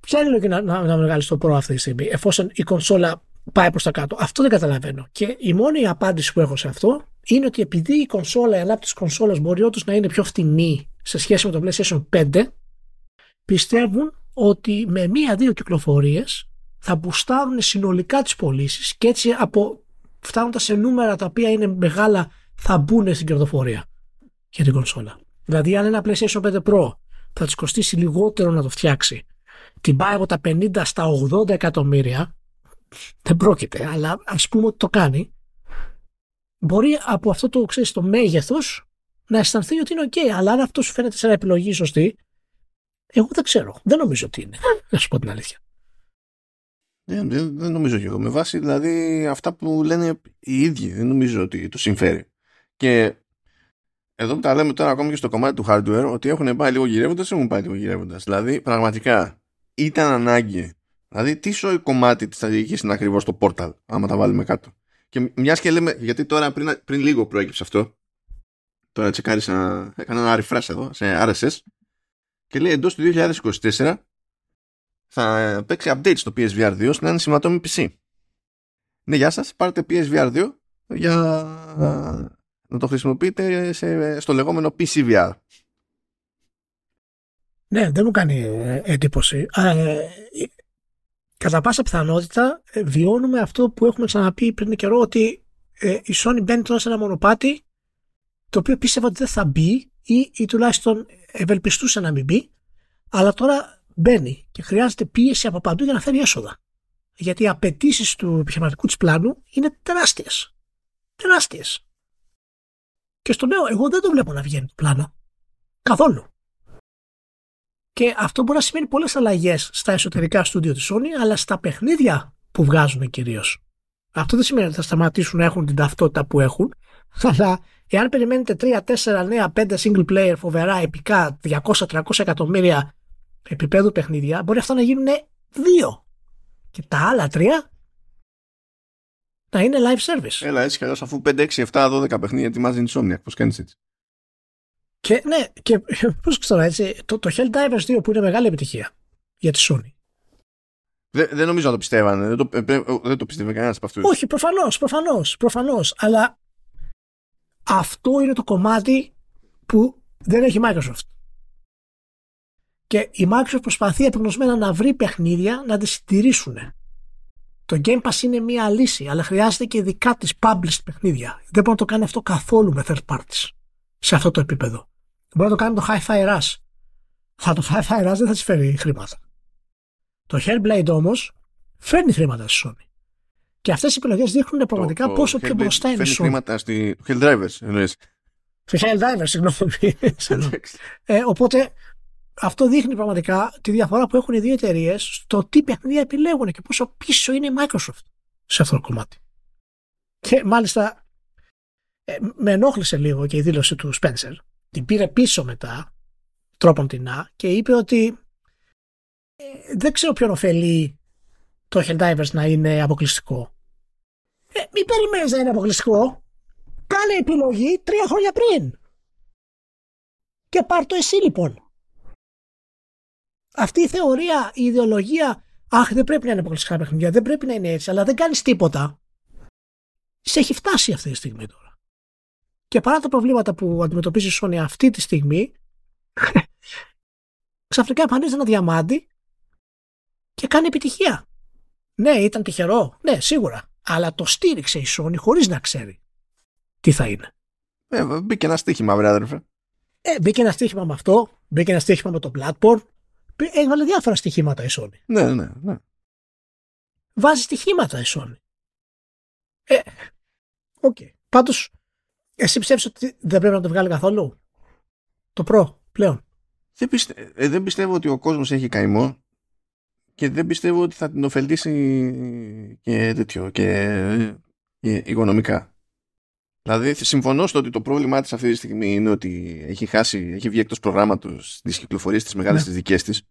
ποια είναι η να, να, να βγάλεις το Pro αυτή τη στιγμή, εφόσον η κονσόλα πάει προς τα κάτω. Αυτό δεν καταλαβαίνω. Και η μόνη απάντηση που έχω σε αυτό είναι ότι επειδή η κονσόλα, η ανάπτυξη κονσόλας μπορεί όντως να είναι πιο φτηνή σε σχέση με το PlayStation 5, πιστεύουν ότι με μία-δύο κυκλοφορίες θα μπουστάρουν συνολικά τις πωλήσεις και έτσι από φτάνοντας σε νούμερα τα οποία είναι μεγάλα θα μπουν στην κερδοφορία για την κονσόλα. Δηλαδή, αν ένα PlayStation 5 Pro θα της κοστίσει λιγότερο να το φτιάξει, την πάει από τα 50 στα 80 εκατομμύρια, δεν πρόκειται, αλλά ας πούμε ότι το κάνει, μπορεί από αυτό το, ξέρεις, το μέγεθος να αισθανθεί ότι είναι OK. Αλλά αν αυτός σου φαίνεται σε ένα επιλογή σωστή, εγώ δεν ξέρω. Δεν νομίζω ότι είναι. Να σου πω την αλήθεια. Δεν, δεν, δεν νομίζω και εγώ. Με βάση δηλαδή αυτά που λένε οι ίδιοι, δεν νομίζω ότι του συμφέρει. Και εδώ που τα λέμε τώρα ακόμη και στο κομμάτι του hardware, ότι έχουν πάει λίγο γυρεύοντας, έχουν πάει λίγο γυρεύοντας. Δηλαδή, πραγματικά ήταν ανάγκη. Δηλαδή, τι σοϊ κομμάτι της στρατηγικής είναι ακριβώς το portal, άμα τα βάλουμε κάτω; Και μιας και λέμε, γιατί τώρα πριν, πριν λίγο προέκυψε αυτό, τώρα τσεκάρισα, έκανα ένα refresh εδώ σε RSS και λέει εντός του 2024 θα παίξει update στο PSVR 2 στην ένα με PC. Ναι, γεια σας, πάρτε PSVR 2 για να το χρησιμοποιείτε σε, στο λεγόμενο PCVR. Ναι, δεν μου κάνει ε, εντύπωση. Ε, κατά πάσα πιθανότητα ε, βιώνουμε αυτό που έχουμε ξαναπεί πριν καιρό ότι ε, η Sony μπαίνει τώρα σε ένα μονοπάτι το οποίο πίστευα ότι δεν θα μπει ή, ή τουλάχιστον ευελπιστούσε να μην μπει αλλά τώρα μπαίνει και χρειάζεται πίεση από παντού για να φέρει έσοδα. Γιατί οι απαιτήσεις του επιχειρηματικού της πλάνου είναι τεράστιες. Τεράστιες. Και στο λέω, εγώ δεν το βλέπω να βγαίνει το πλάνο. Καθόλου. Και αυτό μπορεί να σημαίνει πολλές αλλαγές στα εσωτερικά στούντιο της Sony, αλλά στα παιχνίδια που βγάζουν κυρίως. Αυτό δεν σημαίνει ότι θα σταματήσουν να έχουν την ταυτότητα που έχουν, <laughs> αλλά εάν περιμένετε 3, 4, νέα, 5 single player φοβερά, επικά, 200-300 εκατομμύρια επίπεδου παιχνίδια, μπορεί αυτά να γίνουν δύο. Και τα άλλα τρία να είναι live service. Έλα, έτσι κι αλλιώς αφού 5, 6, 7, 12 παιχνίδια ετοιμάζει η Insomniac, πώς κάνεις έτσι. Και ναι, και <laughs> πώς ξέρω έτσι, το, το Helldivers 2 που είναι μεγάλη επιτυχία για τη Sony. Δεν, δεν νομίζω να το πιστεύανε. Δεν το, ε, δεν το πιστεύει κανένας από αυτούς. Όχι, προφανώς, προφανώς, προφανώς. Αλλά αυτό είναι το κομμάτι που δεν έχει Microsoft. Και η Microsoft προσπαθεί επιγνωσμένα να βρει παιχνίδια να τις συντηρήσουν. Το Game Pass είναι μία λύση, αλλά χρειάζεται και δικά της published παιχνίδια. Δεν μπορεί να το κάνει αυτό καθόλου με third parties σε αυτό το επίπεδο. Μπορεί να το κάνει το Hi-Fi Rush. Θα το Hi-Fi Rush δεν θα της φέρει χρήματα. Το Hellblade όμως φέρνει χρήματα στη Sony. Και αυτές οι επιλογές δείχνουν πραγματικά το, πόσο πιο μπροστά είναι η Sony. Φέρνει χρήματα στη Helldivers, εννοείς. Στη Helldivers, συγγνώμη. <laughs> ε, οπότε αυτό δείχνει πραγματικά τη διαφορά που έχουν οι δύο εταιρείες στο τι παιχνίδια επιλέγουν και πόσο πίσω είναι η Microsoft σε αυτό το κομμάτι. Και μάλιστα ε, με ενόχλησε λίγο και η δήλωση του Spencer. Την πήρε πίσω μετά, τρόπον την και είπε ότι ε, δεν ξέρω ποιον ωφελεί το Helldivers να είναι αποκλειστικό. Ε, μην περιμένεις να είναι αποκλειστικό. Κάνε επιλογή τρία χρόνια πριν. Και πάρ το εσύ λοιπόν αυτή η θεωρία, η ιδεολογία, αχ, δεν πρέπει να είναι αποκλειστικά παιχνίδια, δεν πρέπει να είναι έτσι, αλλά δεν κάνεις τίποτα. Σε έχει φτάσει αυτή τη στιγμή τώρα. Και παρά τα προβλήματα που αντιμετωπίζει η Sony αυτή τη στιγμή, <laughs> ξαφνικά εμφανίζεται ένα διαμάντι και κάνει επιτυχία. Ναι, ήταν τυχερό. Ναι, σίγουρα. Αλλά το στήριξε η Sony χωρίς να ξέρει τι θα είναι. Ε, μπήκε ένα στοίχημα, βρε αδερφέ. Ε, μπήκε ένα στοίχημα με αυτό. Μπήκε ένα στοίχημα με το Bloodborne έβαλε διάφορα στοιχήματα η Sony. Ναι, ναι, ναι. Βάζει στοιχήματα η Sony. Ε, okay. Πάντως, εσύ πιστεύεις ότι δεν πρέπει να το βγάλει καθόλου; Το προ, πλέον. Δεν, πιστε... ε, δεν πιστεύω ότι ο κόσμος έχει καημό και δεν πιστεύω ότι θα την ωφελήσει και τέτοιο και, και οικονομικά. Δηλαδή, συμφωνώ στο ότι το πρόβλημά της αυτή τη στιγμή είναι ότι έχει χάσει, έχει βγει εκτός προγράμματος τις κυκλοφορίες της μεγάλες ναι. τις δικές της.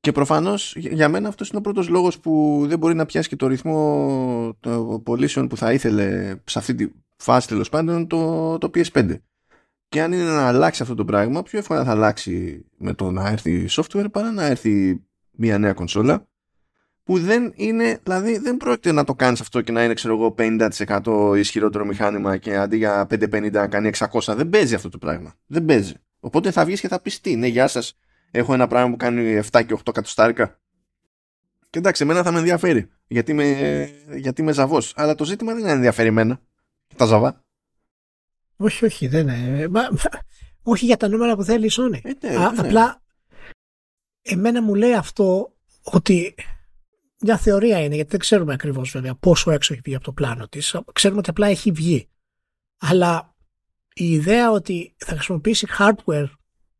Και προφανώς για μένα αυτός είναι ο πρώτος λόγος που δεν μπορεί να πιάσει και το ρυθμό των πωλήσεων που θα ήθελε σε αυτή τη φάση τέλος πάντων το, το PS5. Και αν είναι να αλλάξει αυτό το πράγμα, πιο εύκολα θα αλλάξει με το να έρθει software παρά να έρθει μια νέα κονσόλα που δεν είναι, δηλαδή δεν πρόκειται να το κάνεις αυτό και να είναι ξέρω εγώ 50% ισχυρότερο μηχάνημα και αντί για 550 να κάνει 600 δεν παίζει αυτό το πράγμα. Δεν παίζει. Οπότε θα βγεις και θα πεις τι ναι γεια σας. Έχω ένα πράγμα που κάνει 7 και 8 κατοστάρικα και εντάξει εμένα θα με ενδιαφέρει γιατί είμαι, γιατί είμαι ζαβός. Αλλά το ζήτημα δεν είναι ενδιαφέρει εμένα τα ζαβά όχι όχι δεν είναι μα, όχι για τα νούμερα που θέλει η Sony ε, ναι, Α, ναι. απλά εμένα μου λέει αυτό ότι μια θεωρία είναι, γιατί δεν ξέρουμε ακριβώς βέβαια πόσο έξω έχει βγει από το πλάνο της. Ξέρουμε ότι απλά έχει βγει. Αλλά η ιδέα ότι θα χρησιμοποιήσει hardware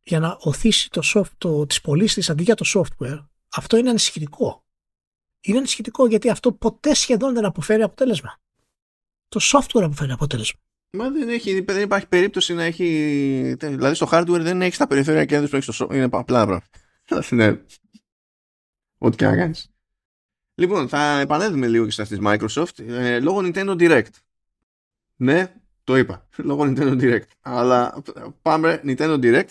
για να οθήσει το soft, το, τις πωλήσεις αντί για το software, αυτό είναι ανησυχητικό. Είναι ανησυχητικό γιατί αυτό ποτέ σχεδόν δεν αποφέρει αποτέλεσμα. Το software αποφέρει αποτέλεσμα. Μα δεν, έχει, δεν υπάρχει περίπτωση να έχει. Δηλαδή στο hardware δεν έχεις τα περιθώρια κέρδους που έχεις στο software. Είναι απλά πράγματα. <laughs> Ό,τι και να κάνεις. Λοιπόν, θα επανέλθουμε λίγο και στα της Microsoft ε, λόγω Nintendo Direct. Ναι, Το είπα. <laughs> Λόγω Nintendo Direct. Αλλά πάμε Nintendo Direct.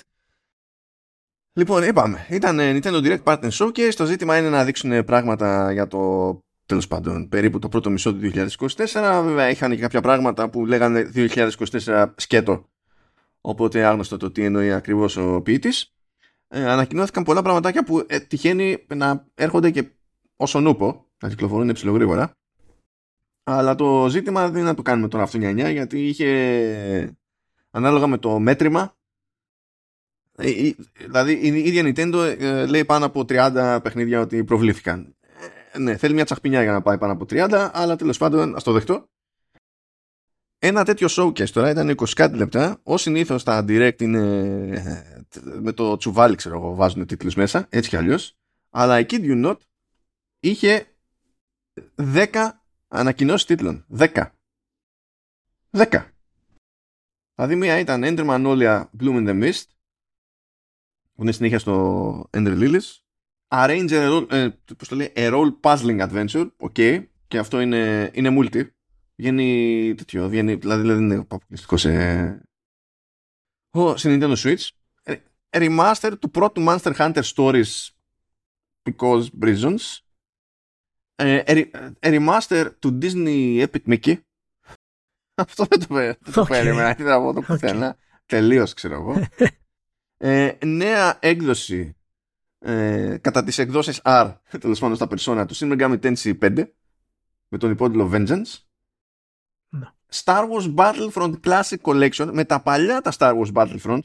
Λοιπόν, είπαμε. Ήταν Nintendo Direct Partner Show και στο ζήτημα είναι να δείξουν πράγματα για το τέλος πάντων περίπου το πρώτο μισό του 2024. Βέβαια είχαν και κάποια πράγματα που λέγανε 2024 σκέτο. Οπότε άγνωστο το τι εννοεί ακριβώς ο ποιητής. Ε, ανακοινώθηκαν πολλά πραγματάκια που ε, τυχαίνει να έρχονται και όσο νούπο, να κυκλοφορούν ψηλογρήγορα. Αλλά το ζήτημα δεν είναι να το κάνουμε τώρα αυτό 9 γιατί είχε ανάλογα με το μέτρημα ε, δηλαδή η ίδια Nintendo ε, λέει πάνω από 30 παιχνίδια ότι προβλήθηκαν. Ε, ναι, θέλει μια τσαχπινιά για να πάει πάνω από 30, αλλά τέλος πάντων ας το δεχτώ. Ένα τέτοιο showcase τώρα ήταν 20 κάτι λεπτά. Ω συνήθως τα direct είναι με το τσουβάλι, ξέρω εγώ, βάζουν τίτλους μέσα, έτσι κι αλλιώς. Αλλά I kid you not είχε 10 ανακοινώσεις τίτλων. 10. 10. Δηλαδή μία ήταν Ender Magnolia Bloom in the Mist που είναι συνέχεια στο Ender Lilies. Arranger, a role, ε, πώς το λέει, a role puzzling adventure. Okay. Και αυτό είναι, είναι multi. Βγαίνει τέτοιο. Βγαίνει, δηλαδή δεν είναι αποκλειστικό σε... Oh, σε Nintendo Switch. Remaster του πρώτου Monster Hunter Stories because reasons. A, remaster του Disney Epic Mickey. <laughs> Αυτό δεν το, το <laughs> περίμενα. Δεν θα πω το <laughs> πουθενά. Τελείως ξέρω εγώ. Ε, νέα έκδοση ε, κατά τις εκδόσεις R τέλος πάντων στα persona του Shin Megami Tensei 5 με τον υπότιτλο Vengeance. Ναι. Star Wars Battlefront Classic Collection με τα παλιά τα Star Wars Battlefront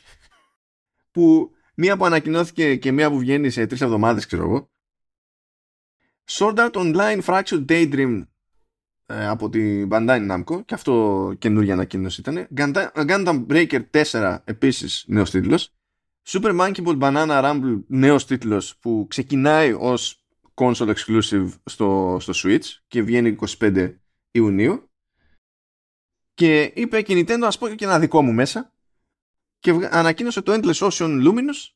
που μία που ανακοινώθηκε και μία που βγαίνει σε τρεις εβδομάδες ξέρω εγώ. Sword Art Online Fractured Daydream ε, από την Bandai Namco και αυτό καινούργια ανακοίνωση ήταν Gundam Breaker 4 επίσης νέος τίτλος Super Monkey Ball Banana Rumble νέος τίτλος που ξεκινάει ως console exclusive στο, στο Switch και βγαίνει 25 Ιουνίου και είπε και η Nintendo ας πω και ένα δικό μου μέσα και ανακοίνωσε το Endless Ocean Luminous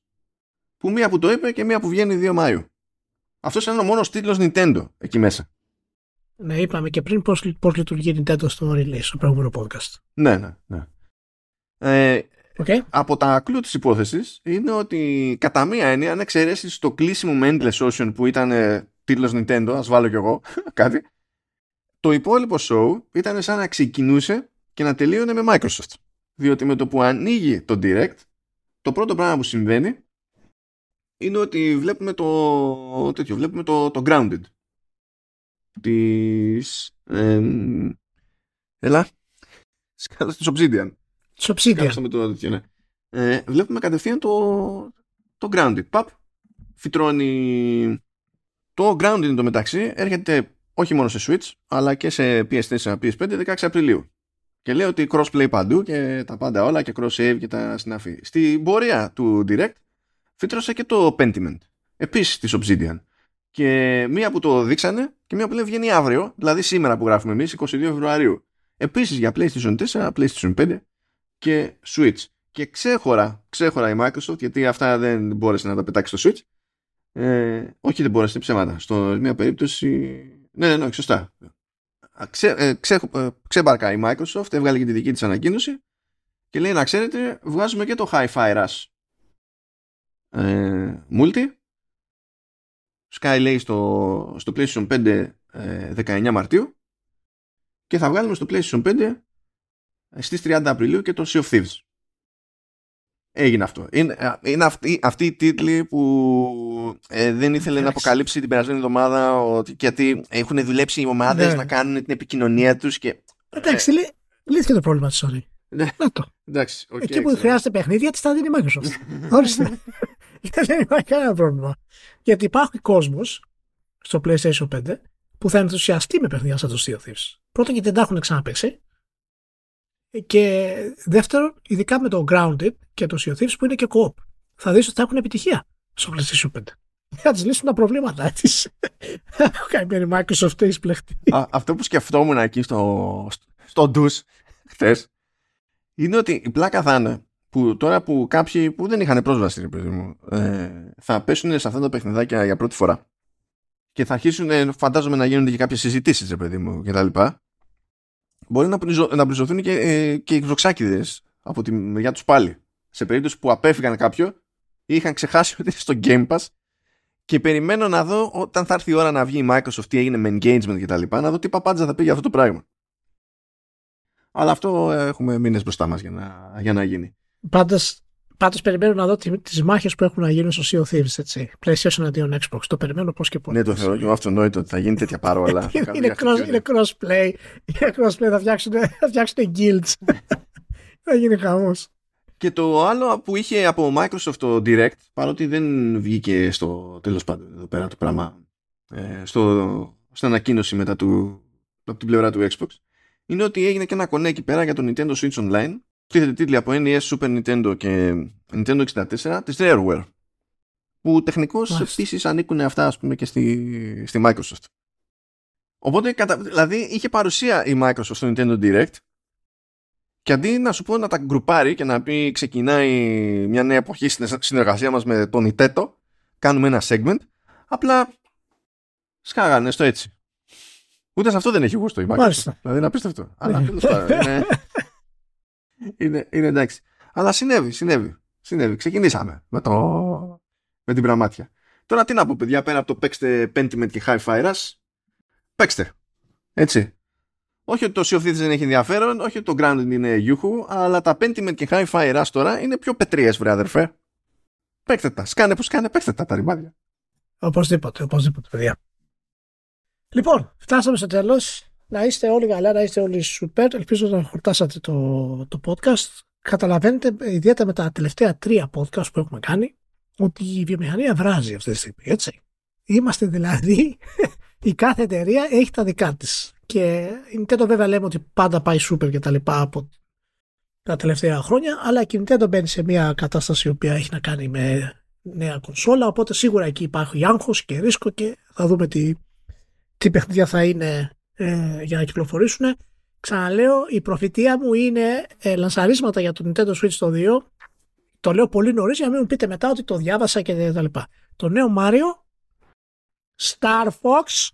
που μία που το είπε και μία που βγαίνει 2 Μάιου. Αυτός είναι ο μόνος τίτλος Nintendo εκεί μέσα. Ναι, είπαμε και πριν πώς, πώς λειτουργεί η Nintendo στο release, στο προηγούμενο podcast. Ναι, ναι, ναι. Ε, Okay. Από τα κλου της υπόθεσης είναι ότι κατά μία έννοια αν εξαιρέσεις το κλείσιμο με Endless Ocean που ήταν ε, τίτλος Nintendo, ας βάλω κι εγώ <laughs> κάτι, το υπόλοιπο show ήταν σαν να ξεκινούσε και να τελείωνε με Microsoft. Διότι με το που ανοίγει το Direct, το πρώτο πράγμα που συμβαίνει είναι ότι βλέπουμε το, τέτοιο, βλέπουμε το, το Grounded της ε, έλα <laughs> της Obsidian της Obsidian. Με το τέτοιο, ναι. ε, βλέπουμε κατευθείαν το, το Grounded. Παπ, φυτρώνει το Grounded εν τω μεταξύ έρχεται όχι μόνο σε Switch αλλά και σε PS4, PS5 16 Απριλίου. Και λέει ότι crossplay παντού και τα πάντα όλα και cross save και τα συναφή. Στην πορεία του Direct φύτρωσε και το Pentiment. Επίσης της Obsidian. Και μία που το δείξανε και μία που λέει βγαίνει αύριο, δηλαδή σήμερα που γράφουμε εμείς, 22 Φεβρουαρίου. Επίσης για PlayStation 4, PlayStation 5 και Switch. Και ξέχωρα, ξέχωρα η Microsoft, γιατί αυτά δεν μπόρεσε να τα πετάξει στο Switch. Ε, όχι δεν μπόρεσε, ψέματα. Στο μια περίπτωση... Ναι, ναι, ναι, σωστά. Ξέ, ε, ξέ, ε, ξέμπαρκα η Microsoft, έβγαλε και τη δική της ανακοίνωση και λέει να ξέρετε, βγάζουμε και το Hi-Fi Rush ε, Multi. Sky λέει στο, στο PlayStation 5 19 Μαρτίου και θα βγάλουμε στο PlayStation 5 στις 30 Απριλίου και το Sea of Thieves. Έγινε αυτό. Είναι, είναι αυτή, αυτή η τίτλη που ε, δεν ήθελε να αποκαλύψει την περασμένη εβδομάδα ότι, γιατί έχουν δουλέψει οι ομάδες ναι. να κάνουν την επικοινωνία τους και... Εντάξει, ε, λύθηκε το πρόβλημα της Sony. Ναι. Να το. Εντάξει, okay, Εκεί που ξέρω. χρειάζεται παιχνίδια τη τα δίνει η Microsoft. <laughs> Ορίστε. δεν υπάρχει κανένα πρόβλημα. Γιατί υπάρχει κόσμος στο PlayStation 5 που θα ενθουσιαστεί με παιχνίδια σαν το Sea of Thieves. Πρώτον γιατί δεν τα έχουν ξαναπέξει και δεύτερον, ειδικά με το Grounded και το Sea of Thieves που είναι και co-op. Θα δεις ότι θα έχουν επιτυχία στο PlayStation 5. <laughs> Θα τις λύσουν τα προβλήματά της. Έχω κάνει η Microsoft έχει πλεχτεί. Αυτό που σκεφτόμουν εκεί στο, στο ντους χθες είναι ότι η πλάκα θα είναι που τώρα που κάποιοι που δεν είχαν πρόσβαση ρε παιδί μου, ε, θα πέσουν σε αυτά τα παιχνιδάκια για πρώτη φορά και θα αρχίσουν φαντάζομαι να γίνονται και κάποιες συζητήσεις ρε παιδί μου και τα λοιπά μπορεί να, πληζω, να πληζωθούν και, ε, και εκδοξάκιδες από τη μεριά τους πάλι. Σε περίπτωση που απέφυγαν κάποιο ή είχαν ξεχάσει ότι είναι στο Game Pass και περιμένω να δω όταν θα έρθει η ώρα να βγει η Microsoft τι έγινε με engagement και τα λοιπά, να δω τι παπάντζα θα πει για αυτό το πράγμα. Αλλά αυτό έχουμε μήνες μπροστά μας για να, για να γίνει. Πάντως, πάντως περιμένω να δω τις μάχες που έχουν να γίνουν στο Sea of Thieves, έτσι. PlayStation αντίον Xbox. Το περιμένω πώς και πώς. Ναι, το θεωρώ και εγώ αυτονόητο ότι θα γίνει τέτοια παρόλα. <laughs> είναι, cross, είναι crossplay. Είναι crossplay, θα φτιάξουν, θα φτιάξουν guilds. <laughs> θα γίνει χαμός. Και το άλλο που είχε από Microsoft το Direct, παρότι δεν βγήκε στο τέλος πάντων εδώ πέρα το πράγμα, ε, στο, στην ανακοίνωση μετά του, από την πλευρά του Xbox, είναι ότι έγινε και ένα κονέ εκεί πέρα για το Nintendo Switch Online. Τίθεται τίτλοι από NES, Super Nintendo και Nintendo 64 της Rareware. Που τεχνικώς επίσης ανήκουν αυτά ας πούμε και στη, στη Microsoft. Οπότε, δηλαδή, είχε παρουσία η Microsoft στο Nintendo Direct και αντί να σου πω να τα γκρουπάρει και να πει ξεκινάει μια νέα εποχή στην συνεργασία μας με τον Ιτέτο, κάνουμε ένα segment, απλά σκάγανε στο έτσι. Ούτε σε αυτό δεν έχει γούστο η Microsoft. Μάλιστα. Δηλαδή είναι απίστευτο. Αλλά είναι, <laughs> είναι, είναι εντάξει. Αλλά συνέβη, συνέβη. Συνέβη. Ξεκινήσαμε με, το, με την πραγμάτια. Τώρα τι να πω, παιδιά, πέρα από το παίξτε Pentiment και High Fire παίξτε. Έτσι. Όχι ότι το Sea of Thieves δεν έχει ενδιαφέρον, όχι ότι το Grounded είναι γιούχου, αλλά τα Pentiment και High Fire τώρα είναι πιο πετρίες, βρε αδερφέ. Παίξτε τα. Σκάνε που σκάνε, παίξτε τα τα ρημάδια. Οπωσδήποτε, οπωσδήποτε, παιδιά. Λοιπόν, φτάσαμε στο τέλος. Να είστε όλοι καλά, να είστε όλοι super. Ελπίζω να χορτάσατε το, το podcast. Καταλαβαίνετε, ιδιαίτερα με τα τελευταία τρία podcast που έχουμε κάνει, ότι η βιομηχανία βράζει αυτή τη στιγμή, έτσι. Είμαστε δηλαδή, <laughs> η κάθε εταιρεία έχει τα δικά της. Και η Nintendo βέβαια λέμε ότι πάντα πάει super και τα λοιπά από τα τελευταία χρόνια, αλλά η Nintendo μπαίνει σε μια κατάσταση η οποία έχει να κάνει με νέα κονσόλα, οπότε σίγουρα εκεί υπάρχει άγχος και ρίσκο και θα δούμε τι, τι παιχνίδια θα είναι ε, για να κυκλοφορήσουν. Ξαναλέω, η προφητεία μου είναι ε, λανσαρίσματα για το Nintendo Switch το 2. Το λέω πολύ νωρίς για να μην μου πείτε μετά ότι το διάβασα και τα λοιπά. Το νέο Mario, Star Fox.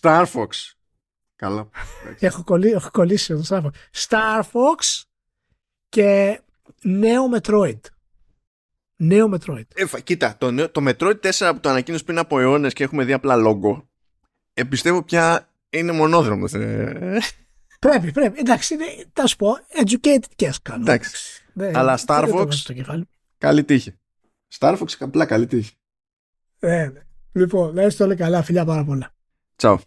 Star Fox. Καλά. <laughs> έχω, κολλήσει, έχω κολλήσει το Star Fox. Star Fox και νέο Metroid. Νέο Metroid. Ε, κοίτα, το, νέο, το Metroid 4 που το ανακοίνωσε πριν από αιώνες και έχουμε δει απλά λόγο εμπιστεύω πια είναι μονόδρομος. Ε. Πρέπει, πρέπει. Εντάξει, είναι, θα σου πω, educated guess κάνω. Εντάξει. Ναι, Αλλά Star Fox, καλή τύχη. Star Fox, απλά καλή τύχη. Ναι, ναι. Λοιπόν, να είστε όλοι καλά. Φιλιά πάρα πολλά. Τσαου.